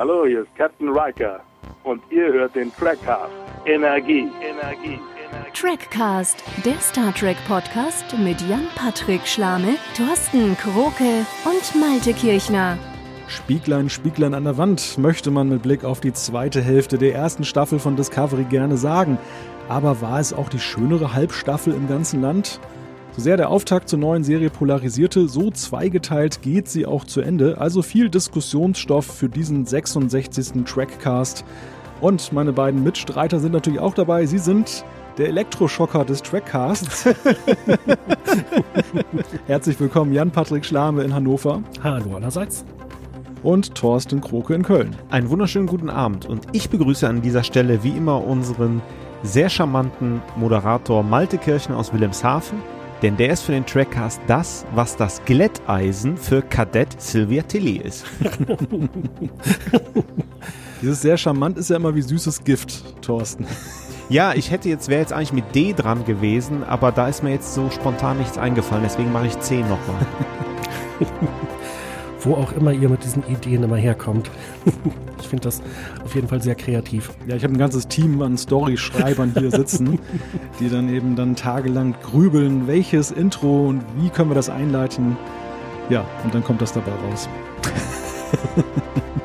Hallo, hier ist Captain Riker und ihr hört den Trackcast. Energie, Energie, Energie. Trackcast, der Star Trek Podcast mit Jan-Patrick Schlame, Thorsten Kroke und Malte Kirchner. Spieglein, Spieglein an der Wand, möchte man mit Blick auf die zweite Hälfte der ersten Staffel von Discovery gerne sagen. Aber war es auch die schönere Halbstaffel im ganzen Land? So sehr der Auftakt zur neuen Serie polarisierte, so zweigeteilt geht sie auch zu Ende. Also viel Diskussionsstoff für diesen 66. Trackcast. Und meine beiden Mitstreiter sind natürlich auch dabei. Sie sind der Elektroschocker des Trackcasts. Herzlich willkommen, Jan-Patrick Schlame in Hannover. Hallo allerseits. Und Thorsten Kroke in Köln. Einen wunderschönen guten Abend und ich begrüße an dieser Stelle wie immer unseren sehr charmanten Moderator Malte Kirchner aus Wilhelmshaven denn der ist für den Trackcast das, was das Glätteisen für Kadett Sylvia Tilly ist. Dieses sehr charmant ist ja immer wie süßes Gift, Thorsten. Ja, ich hätte jetzt, wäre jetzt eigentlich mit D dran gewesen, aber da ist mir jetzt so spontan nichts eingefallen, deswegen mache ich C nochmal. Wo auch immer ihr mit diesen Ideen immer herkommt. ich finde das auf jeden Fall sehr kreativ. Ja, ich habe ein ganzes Team an Storyschreibern hier sitzen, die dann eben dann tagelang grübeln, welches Intro und wie können wir das einleiten. Ja, und dann kommt das dabei raus.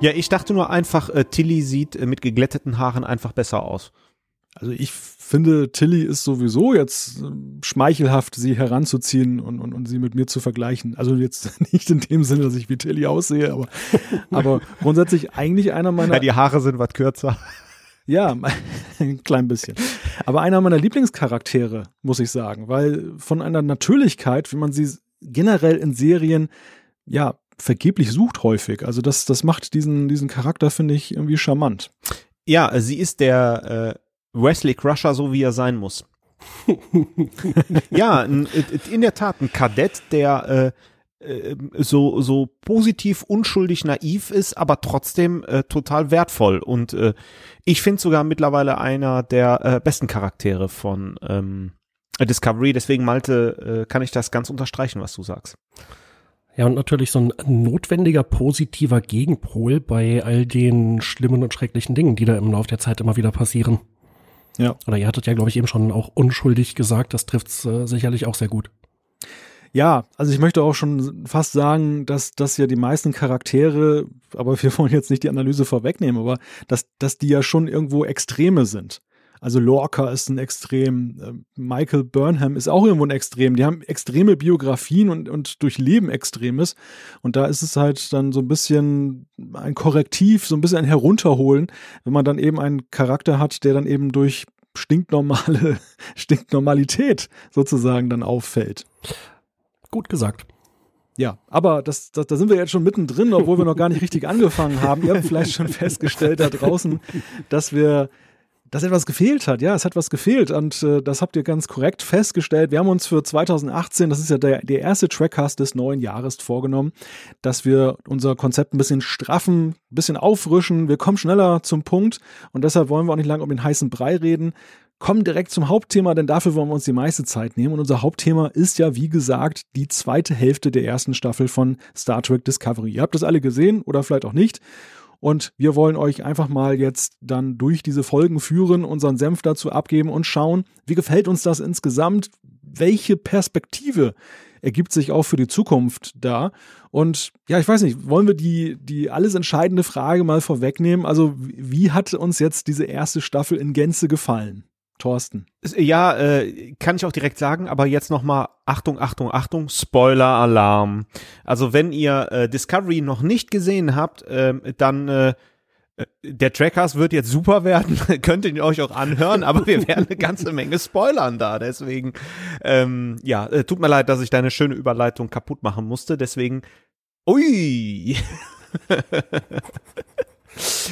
Ja, ich dachte nur einfach, äh, Tilly sieht äh, mit geglätteten Haaren einfach besser aus. Also ich finde, Tilly ist sowieso jetzt äh, schmeichelhaft, sie heranzuziehen und, und, und sie mit mir zu vergleichen. Also jetzt nicht in dem Sinne, dass ich wie Tilly aussehe, aber, aber grundsätzlich eigentlich einer meiner. Ja, die Haare sind was kürzer. Ja, ein klein bisschen. Aber einer meiner Lieblingscharaktere, muss ich sagen, weil von einer Natürlichkeit, wie man sie generell in Serien, ja, vergeblich sucht häufig. Also das, das macht diesen, diesen Charakter, finde ich, irgendwie charmant. Ja, sie ist der äh, Wesley Crusher, so wie er sein muss. ja, in der Tat ein Kadett, der äh, äh, so, so positiv, unschuldig, naiv ist, aber trotzdem äh, total wertvoll. Und äh, ich finde sogar mittlerweile einer der äh, besten Charaktere von ähm, Discovery. Deswegen, Malte, äh, kann ich das ganz unterstreichen, was du sagst. Ja, und natürlich so ein notwendiger positiver Gegenpol bei all den schlimmen und schrecklichen Dingen, die da im Laufe der Zeit immer wieder passieren. Ja. Oder ihr hattet ja, glaube ich, eben schon auch unschuldig gesagt, das trifft's äh, sicherlich auch sehr gut. Ja, also ich möchte auch schon fast sagen, dass, dass ja die meisten Charaktere, aber wir wollen jetzt nicht die Analyse vorwegnehmen, aber dass, dass die ja schon irgendwo Extreme sind. Also Lorca ist ein Extrem, äh, Michael Burnham ist auch irgendwo ein Extrem. Die haben extreme Biografien und, und durchleben Extremes. Und da ist es halt dann so ein bisschen ein Korrektiv, so ein bisschen ein Herunterholen, wenn man dann eben einen Charakter hat, der dann eben durch stinknormale, Stinknormalität sozusagen dann auffällt. Gut gesagt. Ja, aber das, das, da sind wir jetzt schon mittendrin, obwohl wir noch gar nicht richtig angefangen haben. Ihr habt vielleicht schon festgestellt da draußen, dass wir dass etwas gefehlt hat. Ja, es hat was gefehlt und äh, das habt ihr ganz korrekt festgestellt. Wir haben uns für 2018, das ist ja der, der erste Trackcast des neuen Jahres vorgenommen, dass wir unser Konzept ein bisschen straffen, ein bisschen auffrischen. Wir kommen schneller zum Punkt und deshalb wollen wir auch nicht lange um den heißen Brei reden. Kommen direkt zum Hauptthema, denn dafür wollen wir uns die meiste Zeit nehmen. Und unser Hauptthema ist ja, wie gesagt, die zweite Hälfte der ersten Staffel von Star Trek Discovery. Ihr habt das alle gesehen oder vielleicht auch nicht. Und wir wollen euch einfach mal jetzt dann durch diese Folgen führen, unseren Senf dazu abgeben und schauen, wie gefällt uns das insgesamt? Welche Perspektive ergibt sich auch für die Zukunft da? Und ja, ich weiß nicht, wollen wir die, die alles entscheidende Frage mal vorwegnehmen? Also, wie hat uns jetzt diese erste Staffel in Gänze gefallen? Thorsten. Ja, äh, kann ich auch direkt sagen, aber jetzt nochmal Achtung, Achtung, Achtung, Spoiler-Alarm. Also wenn ihr äh, Discovery noch nicht gesehen habt, äh, dann äh der Trackers wird jetzt super werden, könnt ihr euch auch anhören, aber wir werden eine ganze Menge spoilern da, deswegen, ähm, ja, äh, tut mir leid, dass ich deine schöne Überleitung kaputt machen musste, deswegen, ui.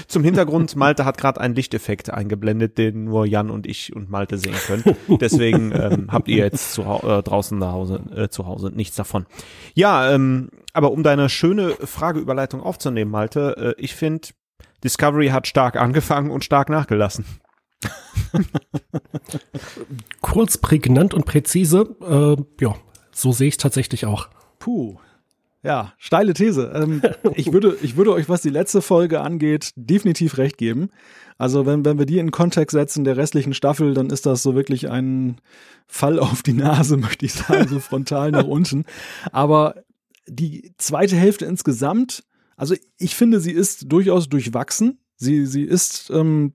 Zum Hintergrund, Malte hat gerade einen Lichteffekt eingeblendet, den nur Jan und ich und Malte sehen können. Deswegen ähm, habt ihr jetzt zu, äh, draußen zu Hause, äh, zu Hause nichts davon. Ja, ähm, aber um deine schöne Frageüberleitung aufzunehmen, Malte, äh, ich finde, Discovery hat stark angefangen und stark nachgelassen. Kurz, prägnant und präzise, äh, ja, so sehe ich es tatsächlich auch. Puh. Ja, steile These. Ähm, ich, würde, ich würde euch, was die letzte Folge angeht, definitiv recht geben. Also wenn, wenn wir die in Kontext setzen der restlichen Staffel, dann ist das so wirklich ein Fall auf die Nase, möchte ich sagen, so frontal nach unten. Aber die zweite Hälfte insgesamt, also ich finde, sie ist durchaus durchwachsen. Sie, sie ist ähm,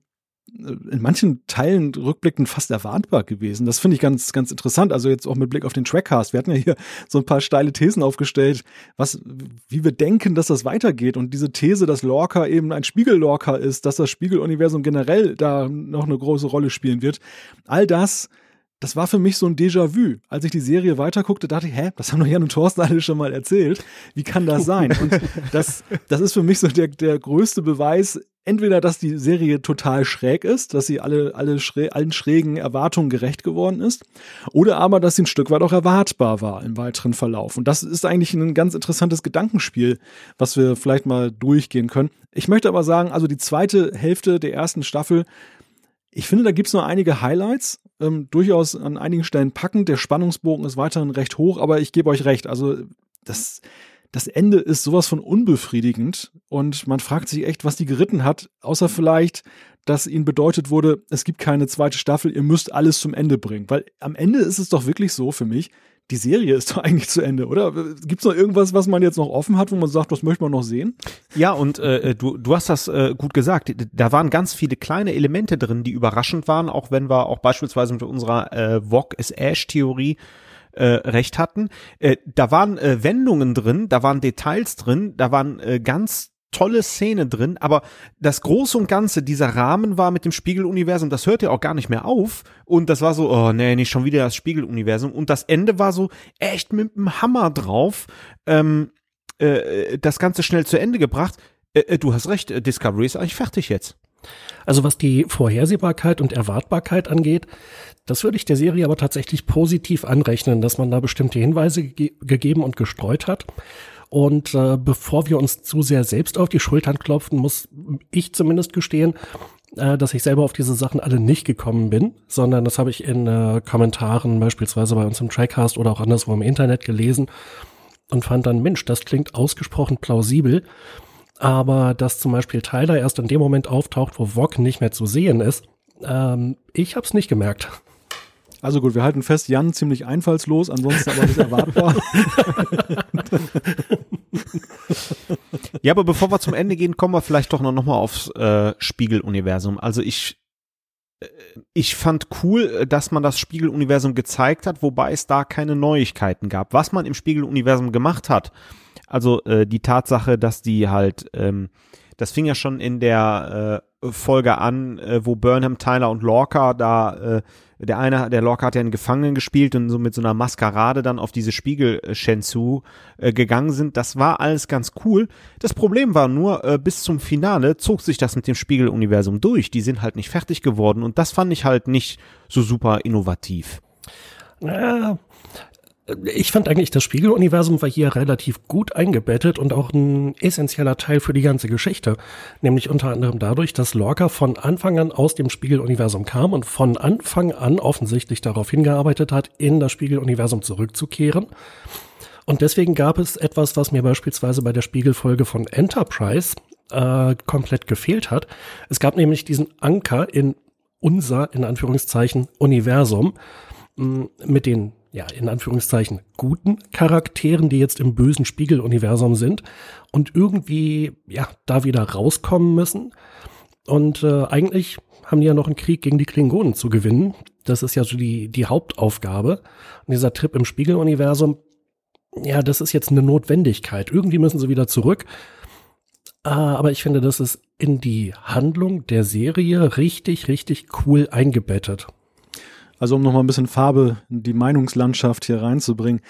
in manchen Teilen rückblickend fast erwartbar gewesen. Das finde ich ganz, ganz interessant. Also jetzt auch mit Blick auf den Trackcast. Wir hatten ja hier so ein paar steile Thesen aufgestellt, was, wie wir denken, dass das weitergeht. Und diese These, dass Lorca eben ein Spiegel-Lorca ist, dass das Spiegeluniversum generell da noch eine große Rolle spielen wird. All das das war für mich so ein Déjà-vu. Als ich die Serie weiterguckte, dachte ich, hä, das haben doch Jan und Thorsten alle schon mal erzählt. Wie kann das sein? Und das, das ist für mich so der, der größte Beweis, entweder, dass die Serie total schräg ist, dass sie alle, alle schrä allen schrägen Erwartungen gerecht geworden ist, oder aber, dass sie ein Stück weit auch erwartbar war im weiteren Verlauf. Und das ist eigentlich ein ganz interessantes Gedankenspiel, was wir vielleicht mal durchgehen können. Ich möchte aber sagen, also die zweite Hälfte der ersten Staffel, ich finde, da gibt es noch einige Highlights, ähm, durchaus an einigen Stellen packend. Der Spannungsbogen ist weiterhin recht hoch, aber ich gebe euch recht. Also das, das Ende ist sowas von unbefriedigend und man fragt sich echt, was die geritten hat, außer vielleicht, dass ihnen bedeutet wurde, es gibt keine zweite Staffel, ihr müsst alles zum Ende bringen. Weil am Ende ist es doch wirklich so für mich, die Serie ist doch eigentlich zu Ende, oder? Gibt es noch irgendwas, was man jetzt noch offen hat, wo man sagt, das möchte man noch sehen? Ja, und äh, äh, du, du hast das äh, gut gesagt. Da waren ganz viele kleine Elemente drin, die überraschend waren, auch wenn wir auch beispielsweise mit unserer äh, Vogue is Ash-Theorie äh, recht hatten. Äh, da waren äh, Wendungen drin, da waren Details drin, da waren äh, ganz tolle Szene drin, aber das Große und Ganze, dieser Rahmen war mit dem Spiegeluniversum, das hört ja auch gar nicht mehr auf und das war so, oh nee, nicht schon wieder das Spiegeluniversum und das Ende war so echt mit dem Hammer drauf, ähm, äh, das Ganze schnell zu Ende gebracht. Äh, äh du hast recht, äh, Discovery ist eigentlich fertig jetzt. Also was die Vorhersehbarkeit und Erwartbarkeit angeht, das würde ich der Serie aber tatsächlich positiv anrechnen, dass man da bestimmte Hinweise ge gegeben und gestreut hat. Und äh, bevor wir uns zu sehr selbst auf die Schultern klopfen, muss ich zumindest gestehen, äh, dass ich selber auf diese Sachen alle nicht gekommen bin, sondern das habe ich in äh, Kommentaren beispielsweise bei uns im Trackcast oder auch anderswo im Internet gelesen und fand dann, Mensch, das klingt ausgesprochen plausibel. Aber dass zum Beispiel Tyler erst in dem Moment auftaucht, wo Vog nicht mehr zu sehen ist, ähm, ich habe es nicht gemerkt. Also gut, wir halten fest, Jan ziemlich einfallslos, ansonsten aber nicht erwartbar. ja, aber bevor wir zum Ende gehen, kommen wir vielleicht doch noch, noch mal aufs äh, Spiegeluniversum. Also ich ich fand cool, dass man das Spiegeluniversum gezeigt hat, wobei es da keine Neuigkeiten gab. Was man im Spiegeluniversum gemacht hat, also äh, die Tatsache, dass die halt, ähm, das fing ja schon in der äh, Folge an, äh, wo Burnham, Tyler und Lorca da äh, der eine, der Locke hat ja einen Gefangenen gespielt und so mit so einer Maskerade dann auf diese Spiegel Shenzhou äh, gegangen sind. Das war alles ganz cool. Das Problem war nur, äh, bis zum Finale zog sich das mit dem Spiegeluniversum durch. Die sind halt nicht fertig geworden und das fand ich halt nicht so super innovativ. Ja, ich fand eigentlich, das Spiegeluniversum war hier relativ gut eingebettet und auch ein essentieller Teil für die ganze Geschichte. Nämlich unter anderem dadurch, dass Lorca von Anfang an aus dem Spiegeluniversum kam und von Anfang an offensichtlich darauf hingearbeitet hat, in das Spiegeluniversum zurückzukehren. Und deswegen gab es etwas, was mir beispielsweise bei der Spiegelfolge von Enterprise äh, komplett gefehlt hat. Es gab nämlich diesen Anker in unser, in Anführungszeichen, Universum mit den ja, in Anführungszeichen guten Charakteren, die jetzt im bösen Spiegeluniversum sind und irgendwie, ja, da wieder rauskommen müssen. Und äh, eigentlich haben die ja noch einen Krieg gegen die Klingonen zu gewinnen. Das ist ja so die, die Hauptaufgabe. Und dieser Trip im Spiegeluniversum, ja, das ist jetzt eine Notwendigkeit. Irgendwie müssen sie wieder zurück. Äh, aber ich finde, das ist in die Handlung der Serie richtig, richtig cool eingebettet. Also um nochmal ein bisschen Farbe in die Meinungslandschaft hier reinzubringen.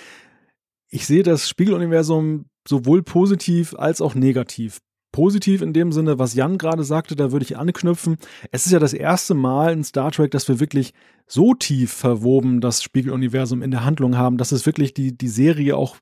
Ich sehe das Spiegeluniversum sowohl positiv als auch negativ. Positiv in dem Sinne, was Jan gerade sagte, da würde ich anknüpfen. Es ist ja das erste Mal in Star Trek, dass wir wirklich so tief verwoben das Spiegeluniversum in der Handlung haben, dass es wirklich die, die Serie auch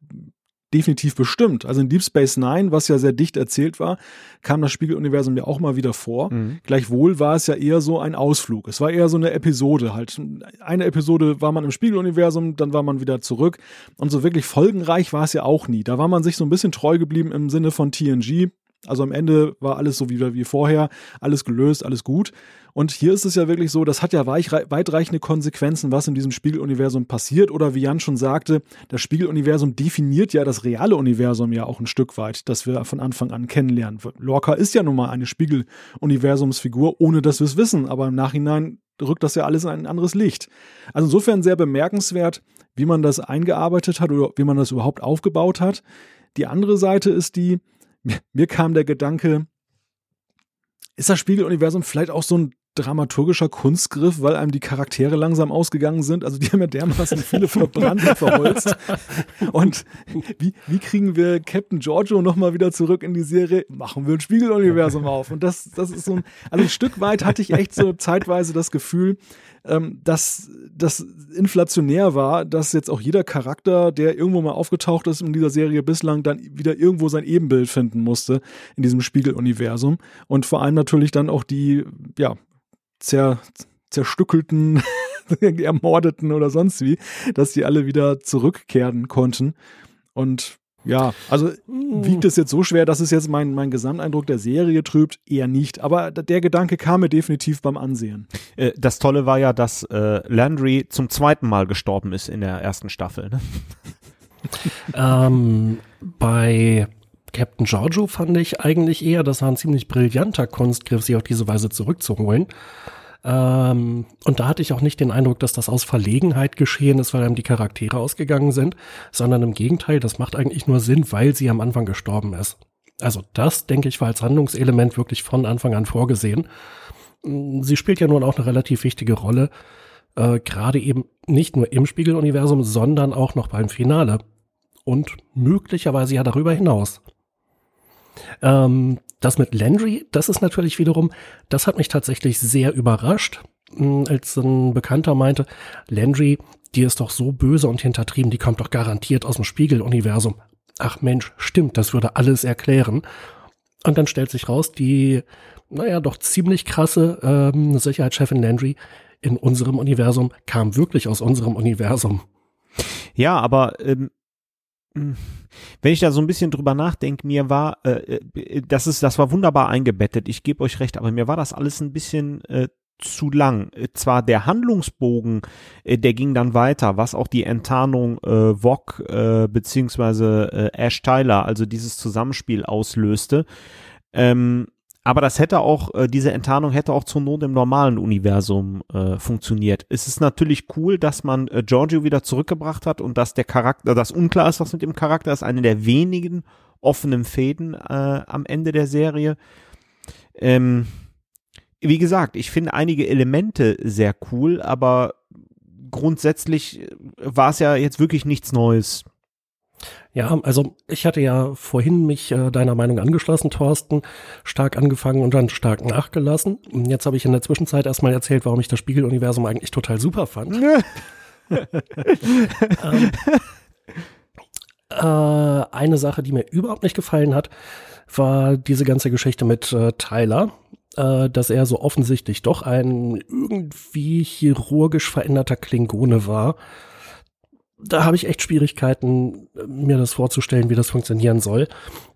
definitiv bestimmt. Also in Deep Space Nine, was ja sehr dicht erzählt war, kam das Spiegeluniversum ja auch mal wieder vor. Mhm. Gleichwohl war es ja eher so ein Ausflug. Es war eher so eine Episode halt. Eine Episode war man im Spiegeluniversum, dann war man wieder zurück. Und so wirklich folgenreich war es ja auch nie. Da war man sich so ein bisschen treu geblieben im Sinne von TNG. Also am Ende war alles so wie, wie vorher, alles gelöst, alles gut. Und hier ist es ja wirklich so, das hat ja weitreichende Konsequenzen, was in diesem Spiegeluniversum passiert. Oder wie Jan schon sagte, das Spiegeluniversum definiert ja das reale Universum ja auch ein Stück weit, das wir von Anfang an kennenlernen. Lorca ist ja nun mal eine Spiegeluniversumsfigur, ohne dass wir es wissen. Aber im Nachhinein rückt das ja alles in ein anderes Licht. Also insofern sehr bemerkenswert, wie man das eingearbeitet hat oder wie man das überhaupt aufgebaut hat. Die andere Seite ist die, mir, mir kam der Gedanke, ist das Spiegeluniversum vielleicht auch so ein dramaturgischer Kunstgriff, weil einem die Charaktere langsam ausgegangen sind. Also die haben ja dermaßen viele verbrannt und verholzt. Und wie, wie kriegen wir Captain Giorgio nochmal wieder zurück in die Serie? Machen wir ein Spiegeluniversum auf. Und das, das ist so ein, also ein Stück weit hatte ich echt so zeitweise das Gefühl, ähm, dass das inflationär war, dass jetzt auch jeder Charakter, der irgendwo mal aufgetaucht ist in dieser Serie bislang, dann wieder irgendwo sein Ebenbild finden musste in diesem Spiegeluniversum. Und vor allem natürlich dann auch die, ja, zer, zerstückelten, ermordeten oder sonst wie, dass die alle wieder zurückkehren konnten. Und ja, also wiegt es jetzt so schwer, dass es jetzt mein, mein Gesamteindruck der Serie trübt? Eher nicht. Aber der Gedanke kam mir definitiv beim Ansehen. Äh, das Tolle war ja, dass äh, Landry zum zweiten Mal gestorben ist in der ersten Staffel. Ne? ähm, bei Captain Giorgio fand ich eigentlich eher, das war ein ziemlich brillanter Kunstgriff, sie auf diese Weise zurückzuholen. Ähm, und da hatte ich auch nicht den Eindruck, dass das aus Verlegenheit geschehen ist, weil einem die Charaktere ausgegangen sind, sondern im Gegenteil, das macht eigentlich nur Sinn, weil sie am Anfang gestorben ist. Also das, denke ich, war als Handlungselement wirklich von Anfang an vorgesehen. Mm, sie spielt ja nun auch eine relativ wichtige Rolle, äh, gerade eben nicht nur im Spiegeluniversum, sondern auch noch beim Finale. Und möglicherweise ja darüber hinaus. Ähm, das mit Landry, das ist natürlich wiederum, das hat mich tatsächlich sehr überrascht, hm, als ein Bekannter meinte, Landry, die ist doch so böse und hintertrieben, die kommt doch garantiert aus dem Spiegeluniversum. Ach Mensch, stimmt, das würde alles erklären. Und dann stellt sich raus, die, naja, doch ziemlich krasse ähm, Sicherheitschefin Landry in unserem Universum kam wirklich aus unserem Universum. Ja, aber ähm, hm. Wenn ich da so ein bisschen drüber nachdenke, mir war, äh, äh, das ist, das war wunderbar eingebettet. Ich gebe euch recht, aber mir war das alles ein bisschen äh, zu lang. Äh, zwar der Handlungsbogen, äh, der ging dann weiter, was auch die Enttarnung äh, Vog äh, beziehungsweise äh, Ash Tyler, also dieses Zusammenspiel auslöste. Ähm, aber das hätte auch, äh, diese Enttarnung hätte auch zur Not im normalen Universum äh, funktioniert. Es ist natürlich cool, dass man äh, Giorgio wieder zurückgebracht hat und dass der Charakter, dass unklar ist, was mit dem Charakter ist, eine der wenigen offenen Fäden äh, am Ende der Serie. Ähm, wie gesagt, ich finde einige Elemente sehr cool, aber grundsätzlich war es ja jetzt wirklich nichts Neues. Ja, also ich hatte ja vorhin mich äh, deiner Meinung angeschlossen, Thorsten, stark angefangen und dann stark nachgelassen. Jetzt habe ich in der Zwischenzeit erstmal erzählt, warum ich das Spiegeluniversum eigentlich total super fand. ähm, äh, eine Sache, die mir überhaupt nicht gefallen hat, war diese ganze Geschichte mit äh, Tyler, äh, dass er so offensichtlich doch ein irgendwie chirurgisch veränderter Klingone war da habe ich echt Schwierigkeiten, mir das vorzustellen, wie das funktionieren soll.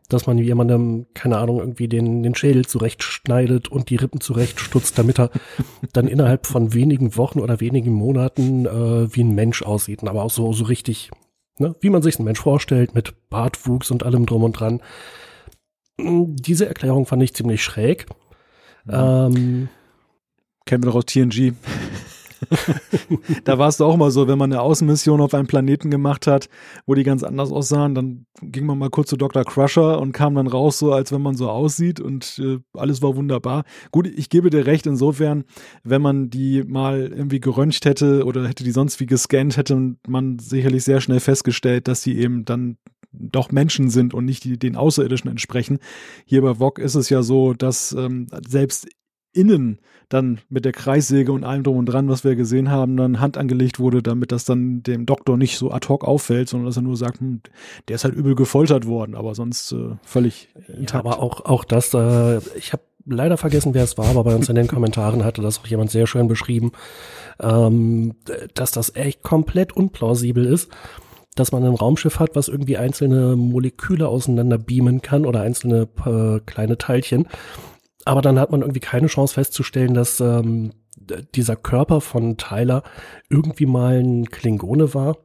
Dass man jemandem, keine Ahnung, irgendwie den, den Schädel zurechtschneidet und die Rippen zurechtstutzt, damit er dann innerhalb von wenigen Wochen oder wenigen Monaten äh, wie ein Mensch aussieht. Aber auch so, so richtig, ne, wie man sich einen Mensch vorstellt, mit Bartwuchs und allem drum und dran. Diese Erklärung fand ich ziemlich schräg. Ja. Ähm, Kennen wir doch aus TNG. da war es auch mal so, wenn man eine Außenmission auf einem Planeten gemacht hat, wo die ganz anders aussahen, dann ging man mal kurz zu Dr. Crusher und kam dann raus, so als wenn man so aussieht und äh, alles war wunderbar. Gut, ich gebe dir recht, insofern, wenn man die mal irgendwie geröntgt hätte oder hätte die sonst wie gescannt, hätte man sicherlich sehr schnell festgestellt, dass sie eben dann doch Menschen sind und nicht die, den Außerirdischen entsprechen. Hier bei VOG ist es ja so, dass ähm, selbst innen dann mit der Kreissäge und allem drum und dran, was wir gesehen haben, dann Hand angelegt wurde, damit das dann dem Doktor nicht so ad hoc auffällt, sondern dass er nur sagt, hm, der ist halt übel gefoltert worden, aber sonst äh, völlig intakt. Ja, aber auch, auch das, äh, ich habe leider vergessen, wer es war, aber bei uns in den Kommentaren hatte das auch jemand sehr schön beschrieben, ähm, dass das echt komplett unplausibel ist, dass man ein Raumschiff hat, was irgendwie einzelne Moleküle auseinander beamen kann oder einzelne äh, kleine Teilchen aber dann hat man irgendwie keine Chance festzustellen, dass ähm, dieser Körper von Tyler irgendwie mal ein Klingone war.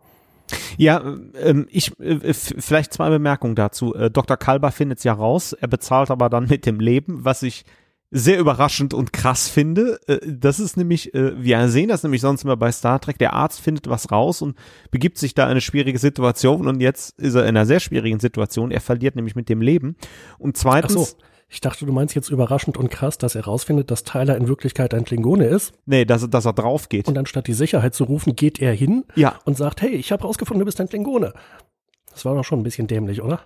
Ja, ähm, ich äh, vielleicht zwei Bemerkungen dazu. Äh, Dr. Kalber findet es ja raus, er bezahlt aber dann mit dem Leben, was ich sehr überraschend und krass finde. Äh, das ist nämlich, äh, wir sehen das nämlich sonst immer bei Star Trek, der Arzt findet was raus und begibt sich da in eine schwierige Situation und jetzt ist er in einer sehr schwierigen Situation. Er verliert nämlich mit dem Leben. Und zweitens. Ich dachte, du meinst jetzt überraschend und krass, dass er rausfindet, dass Tyler in Wirklichkeit ein Klingone ist. Nee, dass, dass er drauf geht. Und anstatt die Sicherheit zu rufen, geht er hin ja. und sagt, hey, ich habe rausgefunden, du bist ein Klingone. Das war doch schon ein bisschen dämlich, oder?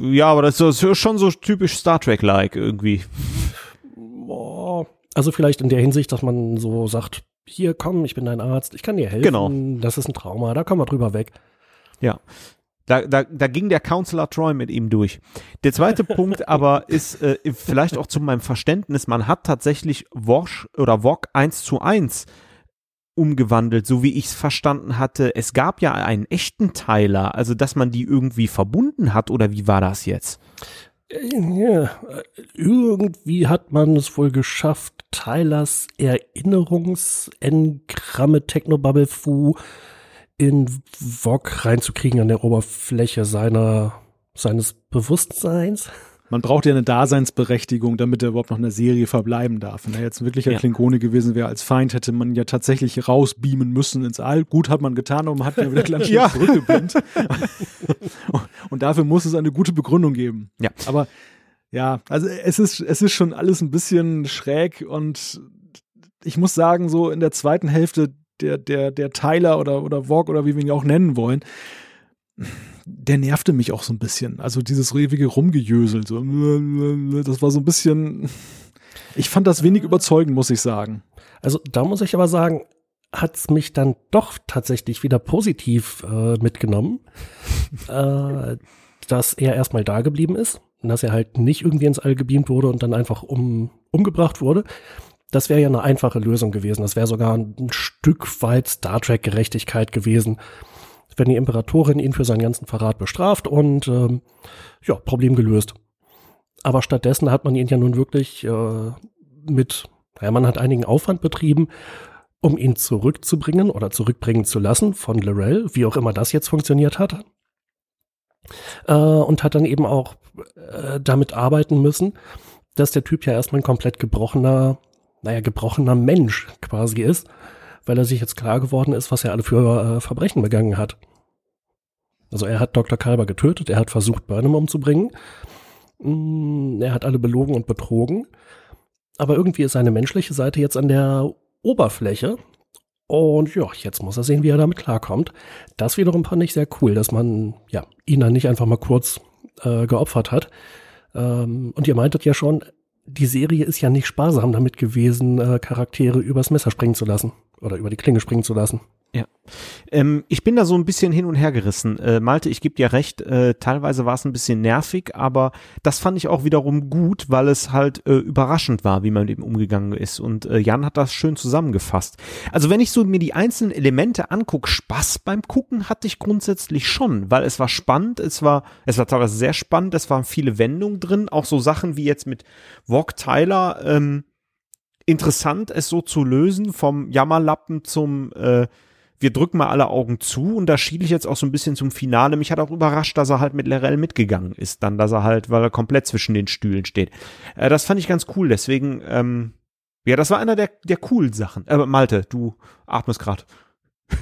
Ja, aber das ist schon so typisch Star Trek-like irgendwie. Also vielleicht in der Hinsicht, dass man so sagt, hier komm, ich bin dein Arzt, ich kann dir helfen. Genau. Das ist ein Trauma, da kommen wir drüber weg. Ja. Da, da, da ging der Counselor Troy mit ihm durch. Der zweite Punkt aber ist äh, vielleicht auch zu meinem Verständnis, man hat tatsächlich Wosch oder Wok 1 zu 1 umgewandelt, so wie ich es verstanden hatte. Es gab ja einen echten Teiler, also dass man die irgendwie verbunden hat oder wie war das jetzt? Ja, irgendwie hat man es wohl geschafft, Tylers Erinnerungsengramme Technobubble Fu in VOG reinzukriegen an der Oberfläche seiner, seines Bewusstseins. Man braucht ja eine Daseinsberechtigung, damit er überhaupt noch in der Serie verbleiben darf. Wenn er jetzt ein wirklicher ja. Klingone gewesen wäre als Feind, hätte man ja tatsächlich rausbeamen müssen ins All. Gut hat man getan, aber man hat ja wieder schön ja. zurückgebeamt. Und dafür muss es eine gute Begründung geben. Ja. Aber ja, also es ist, es ist schon alles ein bisschen schräg und ich muss sagen, so in der zweiten Hälfte der, der, der Tyler oder, oder Vogue oder wie wir ihn auch nennen wollen, der nervte mich auch so ein bisschen. Also dieses ewige Rumgejösel, so, das war so ein bisschen, ich fand das wenig überzeugend, muss ich sagen. Also da muss ich aber sagen, hat es mich dann doch tatsächlich wieder positiv äh, mitgenommen, äh, dass er erstmal da geblieben ist und dass er halt nicht irgendwie ins All gebeamt wurde und dann einfach um, umgebracht wurde, das wäre ja eine einfache Lösung gewesen. Das wäre sogar ein Stück weit Star Trek Gerechtigkeit gewesen, wenn die Imperatorin ihn für seinen ganzen Verrat bestraft und ähm, ja, Problem gelöst. Aber stattdessen hat man ihn ja nun wirklich äh, mit, ja, man hat einigen Aufwand betrieben, um ihn zurückzubringen oder zurückbringen zu lassen von Lorel, wie auch immer das jetzt funktioniert hat. Äh, und hat dann eben auch äh, damit arbeiten müssen, dass der Typ ja erstmal ein komplett gebrochener naja, gebrochener Mensch quasi ist, weil er sich jetzt klar geworden ist, was er alle für äh, Verbrechen begangen hat. Also er hat Dr. Kalber getötet, er hat versucht, Burnham umzubringen, mm, er hat alle belogen und betrogen, aber irgendwie ist seine menschliche Seite jetzt an der Oberfläche und ja, jetzt muss er sehen, wie er damit klarkommt. Das wiederum fand ich sehr cool, dass man ja ihn dann nicht einfach mal kurz äh, geopfert hat. Ähm, und ihr meintet ja schon, die Serie ist ja nicht sparsam damit gewesen, äh, Charaktere übers Messer springen zu lassen oder über die Klinge springen zu lassen. Ja. Ähm, ich bin da so ein bisschen hin und her gerissen. Äh, Malte, ich gebe dir recht, äh, teilweise war es ein bisschen nervig, aber das fand ich auch wiederum gut, weil es halt äh, überraschend war, wie man mit ihm umgegangen ist. Und äh, Jan hat das schön zusammengefasst. Also wenn ich so mir die einzelnen Elemente angucke, Spaß beim Gucken hatte ich grundsätzlich schon, weil es war spannend, es war, es war teilweise sehr spannend, es waren viele Wendungen drin, auch so Sachen wie jetzt mit Wok Tyler, ähm, interessant, es so zu lösen, vom Jammerlappen zum äh, wir drücken mal alle Augen zu und da schiele ich jetzt auch so ein bisschen zum Finale. Mich hat auch überrascht, dass er halt mit Lerell mitgegangen ist, dann, dass er halt, weil er komplett zwischen den Stühlen steht. Äh, das fand ich ganz cool, deswegen, ähm, ja, das war einer der, der coolen Sachen. Äh, Malte, du atmest gerade.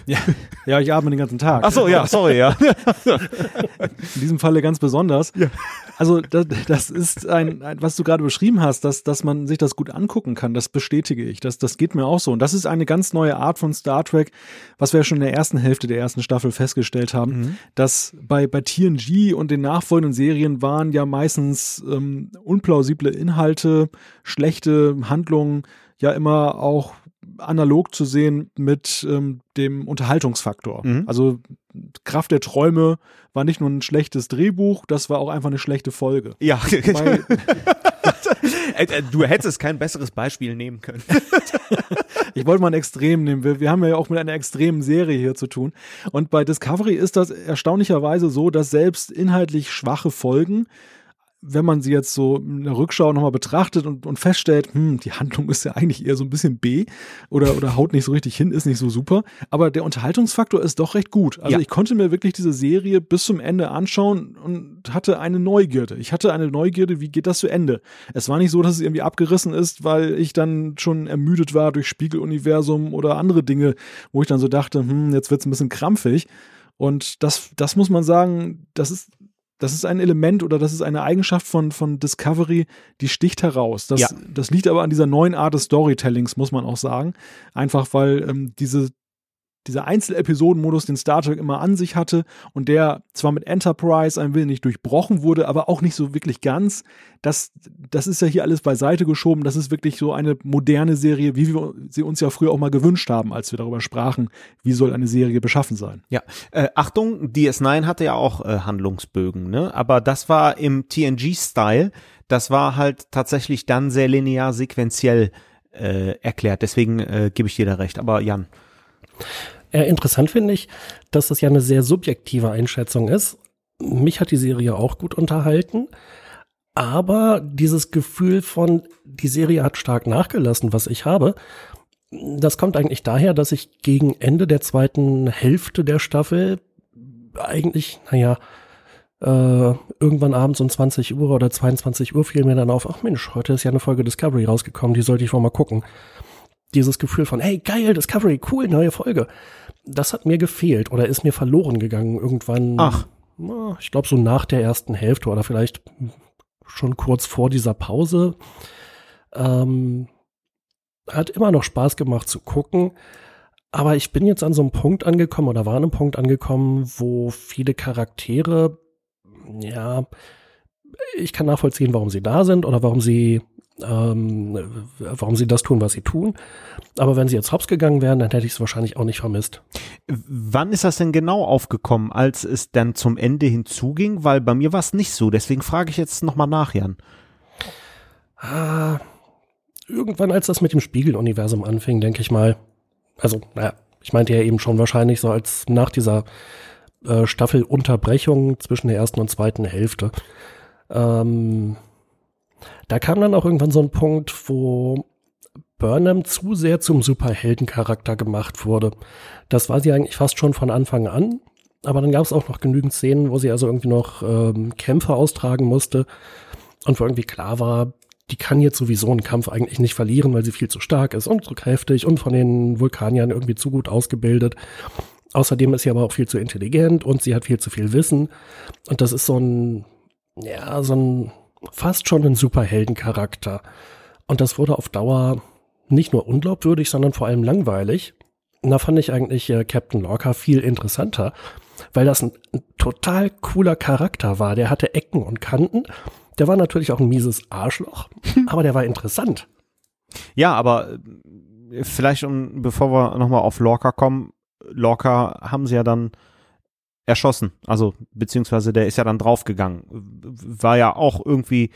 Ja, ja, ich atme den ganzen Tag. Ach so, ja, sorry, ja. In diesem Falle ganz besonders. Ja. Also das, das ist ein, ein, was du gerade beschrieben hast, dass, dass man sich das gut angucken kann, das bestätige ich. Das, das geht mir auch so. Und das ist eine ganz neue Art von Star Trek, was wir ja schon in der ersten Hälfte der ersten Staffel festgestellt haben, mhm. dass bei, bei TNG und den nachfolgenden Serien waren ja meistens ähm, unplausible Inhalte, schlechte Handlungen, ja immer auch analog zu sehen mit ähm, dem Unterhaltungsfaktor. Mhm. Also Kraft der Träume war nicht nur ein schlechtes Drehbuch, das war auch einfach eine schlechte Folge. Ja. Weil, äh, äh, du hättest kein besseres Beispiel nehmen können. ich wollte mal ein Extrem nehmen. Wir, wir haben ja auch mit einer extremen Serie hier zu tun. Und bei Discovery ist das erstaunlicherweise so, dass selbst inhaltlich schwache Folgen wenn man sie jetzt so in der Rückschau nochmal betrachtet und, und feststellt, hm, die Handlung ist ja eigentlich eher so ein bisschen B oder, oder haut nicht so richtig hin, ist nicht so super. Aber der Unterhaltungsfaktor ist doch recht gut. Also ja. ich konnte mir wirklich diese Serie bis zum Ende anschauen und hatte eine Neugierde. Ich hatte eine Neugierde, wie geht das zu Ende? Es war nicht so, dass es irgendwie abgerissen ist, weil ich dann schon ermüdet war durch Spiegeluniversum oder andere Dinge, wo ich dann so dachte, hm, jetzt wird's ein bisschen krampfig. Und das, das muss man sagen, das ist das ist ein Element oder das ist eine Eigenschaft von, von Discovery, die sticht heraus. Das, ja. das liegt aber an dieser neuen Art des Storytellings, muss man auch sagen. Einfach weil ähm, diese, dieser Einzelepisodenmodus, den Star Trek immer an sich hatte und der zwar mit Enterprise ein wenig durchbrochen wurde, aber auch nicht so wirklich ganz. Das, das ist ja hier alles beiseite geschoben. Das ist wirklich so eine moderne Serie, wie wir sie uns ja früher auch mal gewünscht haben, als wir darüber sprachen, wie soll eine Serie beschaffen sein. Ja, äh, Achtung, DS9 hatte ja auch äh, Handlungsbögen, ne? aber das war im TNG-Style. Das war halt tatsächlich dann sehr linear sequenziell äh, erklärt. Deswegen äh, gebe ich dir da recht. Aber Jan. Äh, interessant finde ich, dass das ja eine sehr subjektive Einschätzung ist. Mich hat die Serie auch gut unterhalten. Aber dieses Gefühl von, die Serie hat stark nachgelassen, was ich habe, das kommt eigentlich daher, dass ich gegen Ende der zweiten Hälfte der Staffel eigentlich, naja, äh, irgendwann abends um 20 Uhr oder 22 Uhr fiel mir dann auf, ach Mensch, heute ist ja eine Folge Discovery rausgekommen, die sollte ich wohl mal gucken dieses Gefühl von, hey, geil, Discovery, cool, neue Folge. Das hat mir gefehlt oder ist mir verloren gegangen irgendwann. Ach. Ich glaube, so nach der ersten Hälfte oder vielleicht schon kurz vor dieser Pause. Ähm, hat immer noch Spaß gemacht zu gucken. Aber ich bin jetzt an so einem Punkt angekommen oder war an einem Punkt angekommen, wo viele Charaktere, ja, ich kann nachvollziehen, warum sie da sind oder warum sie ähm, warum sie das tun, was sie tun. Aber wenn sie jetzt hops gegangen wären, dann hätte ich es wahrscheinlich auch nicht vermisst. Wann ist das denn genau aufgekommen, als es dann zum Ende hinzuging? Weil bei mir war es nicht so. Deswegen frage ich jetzt nochmal nach, Jan. Ah, irgendwann, als das mit dem Spiegeluniversum anfing, denke ich mal. Also, naja, ich meinte ja eben schon wahrscheinlich so als nach dieser äh, Staffelunterbrechung zwischen der ersten und zweiten Hälfte. Ähm, da kam dann auch irgendwann so ein Punkt, wo Burnham zu sehr zum Superheldencharakter gemacht wurde. Das war sie eigentlich fast schon von Anfang an. Aber dann gab es auch noch genügend Szenen, wo sie also irgendwie noch ähm, Kämpfe austragen musste und wo irgendwie klar war, die kann jetzt sowieso einen Kampf eigentlich nicht verlieren, weil sie viel zu stark ist und zu kräftig und von den Vulkaniern irgendwie zu gut ausgebildet. Außerdem ist sie aber auch viel zu intelligent und sie hat viel zu viel Wissen. Und das ist so ein, ja, so ein fast schon ein Superheldencharakter. Und das wurde auf Dauer nicht nur unglaubwürdig, sondern vor allem langweilig. Und da fand ich eigentlich äh, Captain Lorca viel interessanter, weil das ein, ein, total cooler Charakter war. Der hatte Ecken und Kanten. Der war natürlich auch ein mieses Arschloch, aber der war interessant. Ja, aber äh, vielleicht, um, bevor wir nochmal auf Lorca kommen, Lorca haben sie ja dann erschossen. Also, beziehungsweise der ist ja dann draufgegangen. War ja auch irgendwie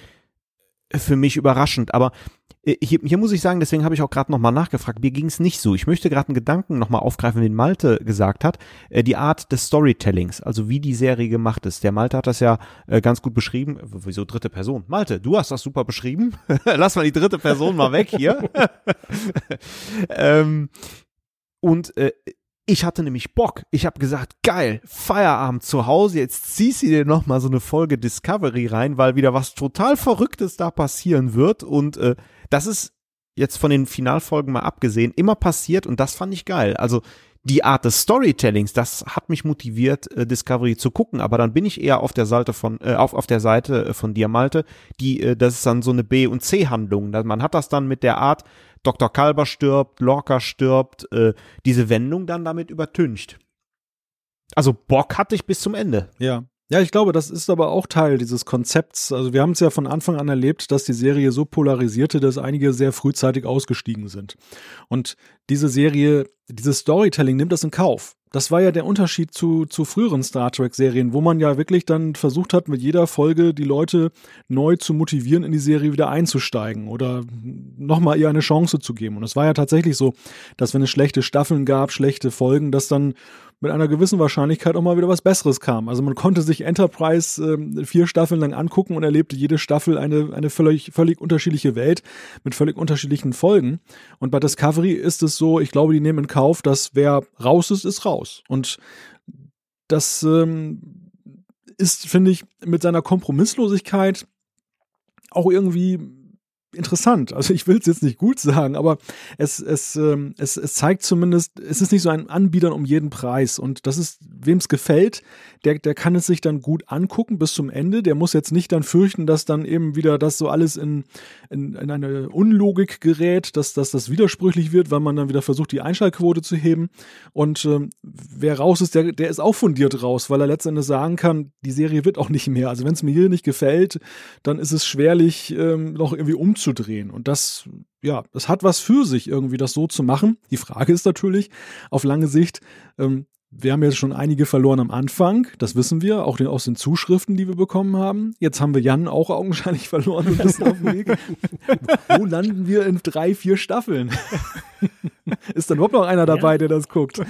für mich überraschend. Aber äh, hier, hier muss ich sagen, deswegen habe ich auch gerade nochmal nachgefragt, mir ging es nicht so. Ich möchte gerade einen Gedanken nochmal aufgreifen, den Malte gesagt hat. Äh, die Art des Storytellings, also wie die Serie gemacht ist. Der Malte hat das ja äh, ganz gut beschrieben. Wieso dritte Person? Malte, du hast das super beschrieben. Lass mal die dritte Person mal weg hier. ähm, und äh, ich hatte nämlich Bock. Ich habe gesagt, geil, Feierabend zu Hause, jetzt ziehst du dir noch mal so eine Folge Discovery rein, weil wieder was total Verrücktes da passieren wird. Und äh, das ist jetzt von den Finalfolgen mal abgesehen immer passiert und das fand ich geil. Also die Art des Storytellings, das hat mich motiviert, äh, Discovery zu gucken, aber dann bin ich eher auf der Seite von, äh, auf, auf der Seite äh, von dir, Malte, die, äh, das ist dann so eine B- und C-Handlung. Man hat das dann mit der Art, Dr. Kalber stirbt, Lorca stirbt, äh, diese Wendung dann damit übertüncht. Also Bock hatte ich bis zum Ende. Ja. Ja, ich glaube, das ist aber auch Teil dieses Konzepts. Also wir haben es ja von Anfang an erlebt, dass die Serie so polarisierte, dass einige sehr frühzeitig ausgestiegen sind. Und diese Serie, dieses Storytelling nimmt das in Kauf. Das war ja der Unterschied zu, zu früheren Star Trek-Serien, wo man ja wirklich dann versucht hat, mit jeder Folge die Leute neu zu motivieren, in die Serie wieder einzusteigen oder nochmal ihr eine Chance zu geben. Und es war ja tatsächlich so, dass wenn es schlechte Staffeln gab, schlechte Folgen, dass dann mit einer gewissen Wahrscheinlichkeit auch mal wieder was Besseres kam. Also man konnte sich Enterprise äh, vier Staffeln lang angucken und erlebte jede Staffel eine, eine völlig, völlig unterschiedliche Welt mit völlig unterschiedlichen Folgen. Und bei Discovery ist es so, ich glaube, die nehmen in Kauf, dass wer raus ist, ist raus. Und das ähm, ist, finde ich, mit seiner Kompromisslosigkeit auch irgendwie interessant. Also ich will es jetzt nicht gut sagen, aber es, es, ähm, es, es zeigt zumindest, es ist nicht so ein Anbietern um jeden Preis. Und das ist, wem es gefällt, der, der kann es sich dann gut angucken bis zum Ende. Der muss jetzt nicht dann fürchten, dass dann eben wieder das so alles in, in, in eine Unlogik gerät, dass, dass das widersprüchlich wird, weil man dann wieder versucht, die Einschaltquote zu heben. Und ähm, wer raus ist, der, der ist auch fundiert raus, weil er letztendlich sagen kann, die Serie wird auch nicht mehr. Also wenn es mir hier nicht gefällt, dann ist es schwerlich, ähm, noch irgendwie umzudrehen. Und das ja, das hat was für sich, irgendwie das so zu machen. Die Frage ist natürlich, auf lange Sicht, ähm, wir haben jetzt schon einige verloren am Anfang, das wissen wir, auch aus den Zuschriften, die wir bekommen haben. Jetzt haben wir Jan auch augenscheinlich verloren und bisschen auf dem Weg. Wo landen wir in drei, vier Staffeln? Ist dann überhaupt noch einer dabei, ja. der das guckt?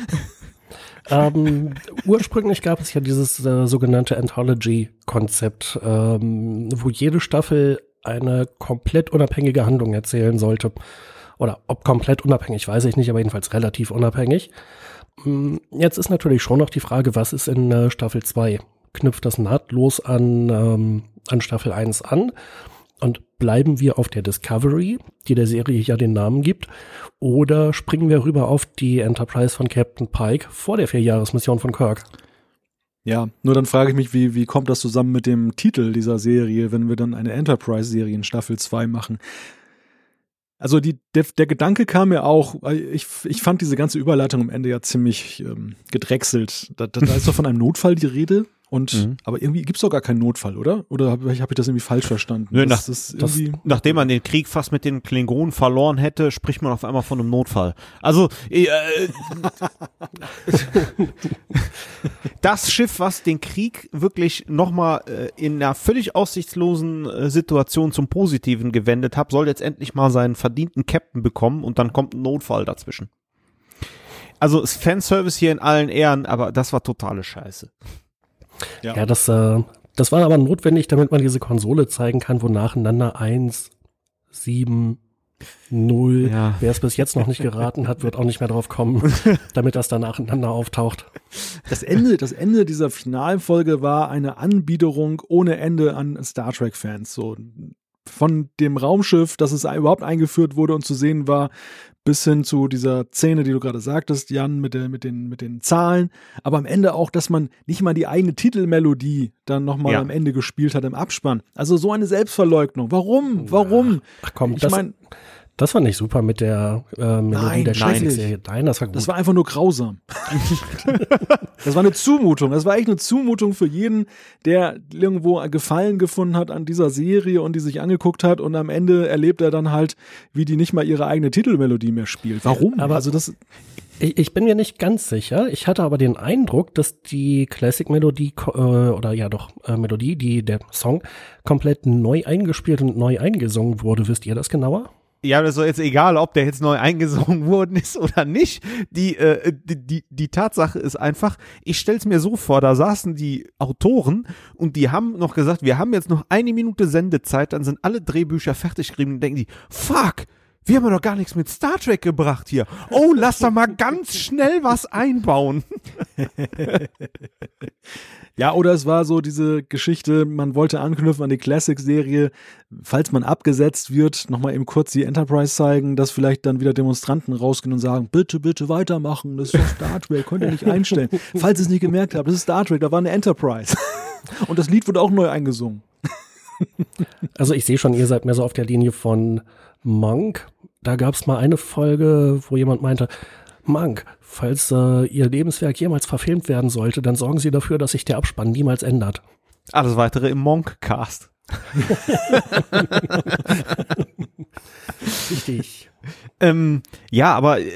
ähm, ursprünglich gab es ja dieses äh, sogenannte Anthology-Konzept, ähm, wo jede Staffel eine komplett unabhängige Handlung erzählen sollte. Oder ob komplett unabhängig, weiß ich nicht, aber jedenfalls relativ unabhängig. Mm, jetzt ist natürlich schon noch die Frage, was ist in äh, Staffel 2? Knüpft das nahtlos an, ähm, an Staffel 1 an? Und bleiben wir auf der Discovery, die der Serie ja den Namen gibt, oder springen wir rüber auf die Enterprise von Captain Pike vor der Vierjahresmission von Kirk? Ja, nur dann frage ich mich, wie, wie kommt das zusammen mit dem Titel dieser Serie, wenn wir dann eine Enterprise-Serie in Staffel 2 machen? Also die, der, der Gedanke kam mir auch, ich, ich fand diese ganze Überleitung am Ende ja ziemlich ähm, gedrechselt. Da, da, da ist doch von einem Notfall die Rede. Und mhm. aber irgendwie gibt es doch gar keinen Notfall, oder? Oder habe hab ich das irgendwie falsch verstanden? Nö, nach, das, das, nachdem man den Krieg fast mit den Klingonen verloren hätte, spricht man auf einmal von einem Notfall. Also äh, das Schiff, was den Krieg wirklich nochmal äh, in einer völlig aussichtslosen äh, Situation zum Positiven gewendet hat, soll jetzt endlich mal seinen verdienten Captain bekommen und dann kommt ein Notfall dazwischen. Also Fanservice hier in allen Ehren, aber das war totale Scheiße. Ja, ja das, äh, das war aber notwendig, damit man diese Konsole zeigen kann, wo nacheinander 1, 7, 0. Ja. Wer es bis jetzt noch nicht geraten hat, wird auch nicht mehr drauf kommen, damit das dann nacheinander auftaucht. Das Ende, das Ende dieser Finalfolge war eine Anbiederung ohne Ende an Star Trek-Fans. So von dem Raumschiff, dass es überhaupt eingeführt wurde und zu sehen war, bis hin zu dieser Szene, die du gerade sagtest, Jan, mit, der, mit, den, mit den Zahlen, aber am Ende auch, dass man nicht mal die eigene Titelmelodie dann nochmal ja. am Ende gespielt hat im Abspann. Also so eine Selbstverleugnung. Warum? Warum? Ach komm, ich meine, das war nicht super mit der äh, Melodie nein, der Scheißserie. Nein, das war gut. Das war einfach nur grausam. das war eine Zumutung. Das war echt eine Zumutung für jeden, der irgendwo Gefallen gefunden hat an dieser Serie und die sich angeguckt hat und am Ende erlebt er dann halt, wie die nicht mal ihre eigene Titelmelodie mehr spielt. Warum? Aber also das ich, ich bin mir nicht ganz sicher. Ich hatte aber den Eindruck, dass die Classic-Melodie äh, oder ja doch äh, Melodie, die der Song komplett neu eingespielt und neu eingesungen wurde. Wisst ihr das genauer? Ja, das ist jetzt egal, ob der jetzt neu eingesungen worden ist oder nicht. Die, äh, die, die, die Tatsache ist einfach, ich stell's mir so vor, da saßen die Autoren und die haben noch gesagt, wir haben jetzt noch eine Minute Sendezeit, dann sind alle Drehbücher fertig geschrieben und denken die, fuck, wir haben ja noch gar nichts mit Star Trek gebracht hier. Oh, lass da mal ganz schnell was einbauen. ja, oder es war so diese Geschichte, man wollte anknüpfen an die Classic-Serie, falls man abgesetzt wird, nochmal eben kurz die Enterprise zeigen, dass vielleicht dann wieder Demonstranten rausgehen und sagen, bitte, bitte weitermachen, das ist Star Trek, könnt ihr nicht einstellen. falls ihr es nicht gemerkt habt, das ist Star Trek, da war eine Enterprise. und das Lied wurde auch neu eingesungen. Also ich sehe schon, ihr seid mehr so auf der Linie von Monk. Da gab es mal eine Folge, wo jemand meinte, Monk, falls äh, Ihr Lebenswerk jemals verfilmt werden sollte, dann sorgen Sie dafür, dass sich der Abspann niemals ändert. Alles weitere im Monk-Cast. Richtig. ähm, ja, aber äh,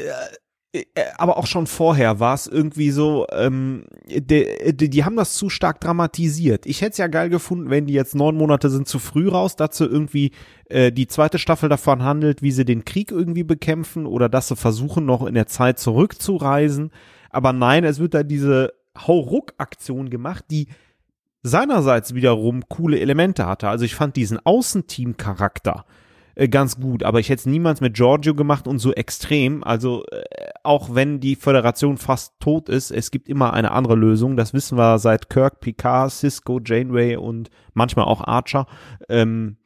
aber auch schon vorher war es irgendwie so, ähm, die, die, die, haben das zu stark dramatisiert. Ich hätte es ja geil gefunden, wenn die jetzt neun Monate sind zu früh raus, dazu irgendwie äh, die zweite Staffel davon handelt, wie sie den Krieg irgendwie bekämpfen oder dass sie versuchen, noch in der Zeit zurückzureisen. Aber nein, es wird da diese Hauruck-Aktion gemacht, die seinerseits wiederum coole Elemente hatte. Also ich fand diesen Außenteam-Charakter äh, ganz gut, aber ich hätte es niemals mit Giorgio gemacht und so extrem. Also äh, auch wenn die Föderation fast tot ist, es gibt immer eine andere Lösung. Das wissen wir seit Kirk, Picard, Cisco, Janeway und manchmal auch Archer. Ähm,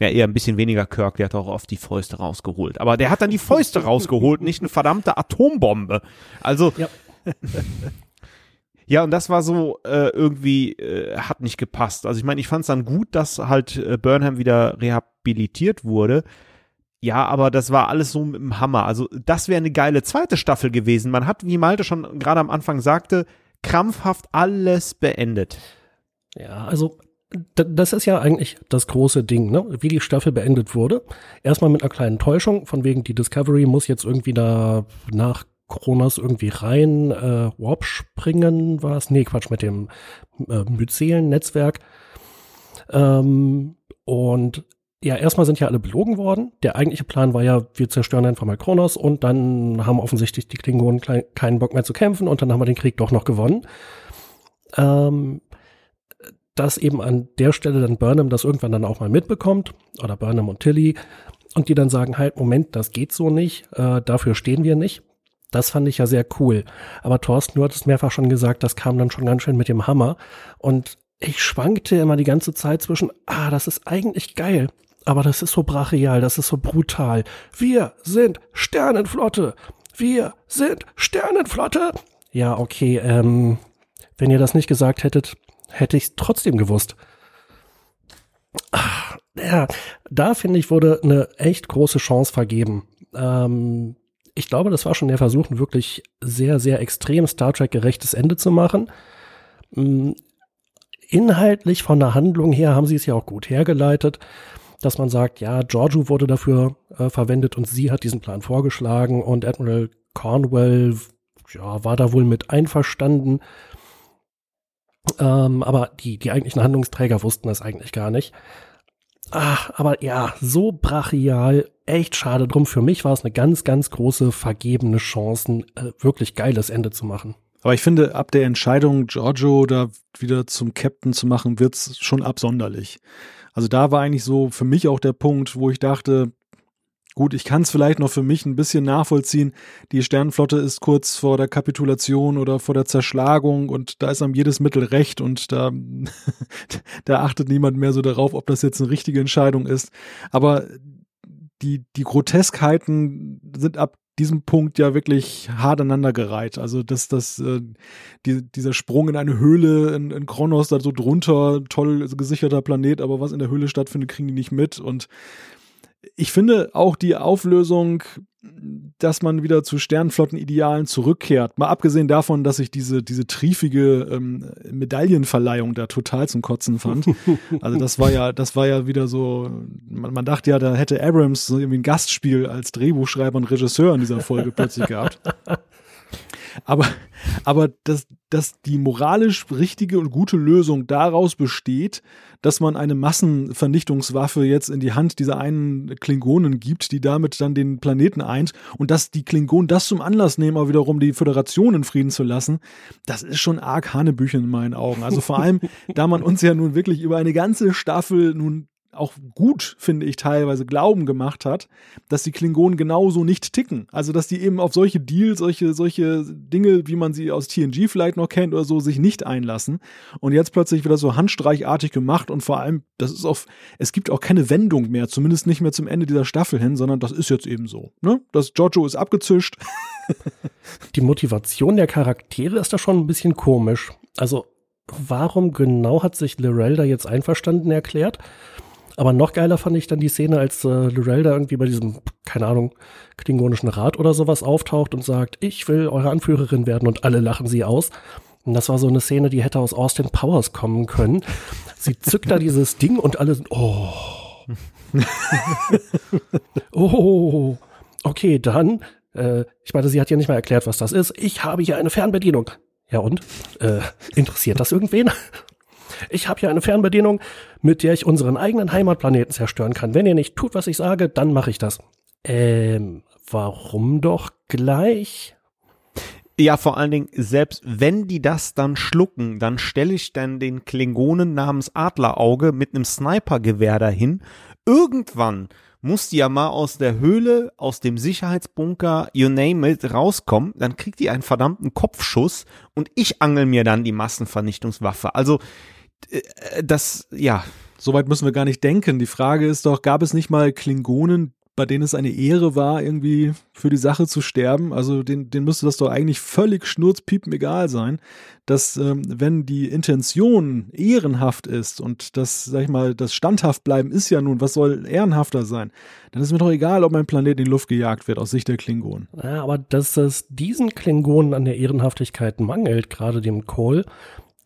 ja, eher ein bisschen weniger Kirk, der hat auch oft die Fäuste rausgeholt. Aber der hat dann die Fäuste rausgeholt, nicht eine verdammte Atombombe. Also, ja. Ja, und das war so äh, irgendwie, äh, hat nicht gepasst. Also ich meine, ich fand es dann gut, dass halt äh, Burnham wieder rehabilitiert wurde. Ja, aber das war alles so mit dem Hammer. Also das wäre eine geile zweite Staffel gewesen. Man hat, wie Malte schon gerade am Anfang sagte, krampfhaft alles beendet. Ja, also das ist ja eigentlich das große Ding, ne? wie die Staffel beendet wurde. Erstmal mit einer kleinen Täuschung, von wegen die Discovery muss jetzt irgendwie da nach Kronos irgendwie rein, äh, Warp springen war es, nee, Quatsch, mit dem äh, Myzelen-Netzwerk. Ähm, und ja, erstmal sind ja alle belogen worden. Der eigentliche Plan war ja, wir zerstören einfach mal Kronos und dann haben offensichtlich die Klingonen keinen Bock mehr zu kämpfen und dann haben wir den Krieg doch noch gewonnen. Ähm, dass eben an der Stelle dann Burnham das irgendwann dann auch mal mitbekommt, oder Burnham und Tilly, und die dann sagen, halt, Moment, das geht so nicht, äh, dafür stehen wir nicht. Das fand ich ja sehr cool. Aber Thorsten, du hattest mehrfach schon gesagt, das kam dann schon ganz schön mit dem Hammer. Und ich schwankte immer die ganze Zeit zwischen, ah, das ist eigentlich geil, aber das ist so brachial, das ist so brutal. Wir sind Sternenflotte. Wir sind Sternenflotte. Ja, okay, ähm, wenn ihr das nicht gesagt hättet, hätte ich es trotzdem gewusst. Ach, ja, da finde ich, wurde eine echt große Chance vergeben. Ähm, ich glaube, das war schon der Versuch, ein wirklich sehr, sehr extrem Star Trek gerechtes Ende zu machen. Mm, inhaltlich von der Handlung her haben sie es ja auch gut hergeleitet, dass man sagt, ja, Giorgio wurde dafür äh, verwendet und sie hat diesen Plan vorgeschlagen und Admiral Cornwell ja, war da wohl mit einverstanden. Ähm, aber die, die eigentlichen Handlungsträger wussten das eigentlich gar nicht. Ach, aber ja, so brachial, echt schade drum. Für mich war es eine ganz, ganz große vergebene Chance, ein äh, wirklich geiles Ende zu machen. Aber ich finde, ab der Entscheidung, Giorgio da wieder zum Captain zu machen, wird's schon absonderlich. Also da war eigentlich so für mich auch der Punkt, wo ich dachte, Gut, ich kann es vielleicht noch für mich ein bisschen nachvollziehen. Die Sternenflotte ist kurz vor der Kapitulation oder vor der Zerschlagung und da ist am jedes Mittel recht und da, da achtet niemand mehr so darauf, ob das jetzt eine richtige Entscheidung ist. Aber die, die Groteskheiten sind ab diesem Punkt ja wirklich hart aneinandergereiht. Also dass das äh, die, dieser Sprung in eine Höhle in, in Kronos da so drunter, toll gesicherter Planet, aber was in der Höhle stattfindet, kriegen die nicht mit und ich finde auch die Auflösung, dass man wieder zu Sternflottenidealen zurückkehrt, mal abgesehen davon, dass ich diese, diese triefige ähm, Medaillenverleihung da total zum Kotzen fand. Also das war ja, das war ja wieder so, man, man dachte ja, da hätte Abrams so irgendwie ein Gastspiel als Drehbuchschreiber und Regisseur in dieser Folge plötzlich gehabt. Aber, aber dass, dass die moralisch richtige und gute Lösung daraus besteht, dass man eine Massenvernichtungswaffe jetzt in die Hand dieser einen Klingonen gibt, die damit dann den Planeten eint und dass die Klingonen das zum Anlass nehmen, auch wiederum die Föderation in Frieden zu lassen, das ist schon arg Hanebüchen in meinen Augen. Also vor allem, da man uns ja nun wirklich über eine ganze Staffel nun auch gut, finde ich, teilweise Glauben gemacht hat, dass die Klingonen genauso nicht ticken. Also, dass die eben auf solche Deals, solche, solche Dinge, wie man sie aus TNG vielleicht noch kennt oder so, sich nicht einlassen. Und jetzt plötzlich wird das so handstreichartig gemacht und vor allem, das ist auf, es gibt auch keine Wendung mehr, zumindest nicht mehr zum Ende dieser Staffel hin, sondern das ist jetzt eben so. Ne? Das Giorgio ist abgezischt. Die Motivation der Charaktere ist da schon ein bisschen komisch. Also, warum genau hat sich Lorel da jetzt einverstanden erklärt? Aber noch geiler fand ich dann die Szene, als äh, Lorel da irgendwie bei diesem, keine Ahnung, klingonischen Rat oder sowas auftaucht und sagt, ich will eure Anführerin werden und alle lachen sie aus. Und das war so eine Szene, die hätte aus Austin Powers kommen können. Sie zückt da dieses Ding und alle sind, oh. oh, okay, dann, äh, ich meine, sie hat ja nicht mal erklärt, was das ist. Ich habe hier eine Fernbedienung. Ja und? Äh, interessiert das irgendwen? Ich habe hier eine Fernbedienung, mit der ich unseren eigenen Heimatplaneten zerstören kann. Wenn ihr nicht tut, was ich sage, dann mache ich das. Ähm, warum doch gleich? Ja, vor allen Dingen, selbst wenn die das dann schlucken, dann stelle ich dann den Klingonen namens Adlerauge mit einem Snipergewehr dahin. Irgendwann muss die ja mal aus der Höhle, aus dem Sicherheitsbunker, you name it, rauskommen, dann kriegt die einen verdammten Kopfschuss und ich angel mir dann die Massenvernichtungswaffe. Also das, ja. Soweit müssen wir gar nicht denken. Die Frage ist doch, gab es nicht mal Klingonen, bei denen es eine Ehre war, irgendwie für die Sache zu sterben? Also denen, denen müsste das doch eigentlich völlig schnurzpiepen egal sein, dass ähm, wenn die Intention ehrenhaft ist und das, sag ich mal, das standhaft bleiben ist ja nun, was soll ehrenhafter sein? Dann ist mir doch egal, ob mein Planet in die Luft gejagt wird, aus Sicht der Klingonen. Ja, aber dass es diesen Klingonen an der Ehrenhaftigkeit mangelt, gerade dem Kohl,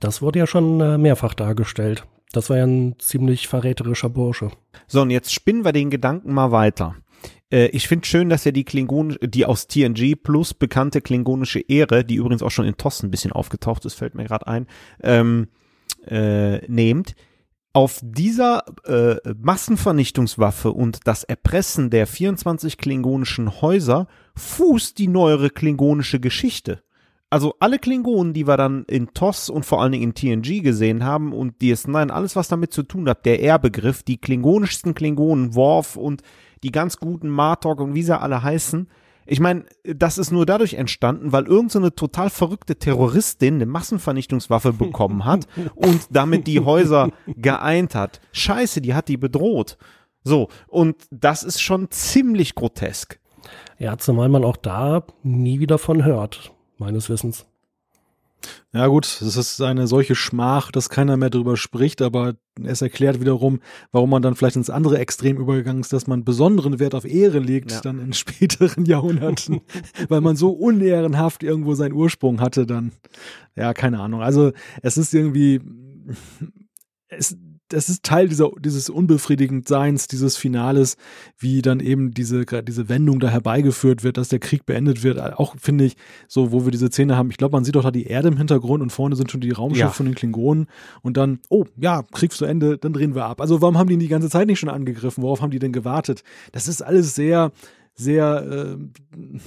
das wurde ja schon äh, mehrfach dargestellt. Das war ja ein ziemlich verräterischer Bursche. So, und jetzt spinnen wir den Gedanken mal weiter. Äh, ich finde schön, dass er die Klingon, die aus TNG plus bekannte klingonische Ehre, die übrigens auch schon in TOS ein bisschen aufgetaucht ist, fällt mir gerade ein, ähm, äh, nehmt. Auf dieser äh, Massenvernichtungswaffe und das Erpressen der 24 klingonischen Häuser fußt die neuere klingonische Geschichte also alle Klingonen, die wir dann in TOS und vor allen Dingen in TNG gesehen haben und DS9, alles was damit zu tun hat, der R-Begriff, die klingonischsten Klingonen, Worf und die ganz guten Martok und wie sie alle heißen, ich meine, das ist nur dadurch entstanden, weil irgendeine so total verrückte Terroristin eine Massenvernichtungswaffe bekommen hat und damit die Häuser geeint hat. Scheiße, die hat die bedroht. So, und das ist schon ziemlich grotesk. Ja, zumal man auch da nie wieder von hört meines Wissens. Ja gut, es ist eine solche Schmach, dass keiner mehr drüber spricht, aber es erklärt wiederum, warum man dann vielleicht ins andere Extrem übergegangen ist, dass man besonderen Wert auf Ehre legt, ja. dann in späteren Jahrhunderten, weil man so unehrenhaft irgendwo seinen Ursprung hatte, dann, ja, keine Ahnung. Also es ist irgendwie, es, das ist Teil dieser, dieses unbefriedigend Seins, dieses Finales, wie dann eben diese, diese Wendung da herbeigeführt wird, dass der Krieg beendet wird. Auch finde ich, so, wo wir diese Szene haben, ich glaube, man sieht doch da die Erde im Hintergrund und vorne sind schon die Raumschiffe ja. von den Klingonen und dann, oh, ja, Krieg zu Ende, dann drehen wir ab. Also warum haben die die ganze Zeit nicht schon angegriffen? Worauf haben die denn gewartet? Das ist alles sehr, sehr, äh,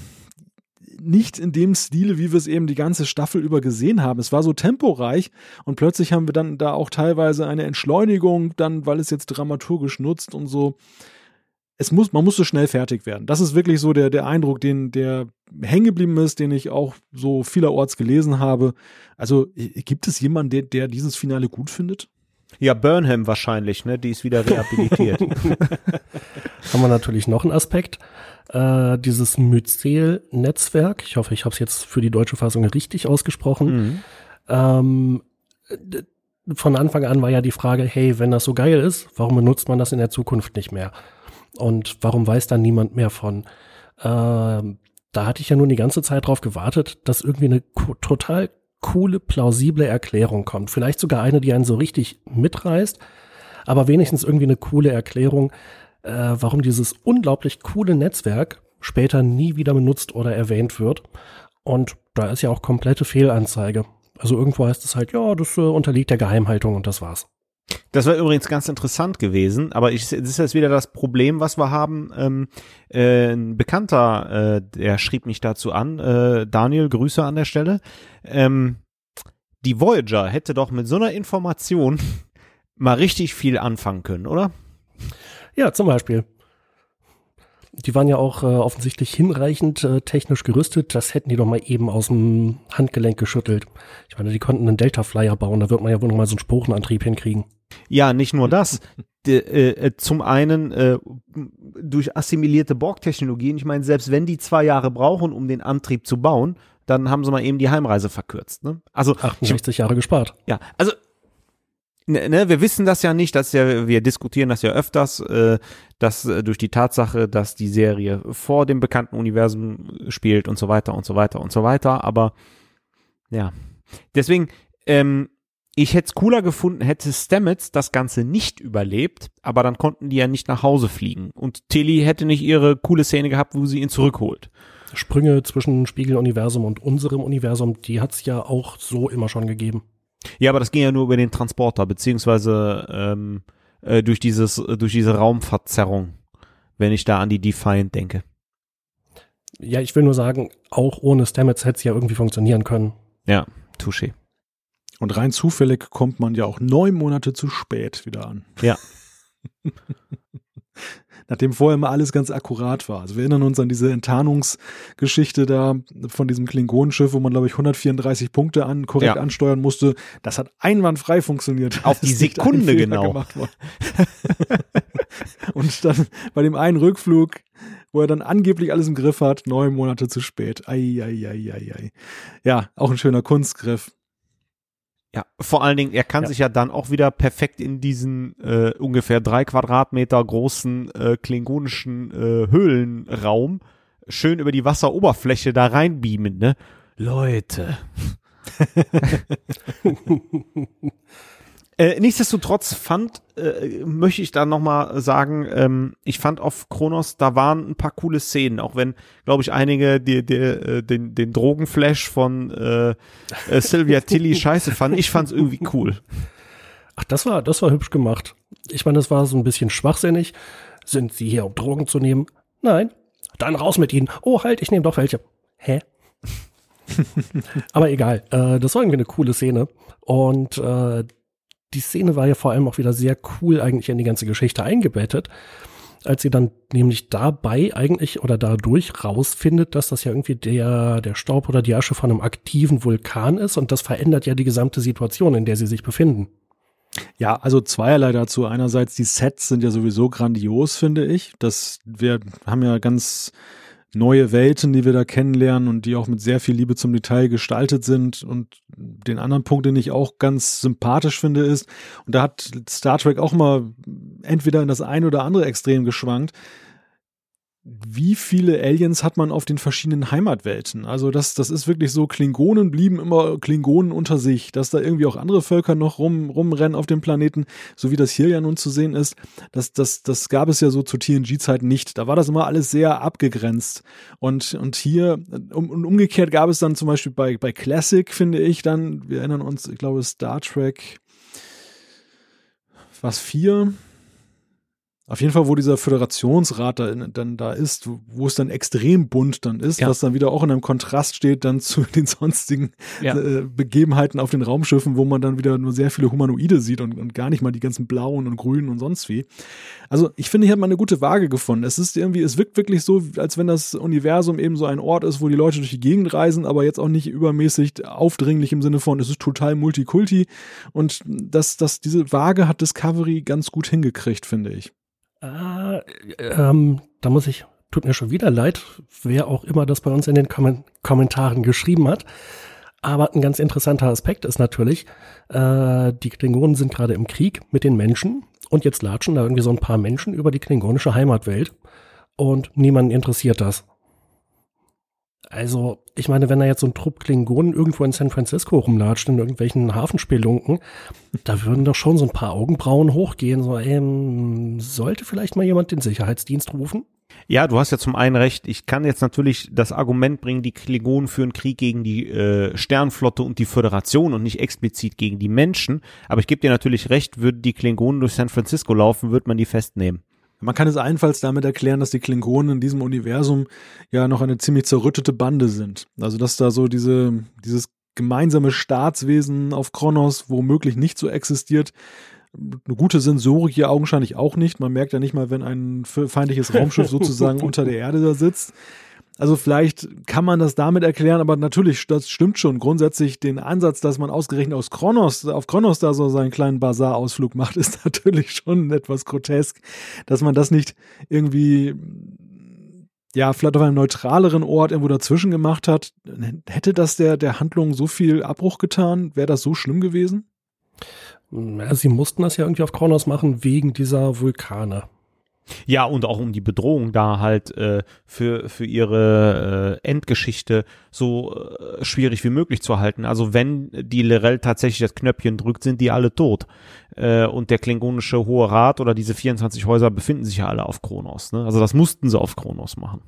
nicht in dem Stile, wie wir es eben die ganze Staffel über gesehen haben. Es war so temporeich und plötzlich haben wir dann da auch teilweise eine Entschleunigung, dann, weil es jetzt dramaturgisch nutzt und so. Es muss, man musste schnell fertig werden. Das ist wirklich so der, der Eindruck, den, der hängen geblieben ist, den ich auch so vielerorts gelesen habe. Also, gibt es jemanden, der, der dieses Finale gut findet? Ja, Burnham wahrscheinlich, ne? Die ist wieder rehabilitiert. Haben wir natürlich noch einen Aspekt äh, dieses Myzel-Netzwerk. Ich hoffe, ich habe es jetzt für die deutsche Fassung richtig ausgesprochen. Mhm. Ähm, von Anfang an war ja die Frage, hey, wenn das so geil ist, warum benutzt man das in der Zukunft nicht mehr? Und warum weiß dann niemand mehr von? Ähm, da hatte ich ja nun die ganze Zeit drauf gewartet, dass irgendwie eine total coole, plausible Erklärung kommt. Vielleicht sogar eine, die einen so richtig mitreißt, aber wenigstens irgendwie eine coole Erklärung, äh, warum dieses unglaublich coole Netzwerk später nie wieder benutzt oder erwähnt wird. Und da ist ja auch komplette Fehlanzeige. Also irgendwo heißt es halt, ja, das äh, unterliegt der Geheimhaltung und das war's. Das war übrigens ganz interessant gewesen, aber ich, das ist jetzt wieder das Problem, was wir haben. Ähm, äh, ein Bekannter, äh, der schrieb mich dazu an, äh, Daniel, Grüße an der Stelle. Ähm, die Voyager hätte doch mit so einer Information mal richtig viel anfangen können, oder? Ja, zum Beispiel. Die waren ja auch äh, offensichtlich hinreichend äh, technisch gerüstet. Das hätten die doch mal eben aus dem Handgelenk geschüttelt. Ich meine, die konnten einen Delta Flyer bauen. Da wird man ja wohl noch mal so einen Sporenantrieb hinkriegen. Ja, nicht nur das. De, äh, äh, zum einen äh, durch assimilierte Borg-Technologien. Ich meine, selbst wenn die zwei Jahre brauchen, um den Antrieb zu bauen, dann haben sie mal eben die Heimreise verkürzt. Ne? Also 68 ich, Jahre gespart. Ja, also Ne, ne, wir wissen das ja nicht, dass ja, wir diskutieren das ja öfters, äh, dass äh, durch die Tatsache, dass die Serie vor dem bekannten Universum spielt und so weiter und so weiter und so weiter, aber ja. Deswegen, ähm, ich hätte es cooler gefunden, hätte Stamets das Ganze nicht überlebt, aber dann konnten die ja nicht nach Hause fliegen. Und Tilly hätte nicht ihre coole Szene gehabt, wo sie ihn zurückholt. Sprünge zwischen Spiegeluniversum und unserem Universum, die hat es ja auch so immer schon gegeben. Ja, aber das ging ja nur über den Transporter, beziehungsweise ähm, äh, durch, dieses, äh, durch diese Raumverzerrung, wenn ich da an die Defiant denke. Ja, ich will nur sagen, auch ohne Stamets hätte es ja irgendwie funktionieren können. Ja, touché. Und rein zufällig kommt man ja auch neun Monate zu spät wieder an. Ja. nachdem vorher immer alles ganz akkurat war. Also wir erinnern uns an diese Enttarnungsgeschichte da von diesem Klingonenschiff, wo man, glaube ich, 134 Punkte an, korrekt ja. ansteuern musste. Das hat einwandfrei funktioniert. Auf die Sekunde genau. Und dann bei dem einen Rückflug, wo er dann angeblich alles im Griff hat, neun Monate zu spät. Ei, ei, ei, ei, ei. Ja, auch ein schöner Kunstgriff. Ja, vor allen Dingen, er kann ja. sich ja dann auch wieder perfekt in diesen äh, ungefähr drei Quadratmeter großen äh, klingonischen äh, Höhlenraum schön über die Wasseroberfläche da reinbeamen, ne? Leute. Äh, nichtsdestotrotz fand, äh, möchte ich da nochmal sagen, ähm, ich fand auf Kronos, da waren ein paar coole Szenen, auch wenn, glaube ich, einige die, die, äh, den, den Drogenflash von äh, äh, Sylvia Tilly scheiße fanden. Ich fand es irgendwie cool. Ach, das war, das war hübsch gemacht. Ich meine, das war so ein bisschen schwachsinnig. Sind Sie hier, um Drogen zu nehmen? Nein. Dann raus mit Ihnen. Oh, halt, ich nehme doch welche. Hä? Aber egal, äh, das war irgendwie eine coole Szene. Und äh, die Szene war ja vor allem auch wieder sehr cool eigentlich in die ganze Geschichte eingebettet, als sie dann nämlich dabei eigentlich oder dadurch rausfindet, dass das ja irgendwie der, der Staub oder die Asche von einem aktiven Vulkan ist und das verändert ja die gesamte Situation, in der sie sich befinden. Ja, also zweierlei dazu. Einerseits die Sets sind ja sowieso grandios, finde ich. Das wir haben ja ganz neue Welten, die wir da kennenlernen und die auch mit sehr viel Liebe zum Detail gestaltet sind. Und den anderen Punkt, den ich auch ganz sympathisch finde, ist, und da hat Star Trek auch mal entweder in das eine oder andere Extrem geschwankt, wie viele Aliens hat man auf den verschiedenen Heimatwelten? Also das, das ist wirklich so, Klingonen blieben immer Klingonen unter sich, dass da irgendwie auch andere Völker noch rum, rumrennen auf dem Planeten, so wie das hier ja nun zu sehen ist, das, das, das gab es ja so zu TNG-Zeiten nicht. Da war das immer alles sehr abgegrenzt. Und, und hier, um, und umgekehrt gab es dann zum Beispiel bei, bei Classic, finde ich, dann, wir erinnern uns, ich glaube, Star Trek, was, vier? Auf jeden Fall, wo dieser Föderationsrat da, dann da ist, wo es dann extrem bunt dann ist, ja. was dann wieder auch in einem Kontrast steht dann zu den sonstigen ja. äh, Begebenheiten auf den Raumschiffen, wo man dann wieder nur sehr viele Humanoide sieht und, und, gar nicht mal die ganzen blauen und grünen und sonst wie. Also ich finde, hier hat man eine gute Waage gefunden. Es ist irgendwie, es wirkt wirklich so, als wenn das Universum eben so ein Ort ist, wo die Leute durch die Gegend reisen, aber jetzt auch nicht übermäßig aufdringlich im Sinne von, es ist total Multikulti und das, das, diese Waage hat Discovery ganz gut hingekriegt, finde ich. Äh, ähm, da muss ich, tut mir schon wieder leid, wer auch immer das bei uns in den Kom Kommentaren geschrieben hat. Aber ein ganz interessanter Aspekt ist natürlich, äh, die Klingonen sind gerade im Krieg mit den Menschen und jetzt latschen da irgendwie so ein paar Menschen über die klingonische Heimatwelt und niemanden interessiert das. Also, ich meine, wenn da jetzt so ein Trupp Klingonen irgendwo in San Francisco rumlatscht, in irgendwelchen Hafenspelunken, da würden doch schon so ein paar Augenbrauen hochgehen. So, ähm, sollte vielleicht mal jemand den Sicherheitsdienst rufen? Ja, du hast ja zum einen recht. Ich kann jetzt natürlich das Argument bringen, die Klingonen führen Krieg gegen die äh, Sternflotte und die Föderation und nicht explizit gegen die Menschen. Aber ich gebe dir natürlich recht, würden die Klingonen durch San Francisco laufen, würde man die festnehmen. Man kann es allenfalls damit erklären, dass die Klingonen in diesem Universum ja noch eine ziemlich zerrüttete Bande sind. Also dass da so diese, dieses gemeinsame Staatswesen auf Kronos womöglich nicht so existiert. Eine gute Sensorik hier augenscheinlich auch nicht. Man merkt ja nicht mal, wenn ein feindliches Raumschiff sozusagen unter der Erde da sitzt. Also vielleicht kann man das damit erklären, aber natürlich, das stimmt schon. Grundsätzlich den Ansatz, dass man ausgerechnet aus Kronos, auf Kronos da so seinen kleinen Bazar-Ausflug macht, ist natürlich schon etwas grotesk, dass man das nicht irgendwie ja, vielleicht auf einem neutraleren Ort irgendwo dazwischen gemacht hat, hätte das der, der Handlung so viel Abbruch getan? Wäre das so schlimm gewesen? Sie mussten das ja irgendwie auf Kronos machen wegen dieser Vulkane. Ja, und auch um die Bedrohung da halt äh, für, für ihre äh, Endgeschichte so äh, schwierig wie möglich zu halten. Also wenn die Lorel tatsächlich das Knöpfchen drückt, sind die alle tot. Äh, und der klingonische Hohe Rat oder diese 24 Häuser befinden sich ja alle auf Kronos. Ne? Also das mussten sie auf Kronos machen.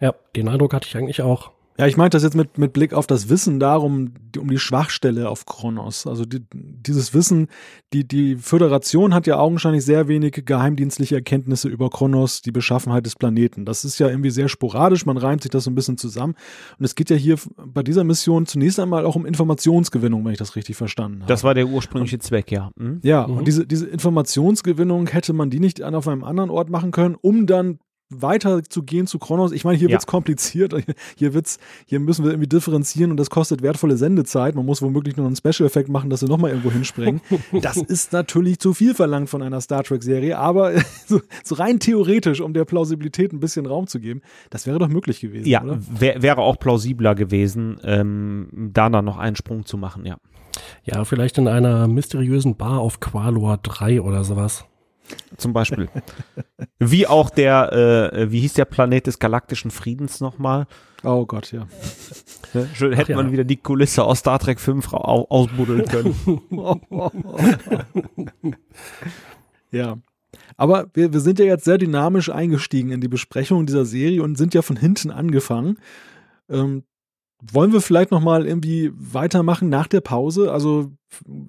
Ja, den Eindruck hatte ich eigentlich auch. Ja, ich meinte das jetzt mit, mit Blick auf das Wissen darum, die, um die Schwachstelle auf Kronos. Also die, dieses Wissen, die, die Föderation hat ja augenscheinlich sehr wenig geheimdienstliche Erkenntnisse über Kronos, die Beschaffenheit des Planeten. Das ist ja irgendwie sehr sporadisch, man reimt sich das so ein bisschen zusammen. Und es geht ja hier bei dieser Mission zunächst einmal auch um Informationsgewinnung, wenn ich das richtig verstanden habe. Das war der ursprüngliche Zweck, ja. Mhm. Ja, mhm. und diese, diese Informationsgewinnung hätte man die nicht an auf einem anderen Ort machen können, um dann weiter zu gehen zu Kronos. Ich meine, hier ja. wird's kompliziert. Hier wird's, hier müssen wir irgendwie differenzieren und das kostet wertvolle Sendezeit. Man muss womöglich nur einen Special-Effekt machen, dass sie nochmal irgendwo hinspringen. das ist natürlich zu viel verlangt von einer Star Trek-Serie, aber so, so, rein theoretisch, um der Plausibilität ein bisschen Raum zu geben, das wäre doch möglich gewesen. Ja, wär, wäre auch plausibler gewesen, ähm, da dann noch einen Sprung zu machen, ja. Ja, vielleicht in einer mysteriösen Bar auf Qualor 3 oder sowas. Zum Beispiel. wie auch der, äh, wie hieß der Planet des galaktischen Friedens nochmal? Oh Gott, ja. Ne? Schön, hätte ja. man wieder die Kulisse aus Star Trek 5 ausbuddeln können. ja. Aber wir, wir sind ja jetzt sehr dynamisch eingestiegen in die Besprechung dieser Serie und sind ja von hinten angefangen. Ähm, wollen wir vielleicht noch mal irgendwie weitermachen nach der Pause? Also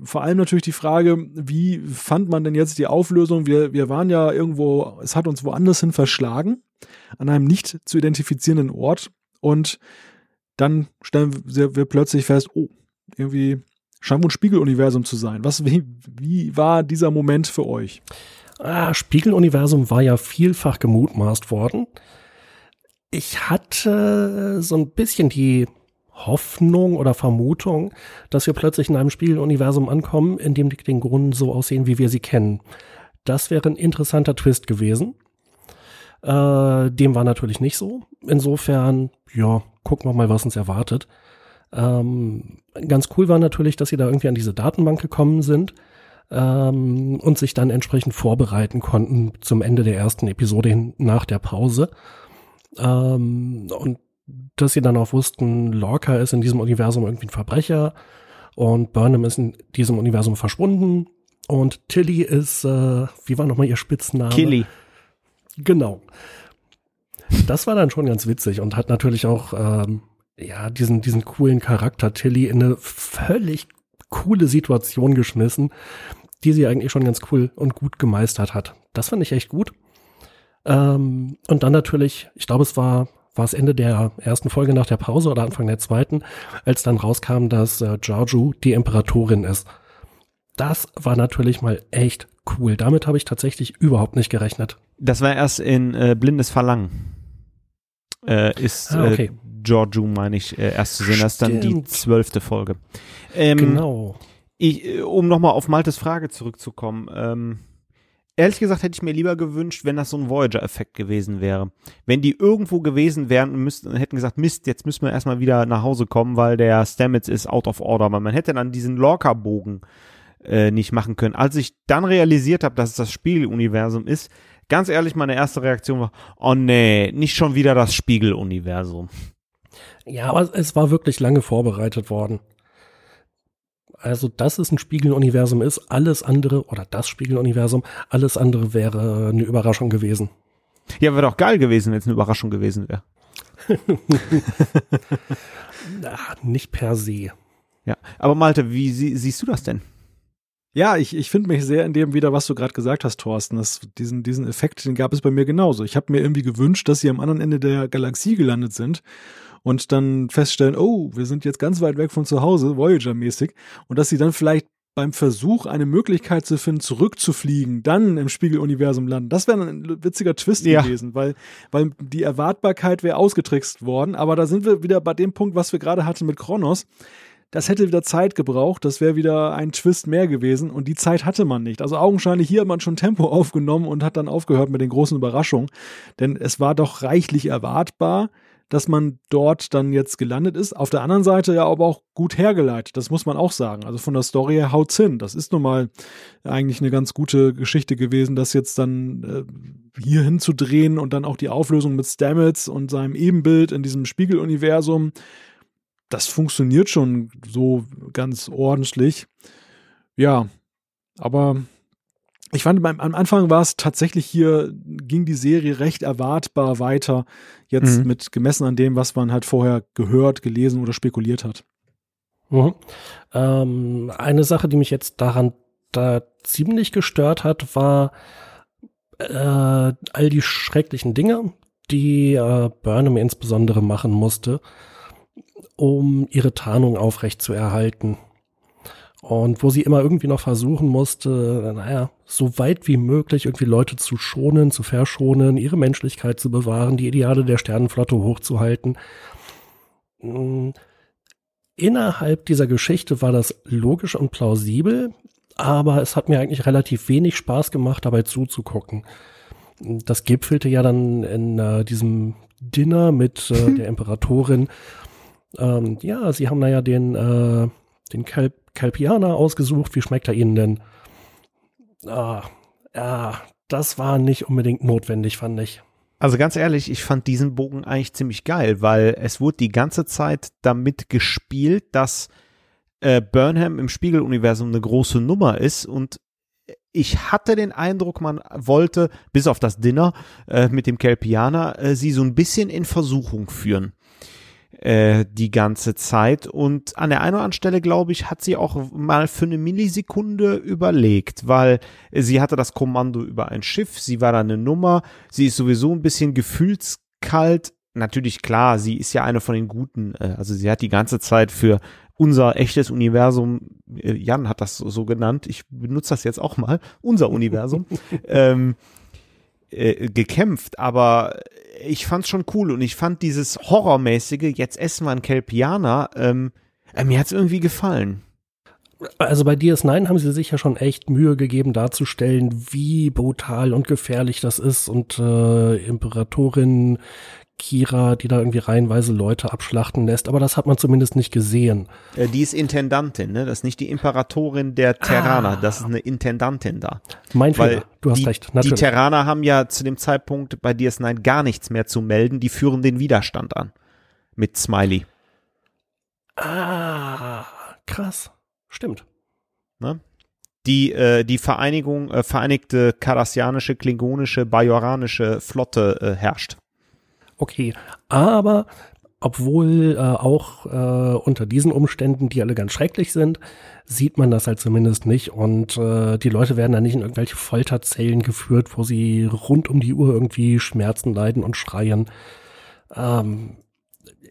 vor allem natürlich die Frage, wie fand man denn jetzt die Auflösung? Wir, wir waren ja irgendwo, es hat uns woanders hin verschlagen, an einem nicht zu identifizierenden Ort. Und dann stellen wir, wir plötzlich fest, oh, irgendwie scheint wohl ein Spiegeluniversum zu sein. Was, wie, wie war dieser Moment für euch? Ah, Spiegeluniversum war ja vielfach gemutmaßt worden. Ich hatte so ein bisschen die Hoffnung oder Vermutung, dass wir plötzlich in einem Spieluniversum ankommen, in dem die Klingonen so aussehen, wie wir sie kennen. Das wäre ein interessanter Twist gewesen. Äh, dem war natürlich nicht so. Insofern, ja, gucken wir mal, was uns erwartet. Ähm, ganz cool war natürlich, dass sie da irgendwie an diese Datenbank gekommen sind ähm, und sich dann entsprechend vorbereiten konnten zum Ende der ersten Episode hin, nach der Pause. Ähm, und dass sie dann auch wussten, Lorca ist in diesem Universum irgendwie ein Verbrecher und Burnham ist in diesem Universum verschwunden und Tilly ist, äh, wie war nochmal ihr Spitzname? Killy. Genau. Das war dann schon ganz witzig und hat natürlich auch ähm, ja diesen diesen coolen Charakter Tilly in eine völlig coole Situation geschmissen, die sie eigentlich schon ganz cool und gut gemeistert hat. Das fand ich echt gut. Ähm, und dann natürlich, ich glaube, es war war es Ende der ersten Folge nach der Pause oder Anfang der zweiten, als dann rauskam, dass äh, Giorgio die Imperatorin ist. Das war natürlich mal echt cool. Damit habe ich tatsächlich überhaupt nicht gerechnet. Das war erst in äh, Blindes Verlangen. Äh, ist ah, okay. äh, Giorgio, meine ich, äh, erst zu sehen. Das ist dann die zwölfte Folge. Ähm, genau. Ich, äh, um nochmal auf Maltes Frage zurückzukommen. Ähm, ehrlich gesagt hätte ich mir lieber gewünscht, wenn das so ein Voyager-Effekt gewesen wäre. Wenn die irgendwo gewesen wären und müssten, hätten gesagt, Mist, jetzt müssen wir erstmal wieder nach Hause kommen, weil der Stamets ist out of order. Aber man hätte dann diesen Lorca-Bogen äh, nicht machen können. Als ich dann realisiert habe, dass es das Spiegeluniversum ist, ganz ehrlich, meine erste Reaktion war, oh nee, nicht schon wieder das Spiegeluniversum. Ja, aber es war wirklich lange vorbereitet worden. Also, dass es ein Spiegeluniversum ist, alles andere, oder das Spiegeluniversum, alles andere wäre eine Überraschung gewesen. Ja, wäre doch geil gewesen, wenn es eine Überraschung gewesen wäre. nicht per se. Ja, aber Malte, wie sie, siehst du das denn? Ja, ich, ich finde mich sehr in dem wieder, was du gerade gesagt hast, Thorsten. Das, diesen, diesen Effekt, den gab es bei mir genauso. Ich habe mir irgendwie gewünscht, dass sie am anderen Ende der Galaxie gelandet sind und dann feststellen, oh, wir sind jetzt ganz weit weg von zu Hause, Voyager-mäßig, und dass sie dann vielleicht beim Versuch, eine Möglichkeit zu finden, zurückzufliegen, dann im Spiegeluniversum landen. Das wäre ein witziger Twist ja. gewesen, weil, weil die Erwartbarkeit wäre ausgetrickst worden. Aber da sind wir wieder bei dem Punkt, was wir gerade hatten mit Kronos. Das hätte wieder Zeit gebraucht, das wäre wieder ein Twist mehr gewesen und die Zeit hatte man nicht. Also augenscheinlich hier hat man schon Tempo aufgenommen und hat dann aufgehört mit den großen Überraschungen, denn es war doch reichlich erwartbar dass man dort dann jetzt gelandet ist. Auf der anderen Seite ja aber auch gut hergeleitet, das muss man auch sagen. Also von der Story her haut's hin. Das ist nun mal eigentlich eine ganz gute Geschichte gewesen, das jetzt dann äh, hier hinzudrehen und dann auch die Auflösung mit Stamets und seinem Ebenbild in diesem Spiegeluniversum. Das funktioniert schon so ganz ordentlich. Ja, aber ich fand, beim, am Anfang war es tatsächlich hier, ging die Serie recht erwartbar weiter, jetzt mhm. mit gemessen an dem, was man halt vorher gehört, gelesen oder spekuliert hat. Mhm. Ähm, eine Sache, die mich jetzt daran da ziemlich gestört hat, war äh, all die schrecklichen Dinge, die äh, Burnham insbesondere machen musste, um ihre Tarnung aufrecht zu erhalten. Und wo sie immer irgendwie noch versuchen musste, naja, so weit wie möglich irgendwie Leute zu schonen, zu verschonen, ihre Menschlichkeit zu bewahren, die Ideale der Sternenflotte hochzuhalten. Hm, innerhalb dieser Geschichte war das logisch und plausibel, aber es hat mir eigentlich relativ wenig Spaß gemacht, dabei zuzugucken. Das gipfelte ja dann in äh, diesem Dinner mit äh, der Imperatorin. Ähm, ja, sie haben da ja den, äh, den Kalb Calpiana ausgesucht. Wie schmeckt er Ihnen denn? Ah, ja, das war nicht unbedingt notwendig, fand ich. Also ganz ehrlich, ich fand diesen Bogen eigentlich ziemlich geil, weil es wurde die ganze Zeit damit gespielt, dass äh, Burnham im Spiegeluniversum eine große Nummer ist und ich hatte den Eindruck, man wollte, bis auf das Dinner äh, mit dem Kelpianer, äh, sie so ein bisschen in Versuchung führen äh, die ganze Zeit. Und an der einen oder anderen Stelle, glaube ich, hat sie auch mal für eine Millisekunde überlegt, weil sie hatte das Kommando über ein Schiff, sie war da eine Nummer, sie ist sowieso ein bisschen gefühlskalt. Natürlich klar, sie ist ja eine von den Guten, äh, also sie hat die ganze Zeit für unser echtes Universum, äh, Jan hat das so, so genannt, ich benutze das jetzt auch mal, unser Universum, ähm, äh, gekämpft, aber ich fand's schon cool und ich fand dieses Horrormäßige, jetzt essen wir einen Kelpianer, ähm, äh, mir hat's irgendwie gefallen. Also bei DS9 haben sie sich ja schon echt Mühe gegeben darzustellen, wie brutal und gefährlich das ist und äh, Imperatorin Kira, die da irgendwie reihenweise Leute abschlachten lässt, aber das hat man zumindest nicht gesehen. Äh, die ist Intendantin, ne? Das ist nicht die Imperatorin der Terraner, ah. das ist eine Intendantin da. Mein Weil Fehler, du hast die, recht. Natürlich. Die Terraner haben ja zu dem Zeitpunkt bei DS9 gar nichts mehr zu melden, die führen den Widerstand an. Mit Smiley. Ah, krass. Stimmt. Ne? Die, äh, die Vereinigung, äh, vereinigte kardassianische, klingonische, bajoranische Flotte äh, herrscht. Okay, aber obwohl äh, auch äh, unter diesen Umständen, die alle ganz schrecklich sind, sieht man das halt zumindest nicht und äh, die Leute werden da nicht in irgendwelche Folterzellen geführt, wo sie rund um die Uhr irgendwie Schmerzen leiden und schreien. Ähm,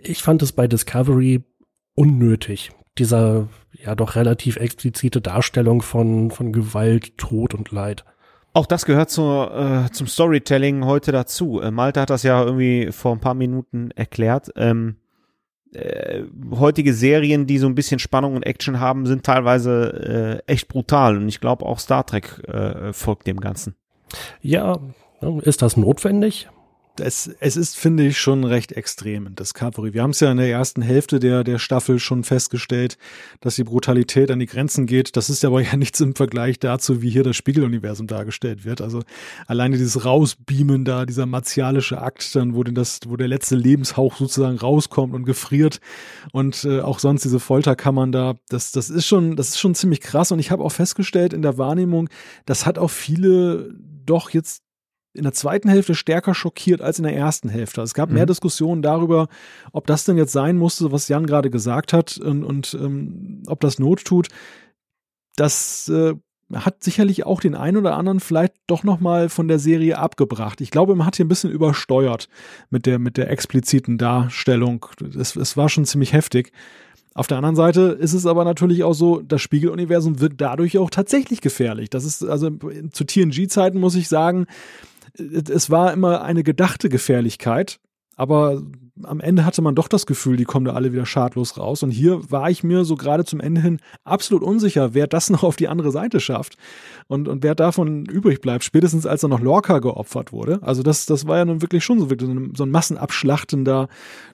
ich fand es bei Discovery unnötig, dieser ja doch relativ explizite Darstellung von, von Gewalt, Tod und Leid. Auch das gehört zur, äh, zum Storytelling heute dazu. Äh, Malte hat das ja irgendwie vor ein paar Minuten erklärt. Ähm, äh, heutige Serien, die so ein bisschen Spannung und Action haben, sind teilweise äh, echt brutal. Und ich glaube, auch Star Trek äh, folgt dem Ganzen. Ja, ist das notwendig? Es, es ist, finde ich, schon recht extrem in Discovery. Wir haben es ja in der ersten Hälfte der, der Staffel schon festgestellt, dass die Brutalität an die Grenzen geht. Das ist aber ja nichts im Vergleich dazu, wie hier das Spiegeluniversum dargestellt wird. Also alleine dieses Rausbeamen da, dieser martialische Akt, dann, wo, denn das, wo der letzte Lebenshauch sozusagen rauskommt und gefriert und äh, auch sonst diese Folterkammern da, das, das ist schon, das ist schon ziemlich krass. Und ich habe auch festgestellt in der Wahrnehmung, das hat auch viele doch jetzt in der zweiten Hälfte stärker schockiert als in der ersten Hälfte. Es gab mhm. mehr Diskussionen darüber, ob das denn jetzt sein musste, was Jan gerade gesagt hat und, und ähm, ob das Not tut. Das äh, hat sicherlich auch den einen oder anderen vielleicht doch noch mal von der Serie abgebracht. Ich glaube, man hat hier ein bisschen übersteuert mit der mit der expliziten Darstellung. Es, es war schon ziemlich heftig. Auf der anderen Seite ist es aber natürlich auch so, das Spiegeluniversum wird dadurch auch tatsächlich gefährlich. Das ist also zu TNG-Zeiten muss ich sagen, es war immer eine gedachte Gefährlichkeit, aber am Ende hatte man doch das Gefühl, die kommen da alle wieder schadlos raus. Und hier war ich mir so gerade zum Ende hin absolut unsicher, wer das noch auf die andere Seite schafft und, und wer davon übrig bleibt, spätestens als dann noch Lorca geopfert wurde. Also das, das war ja nun wirklich schon so, wirklich so ein, so ein Massenabschlachten da,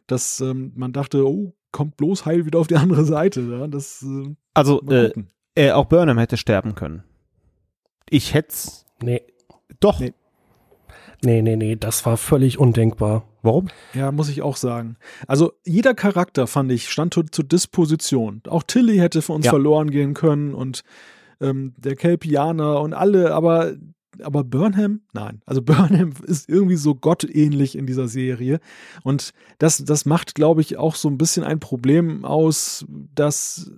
dass ähm, man dachte, oh, kommt bloß heil wieder auf die andere Seite. Ja? Das, äh, also äh, äh, auch Burnham hätte sterben können. Ich hätte Nee. Doch. Nee. Nee, nee, nee, das war völlig undenkbar. Warum? Ja, muss ich auch sagen. Also jeder Charakter, fand ich, stand zur Disposition. Auch Tilly hätte für uns ja. verloren gehen können und ähm, der Kelpianer und alle, aber, aber Burnham? Nein. Also Burnham ist irgendwie so gottähnlich in dieser Serie. Und das, das macht, glaube ich, auch so ein bisschen ein Problem aus, dass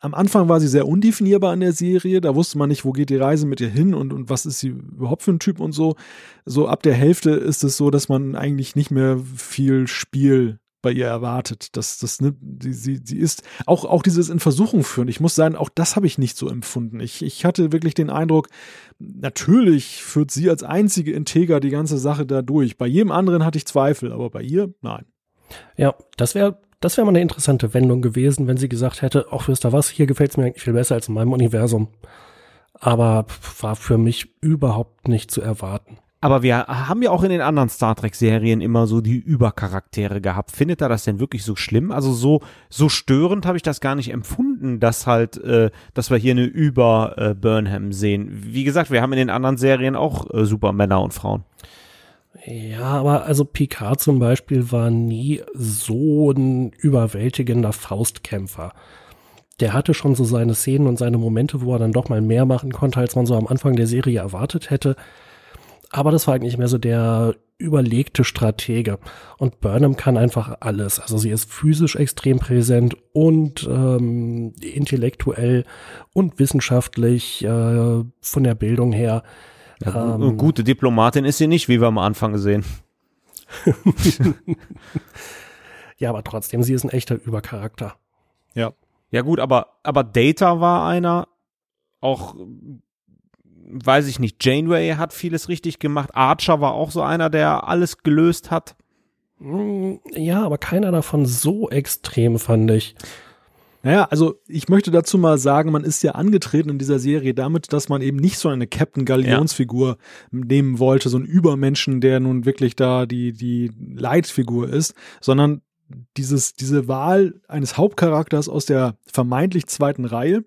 am Anfang war sie sehr undefinierbar in der Serie. Da wusste man nicht, wo geht die Reise mit ihr hin und, und was ist sie überhaupt für ein Typ und so. So ab der Hälfte ist es so, dass man eigentlich nicht mehr viel Spiel bei ihr erwartet. Das, das nimmt, sie, sie, sie ist auch, auch dieses in Versuchung führen. Ich muss sagen, auch das habe ich nicht so empfunden. Ich, ich hatte wirklich den Eindruck, natürlich führt sie als einzige Integer die ganze Sache da durch. Bei jedem anderen hatte ich Zweifel, aber bei ihr, nein. Ja, das wäre das wäre mal eine interessante Wendung gewesen, wenn sie gesagt hätte, ach, wisst ihr was, hier gefällt es mir eigentlich viel besser als in meinem Universum. Aber war für mich überhaupt nicht zu erwarten. Aber wir haben ja auch in den anderen Star Trek-Serien immer so die Übercharaktere gehabt. Findet er das denn wirklich so schlimm? Also so, so störend habe ich das gar nicht empfunden, dass halt, äh, dass wir hier eine Über-Burnham äh, sehen. Wie gesagt, wir haben in den anderen Serien auch äh, super Männer und Frauen. Ja, aber also Picard zum Beispiel war nie so ein überwältigender Faustkämpfer. Der hatte schon so seine Szenen und seine Momente, wo er dann doch mal mehr machen konnte, als man so am Anfang der Serie erwartet hätte. Aber das war eigentlich mehr so der überlegte Stratege. Und Burnham kann einfach alles. Also sie ist physisch extrem präsent und ähm, intellektuell und wissenschaftlich äh, von der Bildung her ja, ähm, gute Diplomatin ist sie nicht, wie wir am Anfang sehen. ja, aber trotzdem, sie ist ein echter Übercharakter. Ja. Ja, gut, aber, aber Data war einer, auch, weiß ich nicht, Janeway hat vieles richtig gemacht, Archer war auch so einer, der alles gelöst hat. Mm, ja, aber keiner davon so extrem, fand ich. Naja, also ich möchte dazu mal sagen, man ist ja angetreten in dieser Serie damit, dass man eben nicht so eine Captain Galionsfigur ja. nehmen wollte, so einen Übermenschen, der nun wirklich da die, die Leitfigur ist, sondern dieses, diese Wahl eines Hauptcharakters aus der vermeintlich zweiten Reihe,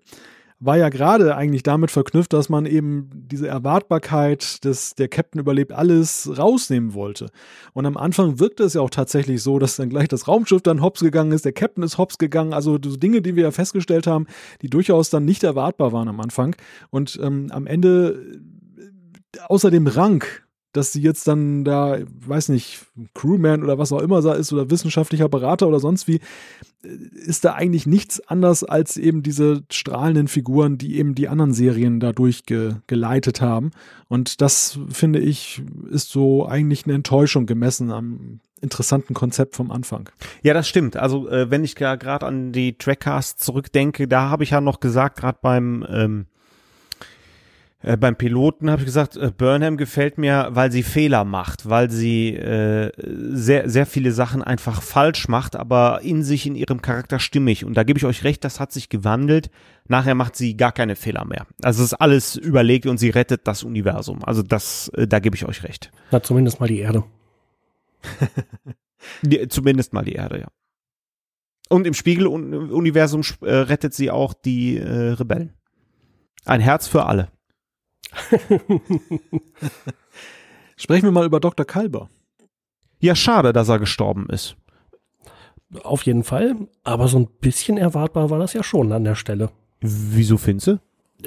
war ja gerade eigentlich damit verknüpft, dass man eben diese Erwartbarkeit des, der Captain überlebt alles rausnehmen wollte. Und am Anfang wirkte es ja auch tatsächlich so, dass dann gleich das Raumschiff dann hops gegangen ist, der Captain ist hops gegangen, also so Dinge, die wir ja festgestellt haben, die durchaus dann nicht erwartbar waren am Anfang. Und ähm, am Ende außer dem Rang dass sie jetzt dann da, weiß nicht, Crewman oder was auch immer da ist oder wissenschaftlicher Berater oder sonst wie, äh, ist da eigentlich nichts anders als eben diese strahlenden Figuren, die eben die anderen Serien dadurch ge geleitet haben. Und das, finde ich, ist so eigentlich eine Enttäuschung gemessen am interessanten Konzept vom Anfang. Ja, das stimmt. Also äh, wenn ich gerade an die Trackcasts zurückdenke, da habe ich ja noch gesagt, gerade beim ähm, äh, beim Piloten habe ich gesagt, äh, Burnham gefällt mir, weil sie Fehler macht, weil sie äh, sehr, sehr viele Sachen einfach falsch macht, aber in sich, in ihrem Charakter stimmig. Und da gebe ich euch recht, das hat sich gewandelt. Nachher macht sie gar keine Fehler mehr. Also es ist alles überlegt und sie rettet das Universum. Also das, äh, da gebe ich euch recht. Na, zumindest mal die Erde. die, zumindest mal die Erde, ja. Und im Spiegeluniversum rettet sie auch die Rebellen. Ein Herz für alle. Sprechen wir mal über Dr. Kalber. Ja, schade, dass er gestorben ist. Auf jeden Fall, aber so ein bisschen erwartbar war das ja schon an der Stelle. Wieso findest du?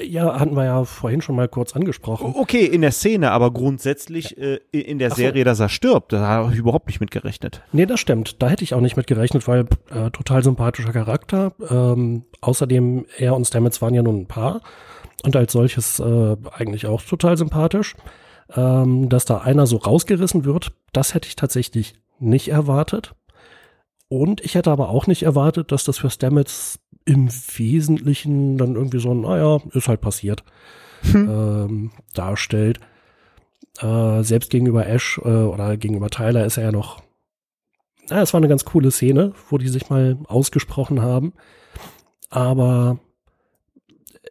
Ja, hatten wir ja vorhin schon mal kurz angesprochen. Okay, in der Szene, aber grundsätzlich äh, in der Ach Serie, so. dass er stirbt, da habe ich überhaupt nicht mit gerechnet. Nee, das stimmt. Da hätte ich auch nicht mit gerechnet, weil äh, total sympathischer Charakter. Ähm, außerdem, er und Stamets waren ja nun ein Paar und als solches äh, eigentlich auch total sympathisch. Ähm, dass da einer so rausgerissen wird, das hätte ich tatsächlich nicht erwartet. Und ich hätte aber auch nicht erwartet, dass das für Stamets im Wesentlichen dann irgendwie so ein, naja, ist halt passiert, hm. ähm, darstellt. Äh, selbst gegenüber Ash äh, oder gegenüber Tyler ist er ja noch, na, es war eine ganz coole Szene, wo die sich mal ausgesprochen haben. Aber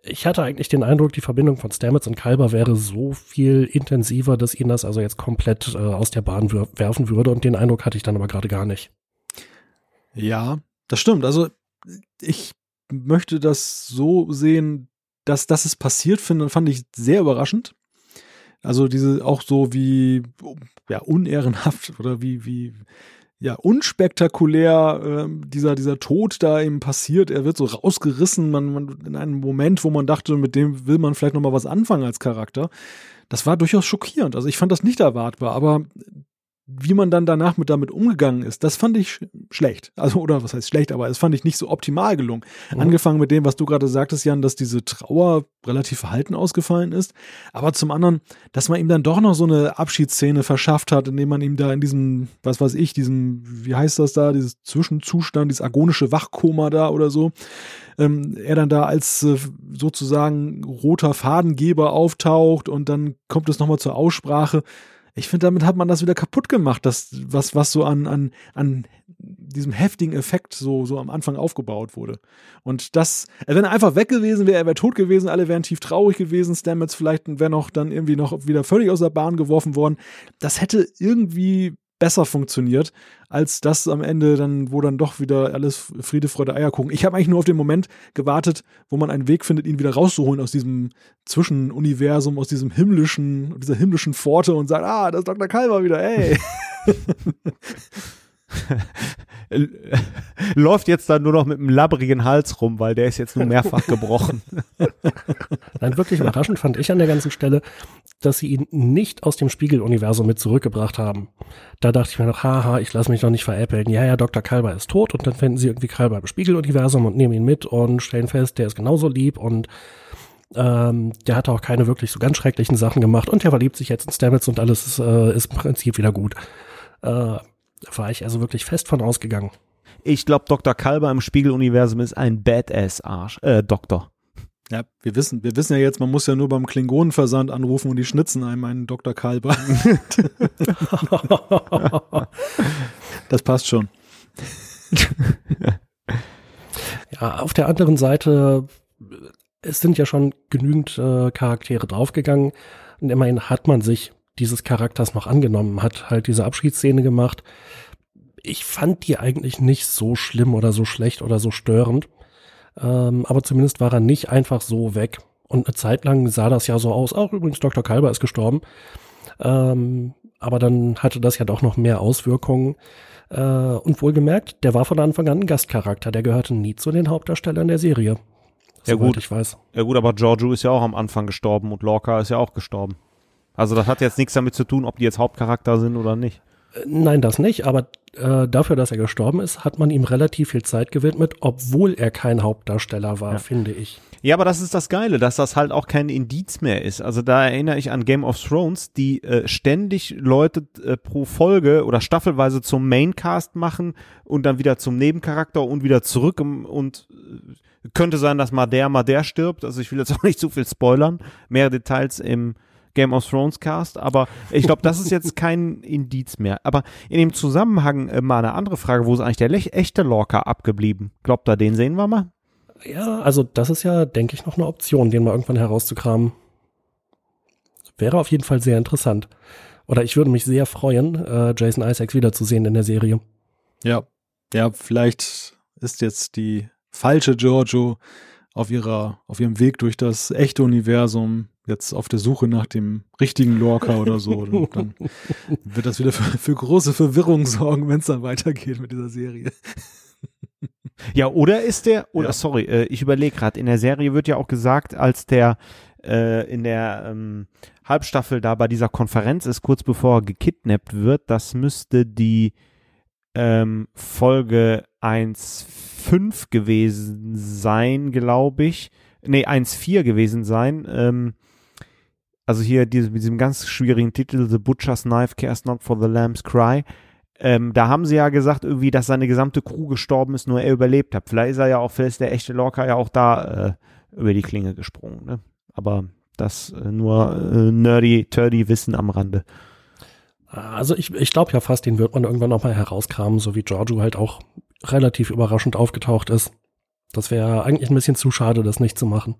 ich hatte eigentlich den Eindruck, die Verbindung von Stamets und Kalber wäre so viel intensiver, dass ihn das also jetzt komplett äh, aus der Bahn werfen würde. Und den Eindruck hatte ich dann aber gerade gar nicht. Ja, das stimmt. Also ich möchte das so sehen, dass das es passiert, finde, fand ich sehr überraschend. Also diese auch so wie ja unehrenhaft oder wie wie ja unspektakulär äh, dieser dieser Tod da eben passiert. Er wird so rausgerissen, man, man in einem Moment, wo man dachte, mit dem will man vielleicht noch mal was anfangen als Charakter. Das war durchaus schockierend. Also ich fand das nicht erwartbar, aber wie man dann danach mit damit umgegangen ist, das fand ich sch schlecht. Also, oder was heißt schlecht, aber es fand ich nicht so optimal gelungen. Mhm. Angefangen mit dem, was du gerade sagtest, Jan, dass diese Trauer relativ verhalten ausgefallen ist. Aber zum anderen, dass man ihm dann doch noch so eine Abschiedsszene verschafft hat, indem man ihm da in diesem, was weiß ich, diesem, wie heißt das da, dieses Zwischenzustand, dieses agonische Wachkoma da oder so, ähm, er dann da als äh, sozusagen roter Fadengeber auftaucht und dann kommt es nochmal zur Aussprache ich finde, damit hat man das wieder kaputt gemacht, das, was, was so an, an, an diesem heftigen Effekt so, so am Anfang aufgebaut wurde. Und das, wenn er einfach weg gewesen wäre, er wäre tot gewesen, alle wären tief traurig gewesen, Stamets vielleicht wäre noch dann irgendwie noch wieder völlig aus der Bahn geworfen worden. Das hätte irgendwie besser funktioniert, als das am Ende dann, wo dann doch wieder alles Friede, Freude, Eierkuchen. Ich habe eigentlich nur auf den Moment gewartet, wo man einen Weg findet, ihn wieder rauszuholen aus diesem Zwischenuniversum, aus diesem himmlischen, dieser himmlischen Pforte und sagt, ah, das ist Dr. Kalber wieder, ey. läuft jetzt dann nur noch mit einem labbrigen Hals rum, weil der ist jetzt nur mehrfach gebrochen. Nein, wirklich überraschend fand ich an der ganzen Stelle, dass sie ihn nicht aus dem Spiegeluniversum mit zurückgebracht haben. Da dachte ich mir noch, haha, ich lasse mich doch nicht veräppeln. Ja, ja, Dr. Kalber ist tot und dann finden sie irgendwie Kalber im Spiegeluniversum und nehmen ihn mit und stellen fest, der ist genauso lieb und ähm, der hat auch keine wirklich so ganz schrecklichen Sachen gemacht und der verliebt sich jetzt in Stamets und alles ist, äh, ist im Prinzip wieder gut. Äh, da war ich also wirklich fest von ausgegangen. Ich glaube, Dr. Kalber im Spiegeluniversum ist ein Badass-Arsch, äh, Doktor. Ja, wir wissen, wir wissen ja jetzt, man muss ja nur beim Klingonenversand anrufen und die schnitzen einem einen Dr. Kalber. das passt schon. ja, auf der anderen Seite, es sind ja schon genügend äh, Charaktere draufgegangen und immerhin hat man sich dieses Charakters noch angenommen, hat halt diese Abschiedsszene gemacht. Ich fand die eigentlich nicht so schlimm oder so schlecht oder so störend. Ähm, aber zumindest war er nicht einfach so weg. Und eine Zeit lang sah das ja so aus. Auch übrigens, Dr. Kalber ist gestorben. Ähm, aber dann hatte das ja doch noch mehr Auswirkungen. Äh, und wohlgemerkt, der war von Anfang an ein Gastcharakter. Der gehörte nie zu den Hauptdarstellern der Serie. Ja gut, ich weiß. Ja gut, aber Giorgio ist ja auch am Anfang gestorben und Lorca ist ja auch gestorben. Also das hat jetzt nichts damit zu tun, ob die jetzt Hauptcharakter sind oder nicht. Nein, das nicht, aber äh, dafür, dass er gestorben ist, hat man ihm relativ viel Zeit gewidmet, obwohl er kein Hauptdarsteller war, ja. finde ich. Ja, aber das ist das Geile, dass das halt auch kein Indiz mehr ist. Also da erinnere ich an Game of Thrones, die äh, ständig Leute äh, pro Folge oder staffelweise zum Maincast machen und dann wieder zum Nebencharakter und wieder zurück und äh, könnte sein, dass mal der, mal der stirbt. Also ich will jetzt auch nicht zu viel spoilern. Mehr Details im Game of Thrones Cast, aber ich glaube, das ist jetzt kein Indiz mehr. Aber in dem Zusammenhang äh, mal eine andere Frage, wo ist eigentlich der echte Lorca abgeblieben? Glaubt ihr, den sehen wir mal? Ja, also das ist ja, denke ich, noch eine Option, den mal irgendwann herauszukramen. Wäre auf jeden Fall sehr interessant. Oder ich würde mich sehr freuen, äh, Jason Isaacs wiederzusehen in der Serie. Ja, ja, vielleicht ist jetzt die falsche Giorgio auf ihrer, auf ihrem Weg durch das echte Universum jetzt auf der Suche nach dem richtigen Lorca oder so. Dann wird das wieder für, für große Verwirrung sorgen, wenn es dann weitergeht mit dieser Serie. Ja, oder ist der, oder ja. sorry, äh, ich überlege gerade, in der Serie wird ja auch gesagt, als der äh, in der ähm, Halbstaffel da bei dieser Konferenz ist, kurz bevor er gekidnappt wird, das müsste die ähm, Folge 1.5 gewesen sein, glaube ich. Nee, 1.4 gewesen sein. Ähm, also hier diese, mit diesem ganz schwierigen Titel, The Butcher's Knife Cares Not for the Lamb's Cry. ähm, da haben sie ja gesagt, irgendwie, dass seine gesamte Crew gestorben ist, nur er überlebt hat. Vielleicht ist er ja auch, vielleicht ist der echte Lorca ja auch da äh, über die Klinge gesprungen. Ne? Aber das äh, nur äh, nerdy, turdy Wissen am Rande. Also ich, ich glaube ja fast, den wird man irgendwann nochmal herauskramen, so wie Giorgio halt auch relativ überraschend aufgetaucht ist. Das wäre eigentlich ein bisschen zu schade, das nicht zu machen.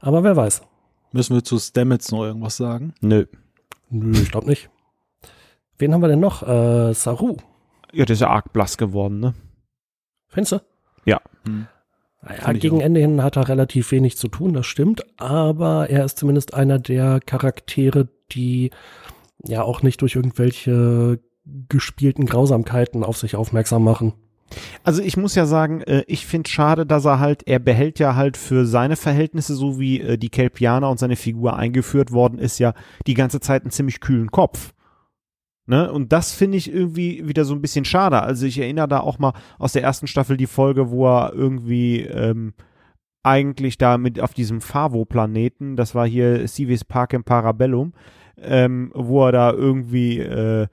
Aber wer weiß. Müssen wir zu Stamets noch irgendwas sagen? Nö. Nö, ich glaube nicht. Wen haben wir denn noch? Äh, Saru. Ja, der ist ja arg blass geworden, ne? Findest du? Ja. Hm. Naja, gegen Ende hin hat er relativ wenig zu tun, das stimmt, aber er ist zumindest einer der Charaktere, die ja auch nicht durch irgendwelche gespielten Grausamkeiten auf sich aufmerksam machen. Also ich muss ja sagen, äh, ich finde schade, dass er halt, er behält ja halt für seine Verhältnisse, so wie äh, die Kelpianer und seine Figur eingeführt worden ist, ja die ganze Zeit einen ziemlich kühlen Kopf. Ne? Und das finde ich irgendwie wieder so ein bisschen schade. Also ich erinnere da auch mal aus der ersten Staffel die Folge, wo er irgendwie ähm, eigentlich da mit auf diesem Favo-Planeten, das war hier Civis Park im Parabellum, ähm, wo er da irgendwie äh,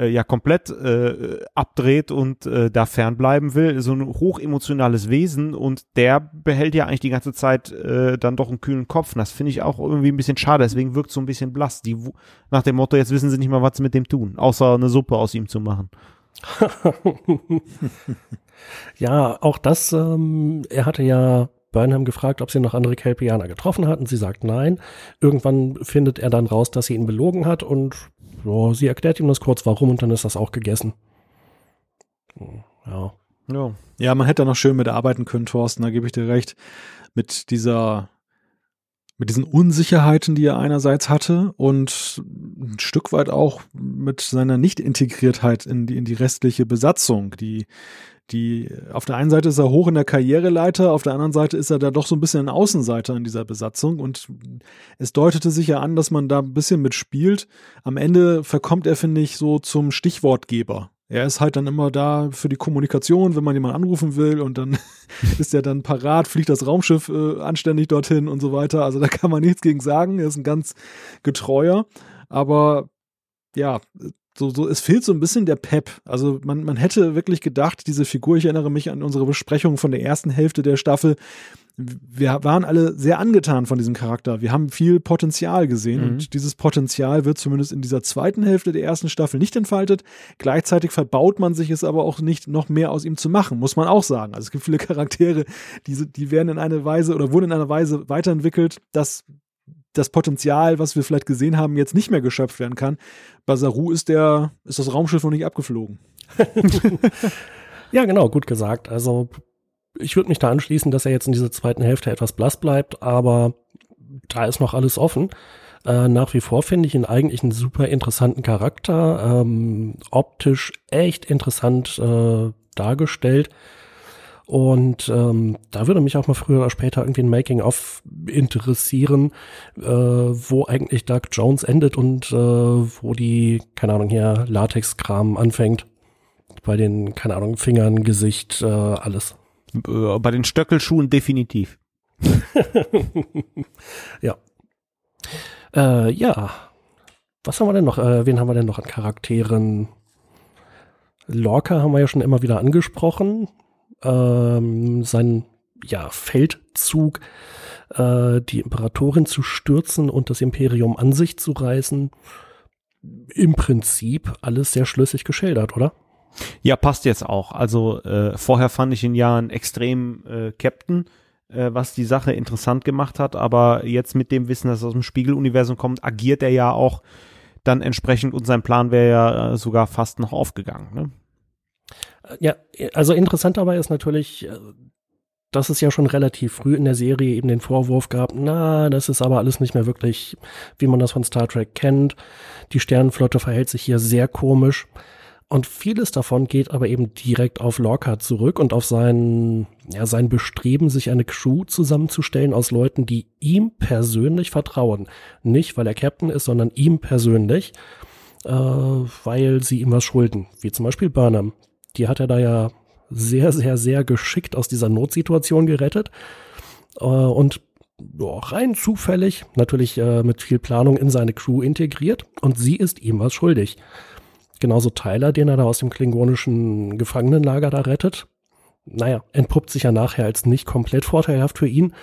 äh, ja komplett äh, abdreht und äh, da fernbleiben will. So ein hochemotionales Wesen und der behält ja eigentlich die ganze Zeit äh, dann doch einen kühlen Kopf. Und das finde ich auch irgendwie ein bisschen schade. Deswegen wirkt so ein bisschen blass. Die, nach dem Motto, jetzt wissen sie nicht mal, was sie mit dem tun, außer eine Suppe aus ihm zu machen. ja, auch das, ähm, er hatte ja Burnham gefragt, ob sie noch andere Kelpianer getroffen hat und sie sagt nein. Irgendwann findet er dann raus, dass sie ihn belogen hat und ja, sie erklärt ihm das kurz, warum und dann ist das auch gegessen. Ja. Ja, ja man hätte da noch schön mitarbeiten können, Thorsten, da gebe ich dir recht. Mit dieser, mit diesen Unsicherheiten, die er einerseits hatte und ein Stück weit auch mit seiner Nicht-Integriertheit in die, in die restliche Besatzung, die die, auf der einen Seite ist er hoch in der Karriereleiter, auf der anderen Seite ist er da doch so ein bisschen ein Außenseiter in dieser Besatzung und es deutete sich ja an, dass man da ein bisschen mitspielt. Am Ende verkommt er, finde ich, so zum Stichwortgeber. Er ist halt dann immer da für die Kommunikation, wenn man jemanden anrufen will und dann ist er dann parat, fliegt das Raumschiff äh, anständig dorthin und so weiter. Also da kann man nichts gegen sagen. Er ist ein ganz getreuer. Aber ja, so, so, es fehlt so ein bisschen der Pep. Also man, man hätte wirklich gedacht, diese Figur, ich erinnere mich an unsere Besprechung von der ersten Hälfte der Staffel, wir waren alle sehr angetan von diesem Charakter. Wir haben viel Potenzial gesehen mhm. und dieses Potenzial wird zumindest in dieser zweiten Hälfte der ersten Staffel nicht entfaltet. Gleichzeitig verbaut man sich es aber auch nicht, noch mehr aus ihm zu machen, muss man auch sagen. Also es gibt viele Charaktere, die, die werden in einer Weise oder wurden in einer Weise weiterentwickelt, dass das Potenzial, was wir vielleicht gesehen haben, jetzt nicht mehr geschöpft werden kann. Bei Saru ist der, ist das Raumschiff noch nicht abgeflogen. ja, genau, gut gesagt. Also ich würde mich da anschließen, dass er jetzt in dieser zweiten Hälfte etwas blass bleibt, aber da ist noch alles offen. Äh, nach wie vor finde ich ihn eigentlich einen super interessanten Charakter, ähm, optisch echt interessant äh, dargestellt. Und ähm, da würde mich auch mal früher oder später irgendwie ein Making-of interessieren, äh, wo eigentlich Doug Jones endet und äh, wo die, keine Ahnung, hier Latex-Kram anfängt. Bei den, keine Ahnung, Fingern, Gesicht, äh, alles. Äh, bei den Stöckelschuhen definitiv. ja. Äh, ja. Was haben wir denn noch? Äh, wen haben wir denn noch an Charakteren? Lorca haben wir ja schon immer wieder angesprochen ähm, sein ja, Feldzug, äh, die Imperatorin zu stürzen und das Imperium an sich zu reißen. Im Prinzip alles sehr schlüssig geschildert, oder? Ja, passt jetzt auch. Also äh, vorher fand ich ihn ja ein extrem äh, Captain, äh, was die Sache interessant gemacht hat, aber jetzt mit dem Wissen, dass er aus dem Spiegeluniversum kommt, agiert er ja auch dann entsprechend und sein Plan wäre ja äh, sogar fast noch aufgegangen. Ne? Ja, also interessant dabei ist natürlich, äh, dass es ja schon relativ früh in der Serie eben den Vorwurf gab, na, das ist aber alles nicht mehr wirklich, wie man das von Star Trek kennt. Die Sternenflotte verhält sich hier sehr komisch. Und vieles davon geht aber eben direkt auf Lorca zurück und auf sein, ja, sein Bestreben, sich eine Crew zusammenzustellen aus Leuten, die ihm persönlich vertrauen. Nicht, weil er Captain ist, sondern ihm persönlich, äh, weil sie ihm was schulden. Wie zum Beispiel Burnham, die hat er da ja sehr, sehr, sehr geschickt aus dieser Notsituation gerettet. Äh, und ja, rein zufällig, natürlich äh, mit viel Planung in seine Crew integriert. Und sie ist ihm was schuldig. Genauso Tyler, den er da aus dem klingonischen Gefangenenlager da rettet. Naja, entpuppt sich ja nachher als nicht komplett vorteilhaft für ihn.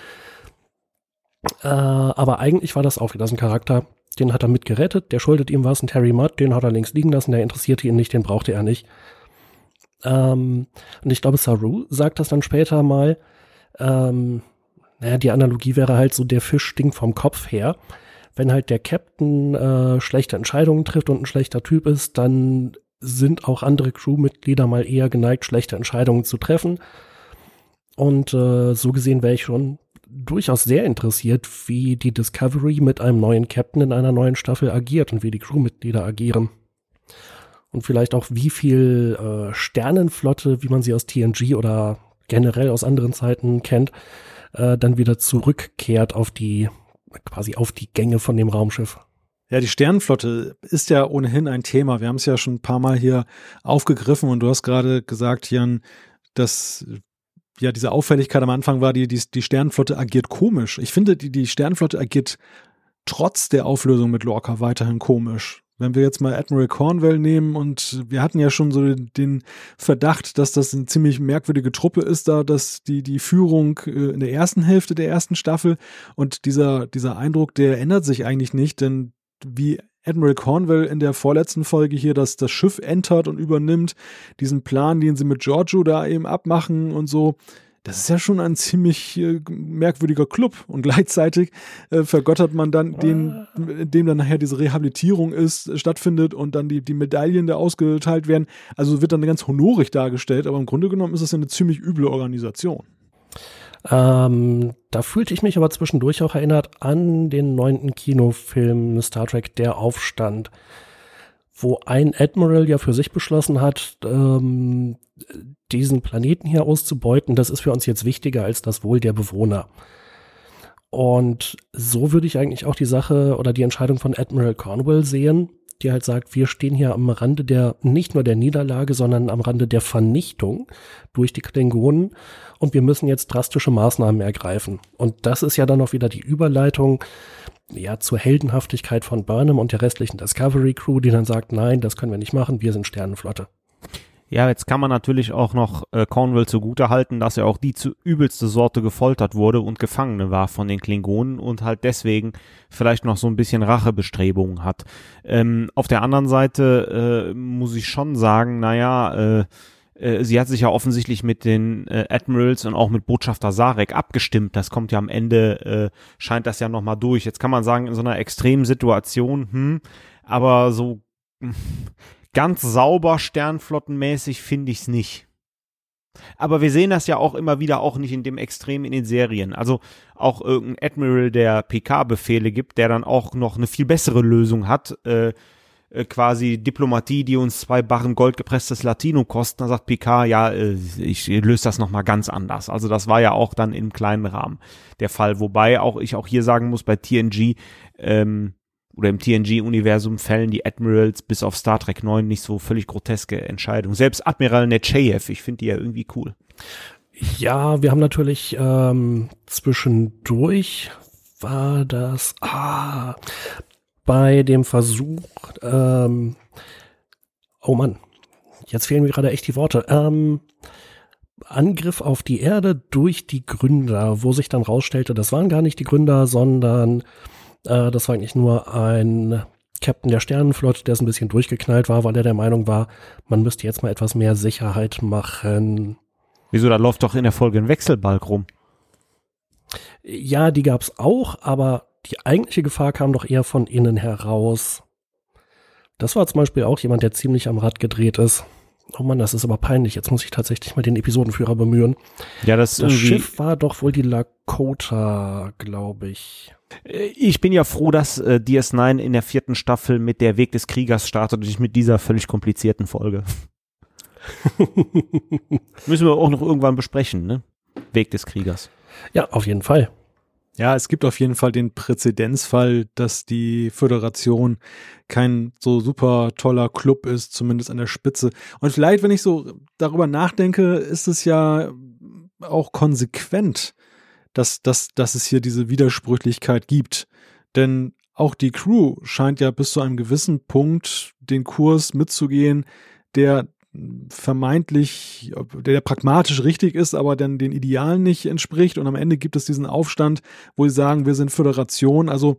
Äh, aber eigentlich war das auch wieder so ein Charakter, den hat er mitgerettet, der schuldet ihm was, ein Terry Mudd, den hat er links liegen lassen, der interessierte ihn nicht, den brauchte er nicht. Ähm, und ich glaube, Saru sagt das dann später mal. Ähm, naja, die Analogie wäre halt so, der Fisch stinkt vom Kopf her. Wenn halt der Captain äh, schlechte Entscheidungen trifft und ein schlechter Typ ist, dann sind auch andere Crewmitglieder mal eher geneigt, schlechte Entscheidungen zu treffen. Und äh, so gesehen wäre ich schon durchaus sehr interessiert, wie die Discovery mit einem neuen Captain in einer neuen Staffel agiert und wie die Crewmitglieder agieren. Und vielleicht auch, wie viel äh, Sternenflotte, wie man sie aus TNG oder generell aus anderen Zeiten kennt, äh, dann wieder zurückkehrt auf die, quasi auf die Gänge von dem Raumschiff. Ja, die Sternenflotte ist ja ohnehin ein Thema. Wir haben es ja schon ein paar Mal hier aufgegriffen und du hast gerade gesagt, Jan, dass ja diese Auffälligkeit am Anfang war, die, die, die Sternenflotte agiert komisch. Ich finde, die, die Sternenflotte agiert trotz der Auflösung mit Lorca weiterhin komisch. Wenn wir jetzt mal Admiral Cornwell nehmen und wir hatten ja schon so den Verdacht, dass das eine ziemlich merkwürdige Truppe ist, da dass die, die Führung äh, in der ersten Hälfte der ersten Staffel und dieser, dieser Eindruck, der ändert sich eigentlich nicht, denn wie Admiral Cornwell in der vorletzten Folge hier das, das Schiff entert und übernimmt, diesen Plan, den sie mit Giorgio da eben abmachen und so, das ist ja schon ein ziemlich äh, merkwürdiger Club und gleichzeitig äh, vergöttert man dann den, dem dann nachher diese Rehabilitierung ist, stattfindet und dann die, die Medaillen da ausgeteilt werden. Also wird dann ganz honorig dargestellt, aber im Grunde genommen ist das eine ziemlich üble Organisation. Ähm, da fühlte ich mich aber zwischendurch auch erinnert an den neunten Kinofilm Star Trek Der Aufstand, wo ein Admiral ja für sich beschlossen hat, ähm, diesen Planeten hier auszubeuten, das ist für uns jetzt wichtiger als das Wohl der Bewohner. Und so würde ich eigentlich auch die Sache oder die Entscheidung von Admiral Cornwall sehen, die halt sagt, wir stehen hier am Rande der, nicht nur der Niederlage, sondern am Rande der Vernichtung durch die Klingonen und wir müssen jetzt drastische Maßnahmen ergreifen. Und das ist ja dann auch wieder die Überleitung ja, zur Heldenhaftigkeit von Burnham und der restlichen Discovery Crew, die dann sagt, nein, das können wir nicht machen, wir sind Sternenflotte. Ja, jetzt kann man natürlich auch noch äh, Cornwall zugute halten, dass er auch die zu übelste Sorte gefoltert wurde und Gefangene war von den Klingonen und halt deswegen vielleicht noch so ein bisschen Rachebestrebungen hat. Ähm, auf der anderen Seite äh, muss ich schon sagen, naja, äh, äh, sie hat sich ja offensichtlich mit den äh, Admirals und auch mit Botschafter Sarek abgestimmt. Das kommt ja am Ende, äh, scheint das ja nochmal durch. Jetzt kann man sagen, in so einer extremen Situation, hm, aber so ganz sauber sternflottenmäßig finde ich es nicht. Aber wir sehen das ja auch immer wieder, auch nicht in dem Extrem in den Serien. Also auch irgendein Admiral, der PK-Befehle gibt, der dann auch noch eine viel bessere Lösung hat, äh, äh, quasi Diplomatie, die uns zwei Barren Gold gepresstes Latino kosten, dann sagt Picard, ja, äh, ich löse das nochmal ganz anders. Also das war ja auch dann im kleinen Rahmen der Fall. Wobei auch ich auch hier sagen muss, bei TNG ähm, oder im TNG-Universum fällen die Admirals bis auf Star Trek 9 nicht so völlig groteske Entscheidungen. Selbst Admiral Nechayev, ich finde die ja irgendwie cool. Ja, wir haben natürlich ähm, zwischendurch war das, ah, bei dem Versuch, ähm, oh Mann, jetzt fehlen mir gerade echt die Worte, ähm, Angriff auf die Erde durch die Gründer, wo sich dann rausstellte, das waren gar nicht die Gründer, sondern äh, das war eigentlich nur ein Captain der Sternenflotte, der so ein bisschen durchgeknallt war, weil er der Meinung war, man müsste jetzt mal etwas mehr Sicherheit machen. Wieso, da läuft doch in der Folge ein Wechselbalg rum. Ja, die gab's auch, aber die eigentliche Gefahr kam doch eher von innen heraus. Das war zum Beispiel auch jemand, der ziemlich am Rad gedreht ist. Oh Mann, das ist aber peinlich. Jetzt muss ich tatsächlich mal den Episodenführer bemühen. Ja, das, das Schiff war doch wohl die Lakota, glaube ich. Äh, ich bin ja froh, dass äh, DS9 in der vierten Staffel mit der Weg des Kriegers startet und nicht mit dieser völlig komplizierten Folge. Müssen wir auch noch irgendwann besprechen, ne? Weg des Kriegers. Ja, auf jeden Fall. Ja, es gibt auf jeden Fall den Präzedenzfall, dass die Föderation kein so super toller Club ist, zumindest an der Spitze. Und vielleicht, wenn ich so darüber nachdenke, ist es ja auch konsequent, dass, dass, dass es hier diese Widersprüchlichkeit gibt. Denn auch die Crew scheint ja bis zu einem gewissen Punkt den Kurs mitzugehen, der vermeintlich, der pragmatisch richtig ist, aber dann den Idealen nicht entspricht. Und am Ende gibt es diesen Aufstand, wo sie sagen, wir sind Föderation. Also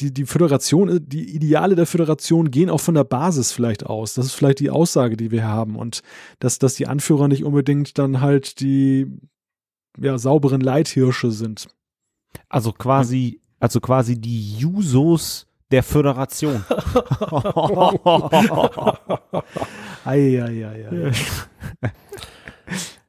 die, die Föderation, die Ideale der Föderation gehen auch von der Basis vielleicht aus. Das ist vielleicht die Aussage, die wir haben. Und dass, dass die Anführer nicht unbedingt dann halt die ja, sauberen Leithirsche sind. Also quasi, also quasi die Jusos der Föderation. ei, ei, ei, ei.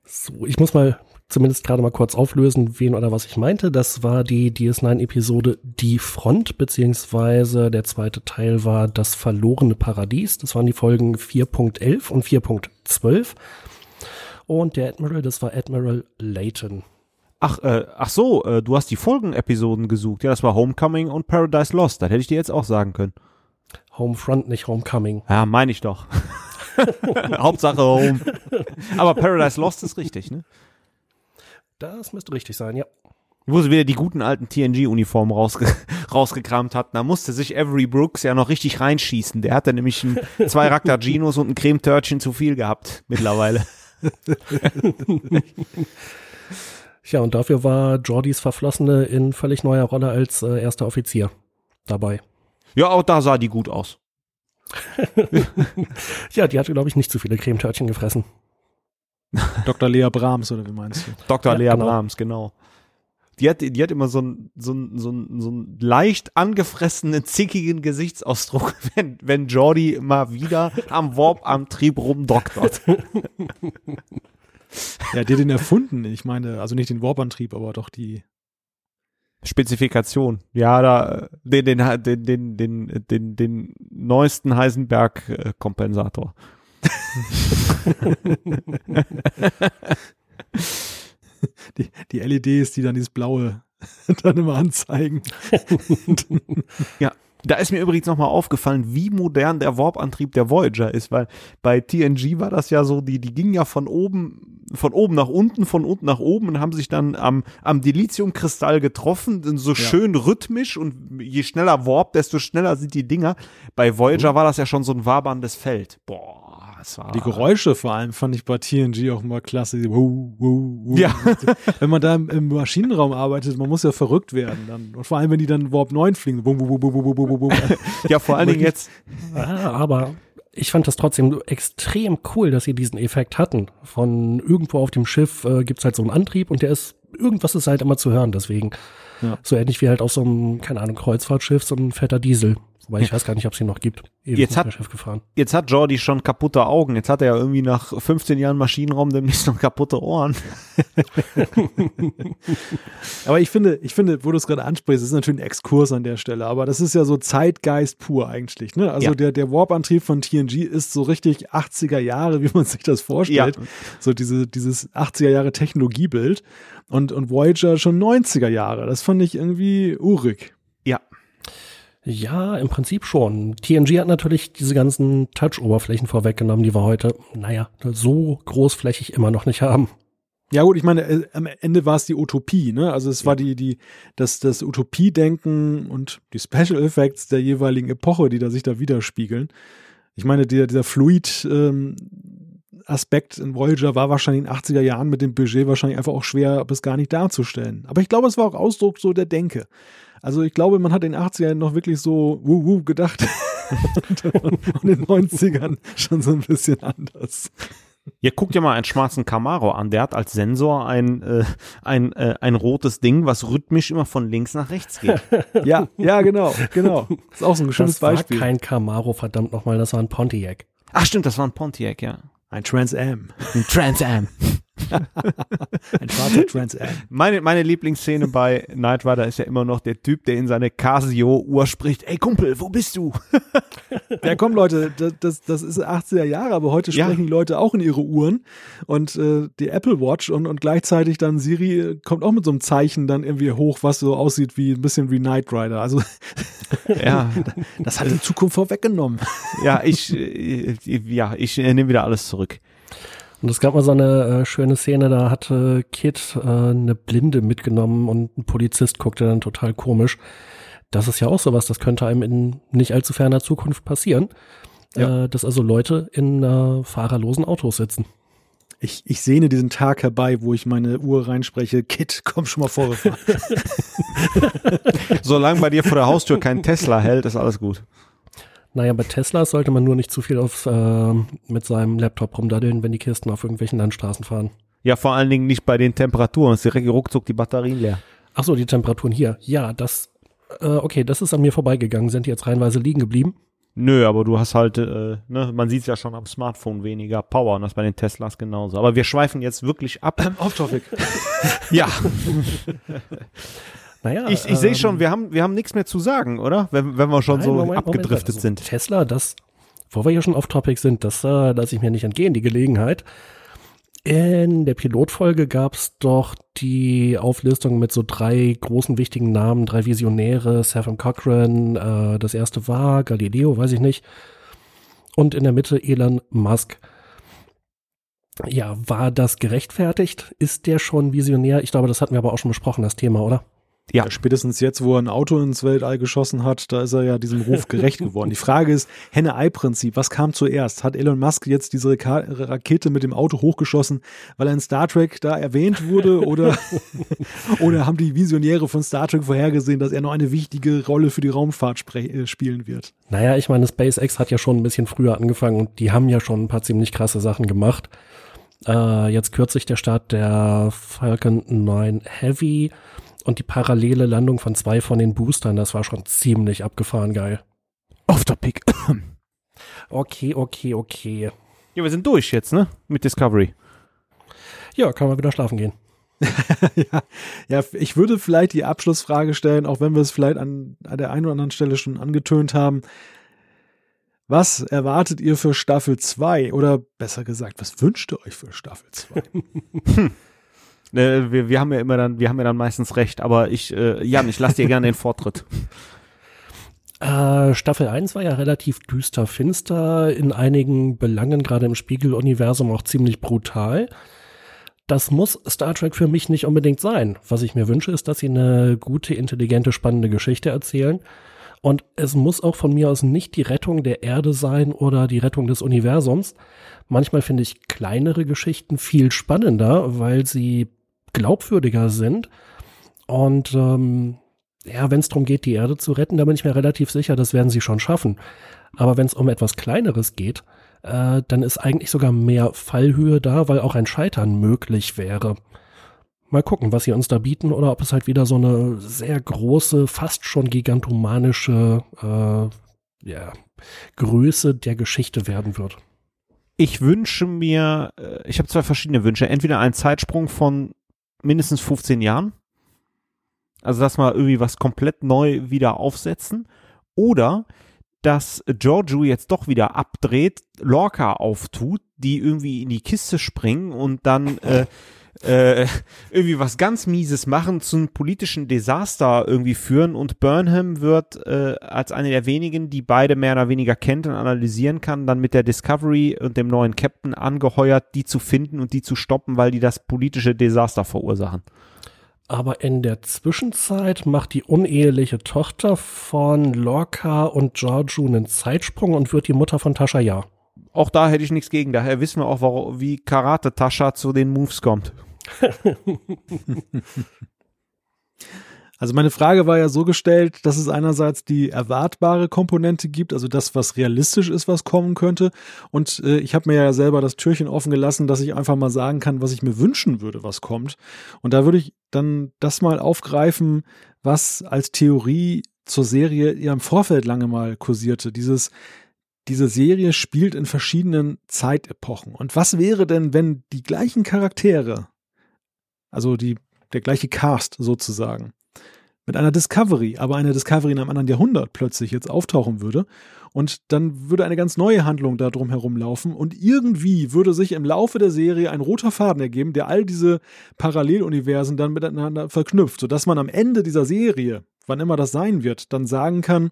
So, ich muss mal zumindest gerade mal kurz auflösen, wen oder was ich meinte. Das war die DS9-Episode Die Front, beziehungsweise der zweite Teil war Das verlorene Paradies. Das waren die Folgen 4.11 und 4.12. Und der Admiral, das war Admiral Layton. Ach, äh, ach so, äh, du hast die Folgenepisoden gesucht. Ja, das war Homecoming und Paradise Lost. Das hätte ich dir jetzt auch sagen können. Homefront, nicht Homecoming. Ja, meine ich doch. Hauptsache Home. Aber Paradise Lost ist richtig, ne? Das müsste richtig sein, ja. Wo sie wieder die guten alten TNG-Uniformen rausge rausgekramt hatten. Da musste sich Avery Brooks ja noch richtig reinschießen. Der hatte nämlich ein, zwei Raktaginos und ein Cremetörtchen zu viel gehabt mittlerweile. Ja, und dafür war Jordys Verflossene in völlig neuer Rolle als äh, erster Offizier dabei. Ja, auch da sah die gut aus. ja, die hatte, glaube ich, nicht zu viele Cremetörtchen gefressen. Dr. Lea Brahms, oder wie meinst du? Dr. Ja, Lea genau. Brahms, genau. Die hat, die hat immer so einen so einen, so einen, so einen leicht angefressenen, zickigen Gesichtsausdruck, wenn, wenn Jordi mal wieder am Warp-Antrieb rumdoktert. Ja, der den erfunden. Ich meine, also nicht den Warp-Antrieb, aber doch die Spezifikation. Ja, da den den den den den den, den neuesten Heisenberg-Kompensator. die, die LEDs, die dann dieses blaue dann immer anzeigen. ja, da ist mir übrigens nochmal aufgefallen, wie modern der Warp-Antrieb der Voyager ist, weil bei TNG war das ja so, die, die gingen ja von oben, von oben nach unten, von unten nach oben und haben sich dann am, am Dilithiumkristall getroffen, so ja. schön rhythmisch und je schneller Warp, desto schneller sind die Dinger. Bei Voyager mhm. war das ja schon so ein waberndes Feld. Boah. Die Geräusche vor allem fand ich bei TNG auch immer klasse. Wuh, wuh, wuh. Ja. wenn man da im, im, Maschinenraum arbeitet, man muss ja verrückt werden. Dann. Und vor allem, wenn die dann Warp 9 fliegen. ja, vor allen Dingen jetzt. Ja, aber ich fand das trotzdem extrem cool, dass sie diesen Effekt hatten. Von irgendwo auf dem Schiff äh, gibt es halt so einen Antrieb und der ist, irgendwas ist halt immer zu hören, deswegen. Ja. So ähnlich wie halt auf so einem, keine Ahnung, Kreuzfahrtschiff, so ein fetter Diesel. Wobei ich weiß gar nicht, ob es ihn noch gibt. Eben jetzt hat, jetzt hat Jordi schon kaputte Augen. Jetzt hat er ja irgendwie nach 15 Jahren Maschinenraum demnächst noch kaputte Ohren. aber ich finde, ich finde, wo du es gerade ansprichst, ist natürlich ein Exkurs an der Stelle. Aber das ist ja so Zeitgeist pur eigentlich. Ne? Also ja. der, der Warp-Antrieb von TNG ist so richtig 80er Jahre, wie man sich das vorstellt. Ja. So diese, dieses 80er Jahre Technologiebild. Und, und Voyager schon 90er Jahre. Das fand ich irgendwie urig. Ja, im Prinzip schon. TNG hat natürlich diese ganzen Touch-Oberflächen vorweggenommen, die wir heute, naja, so großflächig immer noch nicht haben. Ja gut, ich meine, äh, am Ende war es die Utopie, ne? Also es ja. war die, die, das, das Utopiedenken und die Special Effects der jeweiligen Epoche, die da sich da widerspiegeln. Ich meine, der, dieser Fluid ähm, Aspekt in Voyager war wahrscheinlich in den 80er Jahren mit dem Budget wahrscheinlich einfach auch schwer bis gar nicht darzustellen. Aber ich glaube, es war auch Ausdruck so der Denke. Also ich glaube, man hat in den 80ern noch wirklich so wuh, wuh gedacht und in den 90ern schon so ein bisschen anders. Ihr guckt ja mal einen schwarzen Camaro an. Der hat als Sensor ein, äh, ein, äh, ein rotes Ding, was rhythmisch immer von links nach rechts geht. ja, ja, genau, genau. Das ist auch so ein schönes Beispiel. Das war kein Camaro, verdammt nochmal, das war ein Pontiac. Ach stimmt, das war ein Pontiac, ja. Ein Trans Am. Ein Trans Am. Ein schwarzer Trans Am. Meine, meine Lieblingsszene bei Knight Rider ist ja immer noch der Typ, der in seine Casio-Uhr spricht. Ey Kumpel, wo bist du? ja, komm Leute, das, das, das ist 80er Jahre, aber heute sprechen ja. die Leute auch in ihre Uhren und äh, die Apple Watch und, und gleichzeitig dann Siri kommt auch mit so einem Zeichen dann irgendwie hoch, was so aussieht wie ein bisschen wie Knight Rider. Also ja, das hat die Zukunft vorweggenommen. Ja, ich, äh, ja, ich äh, nehme wieder alles zurück. Und es gab mal so eine äh, schöne Szene, da hatte Kit äh, eine Blinde mitgenommen und ein Polizist guckte dann total komisch. das ist ja auch sowas, das könnte einem in nicht allzu ferner Zukunft passieren, ja. äh, dass also Leute in äh, fahrerlosen Autos sitzen. Ich, ich sehne diesen Tag herbei, wo ich meine Uhr reinspreche. Kit, komm schon mal vorgefahren. Solange bei dir vor der Haustür kein Tesla hält, ist alles gut. Naja, bei Tesla sollte man nur nicht zu viel auf, äh, mit seinem Laptop rumdaddeln, wenn die Kisten auf irgendwelchen Landstraßen fahren. Ja, vor allen Dingen nicht bei den Temperaturen. Es ist direkt ruckzuck die Batterien leer. Ach so, die Temperaturen hier. Ja, das, äh, okay, das ist an mir vorbeigegangen. Sind die jetzt reihenweise liegen geblieben? Nö, aber du hast halt, äh, ne, man sieht es ja schon am Smartphone weniger Power und das bei den Teslas genauso. Aber wir schweifen jetzt wirklich ab. Ähm, Off-Topic. ja. naja, ich, ich ähm, sehe schon, wir haben, wir haben nichts mehr zu sagen, oder? Wenn, wenn wir schon nein, so Moment, abgedriftet Moment, also sind. Tesla, das, wo wir ja schon off-topic sind, das äh, lasse ich mir nicht entgehen, die Gelegenheit. In der Pilotfolge gab es doch die Auflistung mit so drei großen wichtigen Namen, drei Visionäre, Stephen Cochrane, äh, das erste war Galileo, weiß ich nicht. Und in der Mitte Elon Musk. Ja, war das gerechtfertigt? Ist der schon Visionär? Ich glaube, das hatten wir aber auch schon besprochen, das Thema, oder? Ja. Spätestens jetzt, wo er ein Auto ins Weltall geschossen hat, da ist er ja diesem Ruf gerecht geworden. Die Frage ist, Henne-Ei-Prinzip, was kam zuerst? Hat Elon Musk jetzt diese Rakete mit dem Auto hochgeschossen, weil er in Star Trek da erwähnt wurde? Oder, oder haben die Visionäre von Star Trek vorhergesehen, dass er noch eine wichtige Rolle für die Raumfahrt äh, spielen wird? Naja, ich meine, SpaceX hat ja schon ein bisschen früher angefangen und die haben ja schon ein paar ziemlich krasse Sachen gemacht. Äh, jetzt kürzlich der Start der Falcon 9 Heavy und die parallele Landung von zwei von den Boostern, das war schon ziemlich abgefahren geil. Off topic. okay, okay, okay. Ja, wir sind durch jetzt, ne? Mit Discovery. Ja, kann man wieder schlafen gehen. ja, ja, ich würde vielleicht die Abschlussfrage stellen, auch wenn wir es vielleicht an, an der einen oder anderen Stelle schon angetönt haben. Was erwartet ihr für Staffel 2? Oder besser gesagt, was wünscht ihr euch für Staffel 2? Äh, wir, wir haben ja immer dann, wir haben ja dann meistens recht, aber ich, äh, Jan, ich lasse dir gerne den Vortritt. Äh, Staffel 1 war ja relativ düster, finster, in einigen Belangen, gerade im Spiegeluniversum auch ziemlich brutal. Das muss Star Trek für mich nicht unbedingt sein. Was ich mir wünsche, ist, dass sie eine gute, intelligente, spannende Geschichte erzählen. Und es muss auch von mir aus nicht die Rettung der Erde sein oder die Rettung des Universums. Manchmal finde ich kleinere Geschichten viel spannender, weil sie glaubwürdiger sind. Und ähm, ja, wenn es darum geht, die Erde zu retten, da bin ich mir relativ sicher, das werden sie schon schaffen. Aber wenn es um etwas Kleineres geht, äh, dann ist eigentlich sogar mehr Fallhöhe da, weil auch ein Scheitern möglich wäre. Mal gucken, was sie uns da bieten oder ob es halt wieder so eine sehr große, fast schon gigantomanische äh, ja, Größe der Geschichte werden wird. Ich wünsche mir, äh, ich habe zwei verschiedene Wünsche. Entweder einen Zeitsprung von mindestens 15 Jahren. Also, dass wir irgendwie was komplett neu wieder aufsetzen. Oder, dass Giorgio jetzt doch wieder abdreht, Lorca auftut, die irgendwie in die Kiste springen und dann äh, äh, irgendwie was ganz Mieses machen, zu einem politischen Desaster irgendwie führen und Burnham wird äh, als eine der wenigen, die beide mehr oder weniger kennt und analysieren kann, dann mit der Discovery und dem neuen Captain angeheuert, die zu finden und die zu stoppen, weil die das politische Desaster verursachen. Aber in der Zwischenzeit macht die uneheliche Tochter von Lorca und Giorgio einen Zeitsprung und wird die Mutter von Tascha Ja. Auch da hätte ich nichts gegen. Daher wissen wir auch, wie Karate Tascha zu den Moves kommt. Also meine Frage war ja so gestellt, dass es einerseits die erwartbare Komponente gibt, also das, was realistisch ist, was kommen könnte. Und äh, ich habe mir ja selber das Türchen offen gelassen, dass ich einfach mal sagen kann, was ich mir wünschen würde, was kommt. Und da würde ich dann das mal aufgreifen, was als Theorie zur Serie ja im Vorfeld lange mal kursierte. Dieses, diese Serie spielt in verschiedenen Zeitepochen. Und was wäre denn, wenn die gleichen Charaktere also die, der gleiche Cast sozusagen, mit einer Discovery, aber eine Discovery in einem anderen Jahrhundert plötzlich jetzt auftauchen würde. Und dann würde eine ganz neue Handlung da drum herum laufen. Und irgendwie würde sich im Laufe der Serie ein roter Faden ergeben, der all diese Paralleluniversen dann miteinander verknüpft, sodass man am Ende dieser Serie, wann immer das sein wird, dann sagen kann,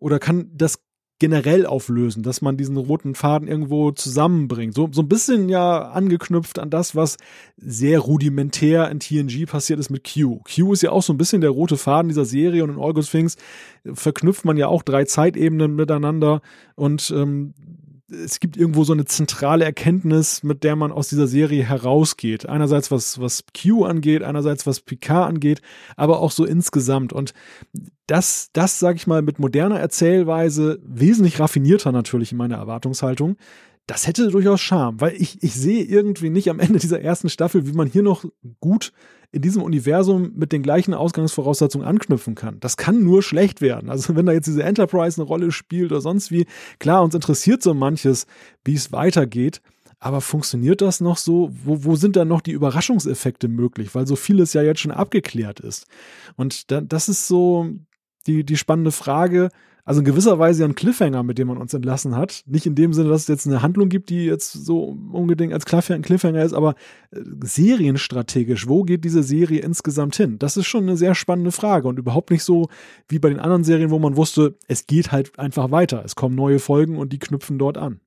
oder kann das generell auflösen, dass man diesen roten Faden irgendwo zusammenbringt. So, so ein bisschen ja angeknüpft an das, was sehr rudimentär in TNG passiert ist mit Q. Q ist ja auch so ein bisschen der rote Faden dieser Serie und in Good Things verknüpft man ja auch drei Zeitebenen miteinander und ähm, es gibt irgendwo so eine zentrale Erkenntnis, mit der man aus dieser Serie herausgeht. Einerseits was, was Q angeht, einerseits was Picard angeht, aber auch so insgesamt. Und das, das sage ich mal, mit moderner Erzählweise, wesentlich raffinierter natürlich in meiner Erwartungshaltung, das hätte durchaus Charme, weil ich, ich sehe irgendwie nicht am Ende dieser ersten Staffel, wie man hier noch gut in diesem Universum mit den gleichen Ausgangsvoraussetzungen anknüpfen kann. Das kann nur schlecht werden. Also wenn da jetzt diese Enterprise eine Rolle spielt oder sonst wie, klar, uns interessiert so manches, wie es weitergeht. Aber funktioniert das noch so? Wo, wo sind da noch die Überraschungseffekte möglich? Weil so vieles ja jetzt schon abgeklärt ist. Und da, das ist so die, die spannende Frage. Also in gewisser Weise ein Cliffhanger, mit dem man uns entlassen hat. Nicht in dem Sinne, dass es jetzt eine Handlung gibt, die jetzt so unbedingt als Cliffhanger ist, aber äh, serienstrategisch, wo geht diese Serie insgesamt hin? Das ist schon eine sehr spannende Frage und überhaupt nicht so wie bei den anderen Serien, wo man wusste, es geht halt einfach weiter. Es kommen neue Folgen und die knüpfen dort an.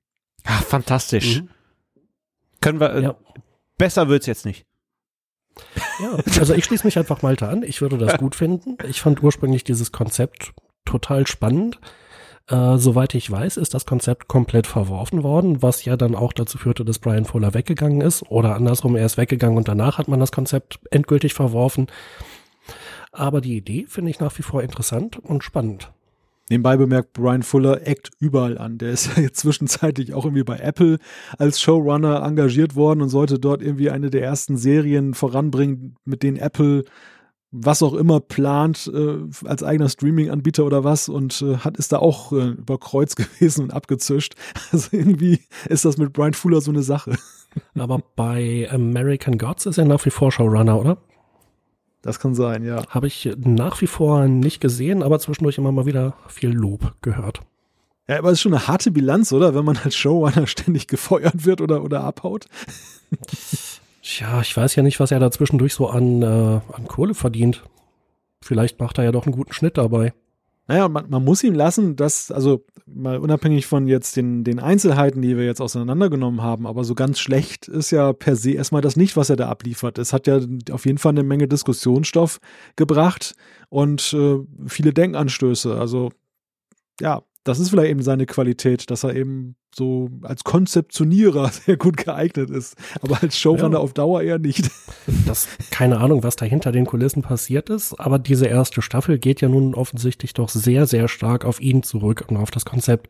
Ja, fantastisch. Mhm. Können wir, äh, ja. besser wird's jetzt nicht. Ja, also ich schließe mich einfach Malte an. Ich würde das gut finden. Ich fand ursprünglich dieses Konzept total spannend. Äh, soweit ich weiß, ist das Konzept komplett verworfen worden, was ja dann auch dazu führte, dass Brian Fuller weggegangen ist. Oder andersrum, er ist weggegangen und danach hat man das Konzept endgültig verworfen. Aber die Idee finde ich nach wie vor interessant und spannend. Nebenbei bemerkt, Brian Fuller eckt überall an. Der ist ja zwischenzeitlich auch irgendwie bei Apple als Showrunner engagiert worden und sollte dort irgendwie eine der ersten Serien voranbringen, mit denen Apple was auch immer plant äh, als eigener Streaming-Anbieter oder was und äh, hat ist da auch äh, über Kreuz gewesen und abgezischt. Also irgendwie ist das mit Brian Fuller so eine Sache. Aber bei American Gods ist er nach wie vor Showrunner, oder? Das kann sein, ja. Habe ich nach wie vor nicht gesehen, aber zwischendurch immer mal wieder viel Lob gehört. Ja, aber es ist schon eine harte Bilanz, oder? Wenn man als Showrunner ständig gefeuert wird oder, oder abhaut. Tja, ich weiß ja nicht, was er da zwischendurch so an, äh, an Kohle verdient. Vielleicht macht er ja doch einen guten Schnitt dabei. Naja, man, man muss ihm lassen, dass, also mal unabhängig von jetzt den, den Einzelheiten, die wir jetzt auseinandergenommen haben, aber so ganz schlecht ist ja per se erstmal das nicht, was er da abliefert. Es hat ja auf jeden Fall eine Menge Diskussionsstoff gebracht und äh, viele Denkanstöße. Also ja, das ist vielleicht eben seine Qualität, dass er eben so als Konzeptionierer sehr gut geeignet ist, aber als Showrunner ja. auf Dauer eher nicht. Das, keine Ahnung, was da hinter den Kulissen passiert ist, aber diese erste Staffel geht ja nun offensichtlich doch sehr, sehr stark auf ihn zurück und auf das Konzept,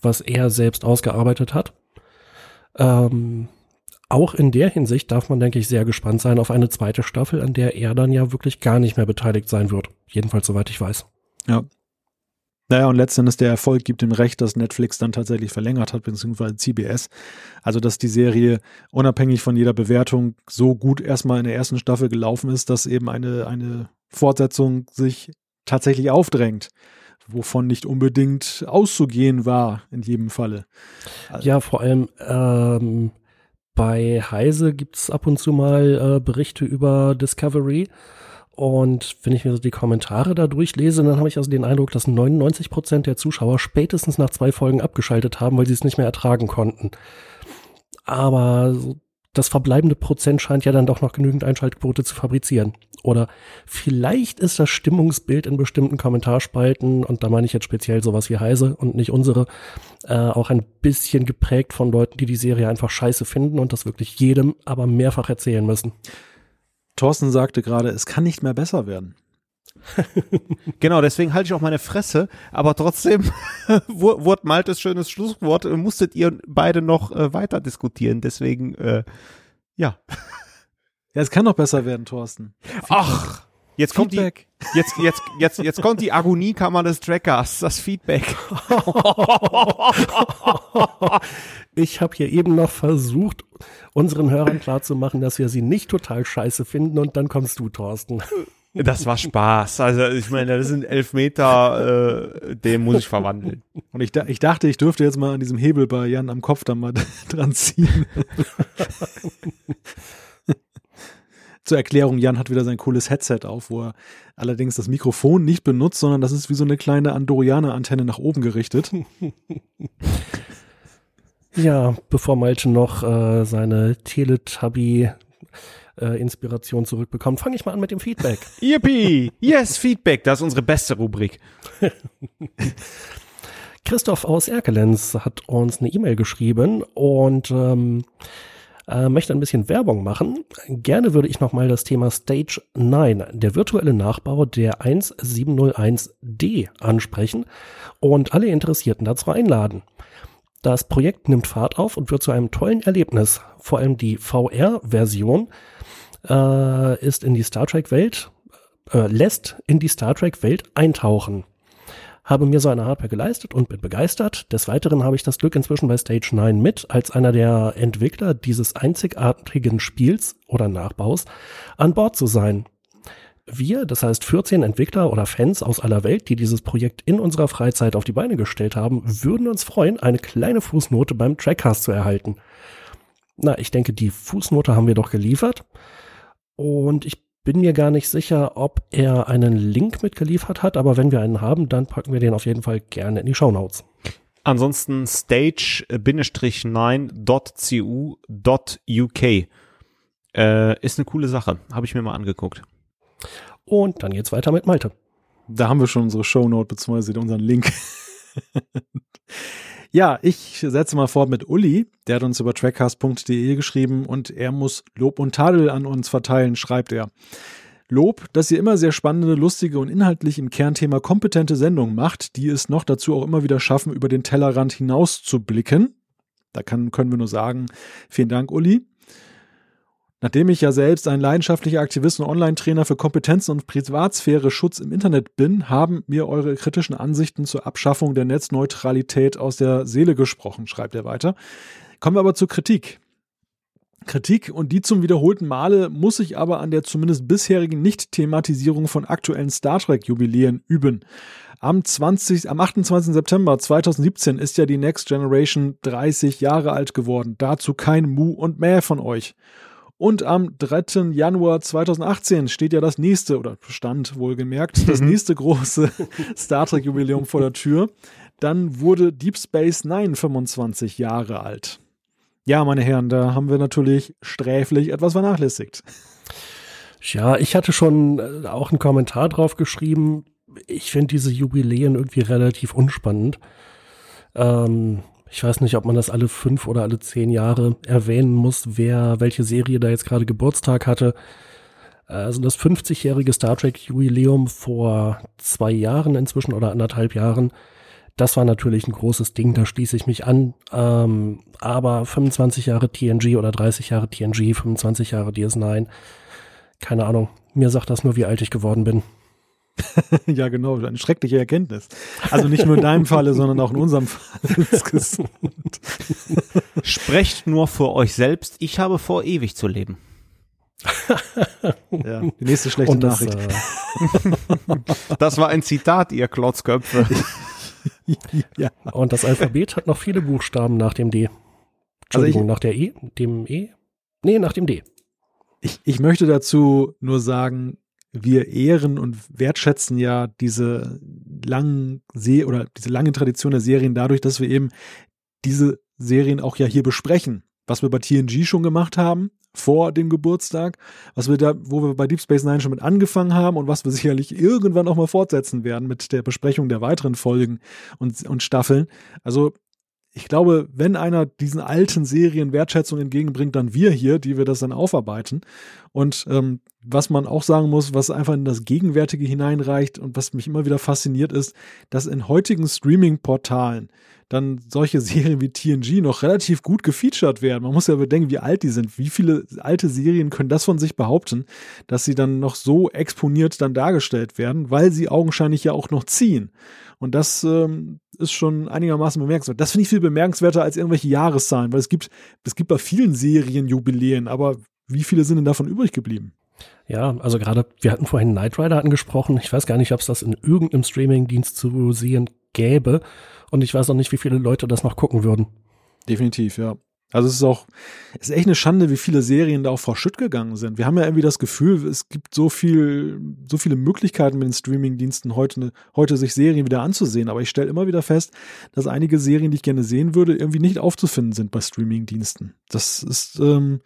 was er selbst ausgearbeitet hat. Ähm, auch in der Hinsicht darf man, denke ich, sehr gespannt sein auf eine zweite Staffel, an der er dann ja wirklich gar nicht mehr beteiligt sein wird. Jedenfalls soweit ich weiß. Ja, naja, und letztendlich der Erfolg gibt ihm recht, dass Netflix dann tatsächlich verlängert hat, beziehungsweise CBS. Also, dass die Serie unabhängig von jeder Bewertung so gut erstmal in der ersten Staffel gelaufen ist, dass eben eine, eine Fortsetzung sich tatsächlich aufdrängt, wovon nicht unbedingt auszugehen war in jedem Falle. Also ja, vor allem ähm, bei Heise gibt es ab und zu mal äh, Berichte über Discovery und wenn ich mir so die Kommentare da durchlese, dann habe ich also den Eindruck, dass 99 Prozent der Zuschauer spätestens nach zwei Folgen abgeschaltet haben, weil sie es nicht mehr ertragen konnten. Aber das verbleibende Prozent scheint ja dann doch noch genügend Einschaltquote zu fabrizieren. Oder vielleicht ist das Stimmungsbild in bestimmten Kommentarspalten, und da meine ich jetzt speziell sowas wie Heise und nicht unsere, äh, auch ein bisschen geprägt von Leuten, die die Serie einfach scheiße finden und das wirklich jedem aber mehrfach erzählen müssen. Thorsten sagte gerade, es kann nicht mehr besser werden. genau, deswegen halte ich auch meine Fresse, aber trotzdem wurde Maltes schönes Schlusswort, musstet ihr beide noch äh, weiter diskutieren, deswegen, äh, ja. Ja, es kann noch besser werden, Thorsten. Ach, jetzt kommt Feedback. die, jetzt, jetzt, jetzt, jetzt kommt die Agoniekammer des Trackers, das Feedback. ich habe hier eben noch versucht, unseren Hörern klarzumachen, dass wir sie nicht total scheiße finden und dann kommst du, Thorsten. Das war Spaß. Also ich meine, das sind elf Meter, äh, den muss ich verwandeln. Und ich, ich dachte, ich dürfte jetzt mal an diesem Hebel bei Jan am Kopf da mal dran ziehen. Zur Erklärung, Jan hat wieder sein cooles Headset auf, wo er allerdings das Mikrofon nicht benutzt, sondern das ist wie so eine kleine Andorianer-Antenne nach oben gerichtet. ja, bevor Malte noch äh, seine Teletubby äh, Inspiration zurückbekommen. Fange ich mal an mit dem Feedback. Yippie! Yes, Feedback, das ist unsere beste Rubrik. Christoph aus Erkelenz hat uns eine E-Mail geschrieben und ähm, äh, möchte ein bisschen Werbung machen. Gerne würde ich nochmal das Thema Stage 9, der virtuelle Nachbau der 1701D ansprechen und alle Interessierten dazu einladen. Das Projekt nimmt Fahrt auf und wird zu einem tollen Erlebnis. Vor allem die VR-Version äh, ist in die Star Trek-Welt, äh, lässt in die Star Trek-Welt eintauchen. Habe mir so eine Hardware geleistet und bin begeistert. Des Weiteren habe ich das Glück inzwischen bei Stage 9 mit, als einer der Entwickler dieses einzigartigen Spiels oder Nachbaus an Bord zu sein. Wir, das heißt 14 Entwickler oder Fans aus aller Welt, die dieses Projekt in unserer Freizeit auf die Beine gestellt haben, würden uns freuen, eine kleine Fußnote beim Trackcast zu erhalten. Na, ich denke, die Fußnote haben wir doch geliefert. Und ich bin mir gar nicht sicher, ob er einen Link mitgeliefert hat, aber wenn wir einen haben, dann packen wir den auf jeden Fall gerne in die Show Notes. Ansonsten stage-9.cu.uk äh, ist eine coole Sache. Habe ich mir mal angeguckt. Und dann geht's weiter mit Malte. Da haben wir schon unsere Shownote beziehungsweise unseren Link. Ja, ich setze mal fort mit Uli. Der hat uns über trackcast.de geschrieben und er muss Lob und Tadel an uns verteilen, schreibt er. Lob, dass ihr immer sehr spannende, lustige und inhaltlich im Kernthema kompetente Sendungen macht, die es noch dazu auch immer wieder schaffen, über den Tellerrand hinaus zu blicken. Da kann, können wir nur sagen, vielen Dank, Uli. Nachdem ich ja selbst ein leidenschaftlicher Aktivist und Online-Trainer für Kompetenzen und Privatsphäre-Schutz im Internet bin, haben mir eure kritischen Ansichten zur Abschaffung der Netzneutralität aus der Seele gesprochen, schreibt er weiter. Kommen wir aber zur Kritik. Kritik und die zum wiederholten Male muss ich aber an der zumindest bisherigen Nicht-Thematisierung von aktuellen Star Trek-Jubiläen üben. Am, 20, am 28. September 2017 ist ja die Next Generation 30 Jahre alt geworden. Dazu kein Mu und Mäh von euch. Und am 3. Januar 2018 steht ja das nächste, oder stand wohlgemerkt, das mhm. nächste große Star Trek Jubiläum vor der Tür. Dann wurde Deep Space Nine 25 Jahre alt. Ja, meine Herren, da haben wir natürlich sträflich etwas vernachlässigt. Ja, ich hatte schon äh, auch einen Kommentar drauf geschrieben. Ich finde diese Jubiläen irgendwie relativ unspannend. Ähm, ich weiß nicht, ob man das alle fünf oder alle zehn Jahre erwähnen muss, wer welche Serie da jetzt gerade Geburtstag hatte. Also das 50-jährige Star Trek Jubiläum vor zwei Jahren inzwischen oder anderthalb Jahren, das war natürlich ein großes Ding, da schließe ich mich an. Ähm, aber 25 Jahre TNG oder 30 Jahre TNG, 25 Jahre DS9, keine Ahnung. Mir sagt das nur, wie alt ich geworden bin. ja, genau, eine schreckliche Erkenntnis. Also nicht nur in deinem Falle, sondern auch in unserem Fall Sprecht nur für euch selbst. Ich habe vor, ewig zu leben. ja, die nächste schlechte das, Nachricht. Äh, das war ein Zitat, ihr Klotzköpfe. ja. Und das Alphabet hat noch viele Buchstaben nach dem D. Entschuldigung, also ich, nach der E, dem E? Nee, nach dem D. Ich, ich möchte dazu nur sagen, wir ehren und wertschätzen ja diese langen See oder diese lange Tradition der Serien dadurch, dass wir eben diese Serien auch ja hier besprechen. Was wir bei TNG schon gemacht haben, vor dem Geburtstag, was wir da, wo wir bei Deep Space Nine schon mit angefangen haben und was wir sicherlich irgendwann auch mal fortsetzen werden mit der Besprechung der weiteren Folgen und, und Staffeln. Also ich glaube, wenn einer diesen alten Serien Wertschätzung entgegenbringt, dann wir hier, die wir das dann aufarbeiten. Und ähm, was man auch sagen muss, was einfach in das Gegenwärtige hineinreicht und was mich immer wieder fasziniert ist, dass in heutigen Streaming-Portalen dann solche Serien wie TNG noch relativ gut gefeatured werden. Man muss ja bedenken, wie alt die sind. Wie viele alte Serien können das von sich behaupten, dass sie dann noch so exponiert dann dargestellt werden, weil sie augenscheinlich ja auch noch ziehen. Und das ähm, ist schon einigermaßen bemerkenswert. Das finde ich viel bemerkenswerter als irgendwelche Jahreszahlen, weil es gibt, es gibt bei vielen Serien Jubiläen, aber wie viele sind denn davon übrig geblieben? Ja, also gerade, wir hatten vorhin Knight Rider angesprochen. Ich weiß gar nicht, ob es das in irgendeinem Streamingdienst zu sehen gäbe. Und ich weiß auch nicht, wie viele Leute das noch gucken würden. Definitiv, ja. Also es ist auch, es ist echt eine Schande, wie viele Serien da auch vor Schütt gegangen sind. Wir haben ja irgendwie das Gefühl, es gibt so viel, so viele Möglichkeiten mit den Streamingdiensten heute, heute sich Serien wieder anzusehen. Aber ich stelle immer wieder fest, dass einige Serien, die ich gerne sehen würde, irgendwie nicht aufzufinden sind bei Streamingdiensten. Das ist, ähm,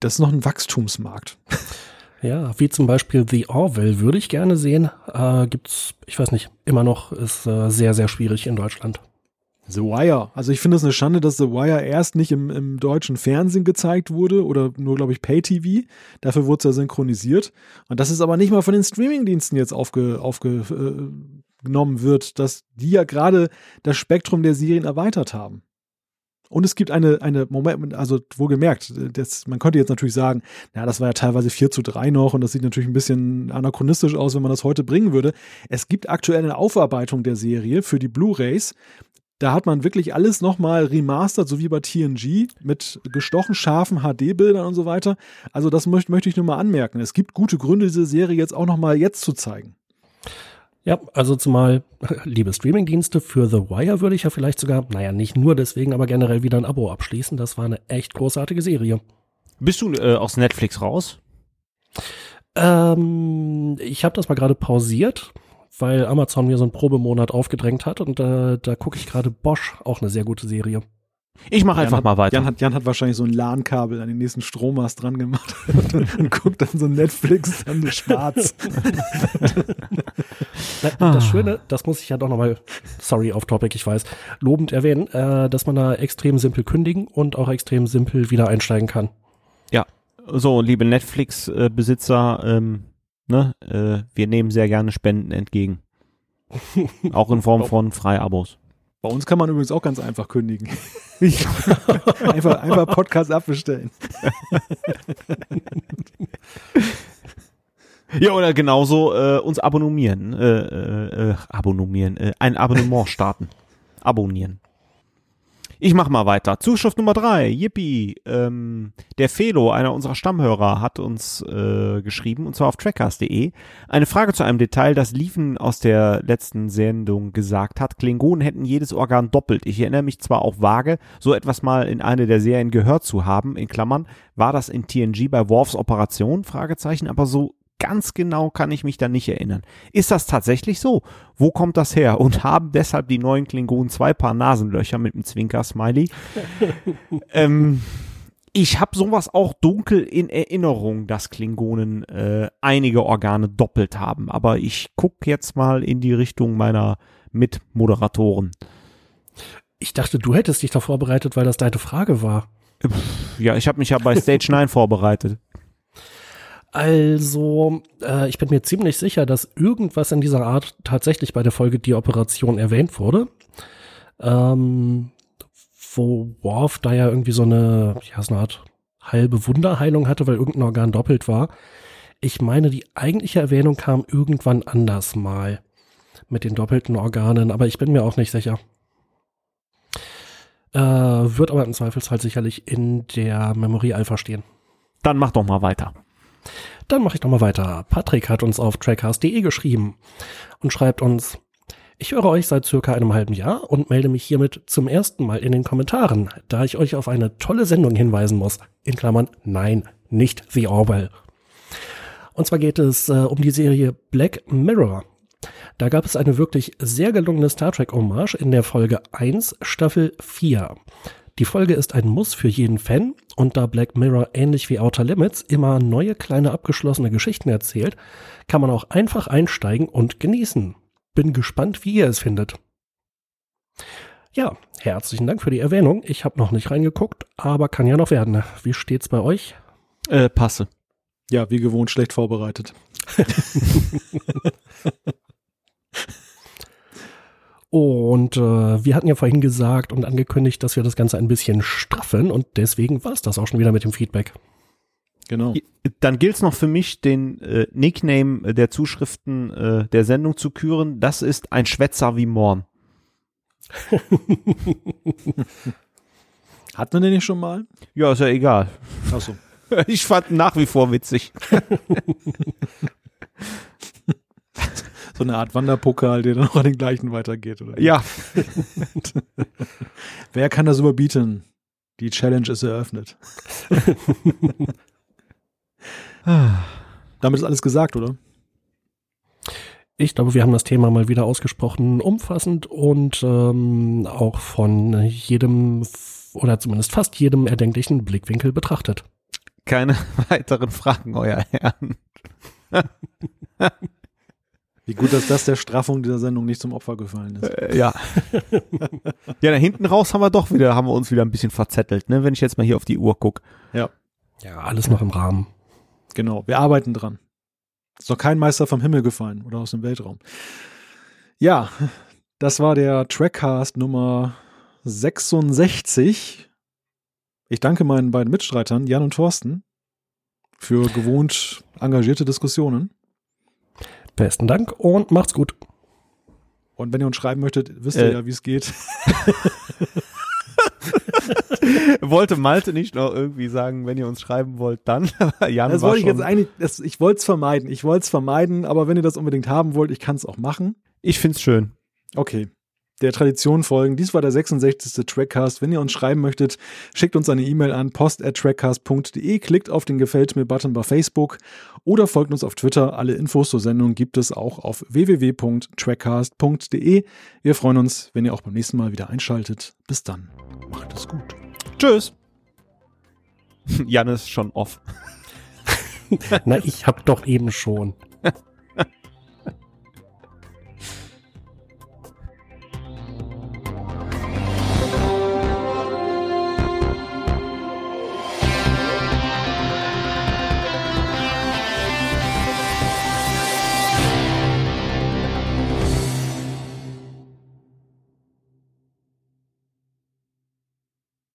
das ist noch ein Wachstumsmarkt. Ja, wie zum Beispiel The Orwell würde ich gerne sehen. Äh, gibt's, ich weiß nicht, immer noch ist äh, sehr, sehr schwierig in Deutschland. The Wire. Also ich finde es eine Schande, dass The Wire erst nicht im, im deutschen Fernsehen gezeigt wurde oder nur, glaube ich, Pay-TV. Dafür wurde es ja synchronisiert. Und das ist aber nicht mal von den Streamingdiensten jetzt aufgenommen aufge, äh, wird, dass die ja gerade das Spektrum der Serien erweitert haben. Und es gibt eine, eine Moment, also wohlgemerkt, das, man könnte jetzt natürlich sagen, ja, das war ja teilweise 4 zu 3 noch und das sieht natürlich ein bisschen anachronistisch aus, wenn man das heute bringen würde. Es gibt aktuell eine Aufarbeitung der Serie für die Blu-Rays. Da hat man wirklich alles nochmal remastert, so wie bei TNG, mit gestochen scharfen HD-Bildern und so weiter. Also das möchte, möchte ich nur mal anmerken. Es gibt gute Gründe, diese Serie jetzt auch nochmal jetzt zu zeigen. Ja, also zumal, liebe Streamingdienste, für The Wire würde ich ja vielleicht sogar, naja, nicht nur deswegen, aber generell wieder ein Abo abschließen. Das war eine echt großartige Serie. Bist du äh, aus Netflix raus? Ähm, ich habe das mal gerade pausiert, weil Amazon mir so einen Probemonat aufgedrängt hat und äh, da gucke ich gerade Bosch, auch eine sehr gute Serie. Ich mache einfach hat, mal weiter. Jan hat, Jan hat wahrscheinlich so ein LAN-Kabel an den nächsten Strommast dran gemacht und, und guckt dann so Netflix dann schwarz. das Schöne, das muss ich ja doch nochmal, sorry, off topic, ich weiß, lobend erwähnen, äh, dass man da extrem simpel kündigen und auch extrem simpel wieder einsteigen kann. Ja, so, liebe Netflix-Besitzer, ähm, ne, äh, wir nehmen sehr gerne Spenden entgegen. auch in Form von Freiabos. Bei uns kann man übrigens auch ganz einfach kündigen. einfach, einfach Podcast abbestellen. ja, oder genauso äh, uns abonnieren. Äh, äh, äh abonnieren. Äh, ein Abonnement starten. Abonnieren. Ich mach mal weiter. Zuschrift Nummer drei. Yippie. Ähm, der Felo, einer unserer Stammhörer, hat uns äh, geschrieben, und zwar auf trackcast.de, eine Frage zu einem Detail, das Liefen aus der letzten Sendung gesagt hat. Klingonen hätten jedes Organ doppelt. Ich erinnere mich zwar auch vage, so etwas mal in eine der Serien gehört zu haben, in Klammern, war das in TNG bei Worfs Operation? Fragezeichen, aber so ganz genau kann ich mich da nicht erinnern. Ist das tatsächlich so? Wo kommt das her? Und haben deshalb die neuen Klingonen zwei Paar Nasenlöcher mit einem Zwinker-Smiley? ähm, ich habe sowas auch dunkel in Erinnerung, dass Klingonen äh, einige Organe doppelt haben. Aber ich gucke jetzt mal in die Richtung meiner Mitmoderatoren. Ich dachte, du hättest dich da vorbereitet, weil das deine Frage war. Ja, ich habe mich ja bei Stage 9 vorbereitet. Also, äh, ich bin mir ziemlich sicher, dass irgendwas in dieser Art tatsächlich bei der Folge Die Operation erwähnt wurde. Ähm, wo Worf da ja irgendwie so eine, ja, so eine Art halbe Wunderheilung hatte, weil irgendein Organ doppelt war. Ich meine, die eigentliche Erwähnung kam irgendwann anders mal mit den doppelten Organen, aber ich bin mir auch nicht sicher. Äh, wird aber im Zweifelsfall sicherlich in der Memory Alpha stehen. Dann mach doch mal weiter. Dann mache ich doch mal weiter. Patrick hat uns auf trackcast.de geschrieben und schreibt uns, ich höre euch seit circa einem halben Jahr und melde mich hiermit zum ersten Mal in den Kommentaren, da ich euch auf eine tolle Sendung hinweisen muss. In Klammern, nein, nicht The Orwell. Und zwar geht es äh, um die Serie Black Mirror. Da gab es eine wirklich sehr gelungene Star Trek Hommage in der Folge 1, Staffel 4. Die Folge ist ein Muss für jeden Fan und da Black Mirror ähnlich wie Outer Limits immer neue kleine abgeschlossene Geschichten erzählt, kann man auch einfach einsteigen und genießen. Bin gespannt, wie ihr es findet. Ja, herzlichen Dank für die Erwähnung. Ich habe noch nicht reingeguckt, aber kann ja noch werden. Wie steht's bei euch? Äh, passe. Ja, wie gewohnt schlecht vorbereitet. Und äh, wir hatten ja vorhin gesagt und angekündigt, dass wir das Ganze ein bisschen straffen und deswegen war es das auch schon wieder mit dem Feedback. Genau. Dann gilt es noch für mich, den äh, Nickname der Zuschriften äh, der Sendung zu küren. Das ist ein Schwätzer wie Morn. Hat man den nicht schon mal? Ja, ist ja egal. Ach so. Ich fand nach wie vor witzig. so eine Art Wanderpokal, der dann auch an den gleichen weitergeht, oder? Ja. Wer kann das überbieten? Die Challenge ist eröffnet. Damit ist alles gesagt, oder? Ich glaube, wir haben das Thema mal wieder ausgesprochen umfassend und ähm, auch von jedem oder zumindest fast jedem erdenklichen Blickwinkel betrachtet. Keine weiteren Fragen, euer Herrn. Wie gut, dass das der Straffung dieser Sendung nicht zum Opfer gefallen ist. Äh, ja. ja, da hinten raus haben wir doch wieder, haben wir uns wieder ein bisschen verzettelt, ne? Wenn ich jetzt mal hier auf die Uhr gucke. Ja. Ja, alles noch im Rahmen. Genau, wir arbeiten dran. Ist doch kein Meister vom Himmel gefallen oder aus dem Weltraum. Ja, das war der Trackcast Nummer 66. Ich danke meinen beiden Mitstreitern, Jan und Thorsten, für gewohnt engagierte Diskussionen. Besten Dank und macht's gut. Und wenn ihr uns schreiben möchtet, wisst ihr äh. ja, wie es geht. wollte Malte nicht noch irgendwie sagen, wenn ihr uns schreiben wollt, dann. Jan das wollte ich jetzt eigentlich, das, ich wollte es vermeiden. Ich wollte es vermeiden, aber wenn ihr das unbedingt haben wollt, ich kann es auch machen. Ich finde es schön. Okay. Der Tradition folgen. Dies war der 66. Trackcast. Wenn ihr uns schreiben möchtet, schickt uns eine E-Mail an post@trackcast.de, klickt auf den Gefällt mir Button bei Facebook oder folgt uns auf Twitter. Alle Infos zur Sendung gibt es auch auf www.trackcast.de. Wir freuen uns, wenn ihr auch beim nächsten Mal wieder einschaltet. Bis dann. Macht es gut. Tschüss. Jan ist schon off. Na, ich hab doch eben schon.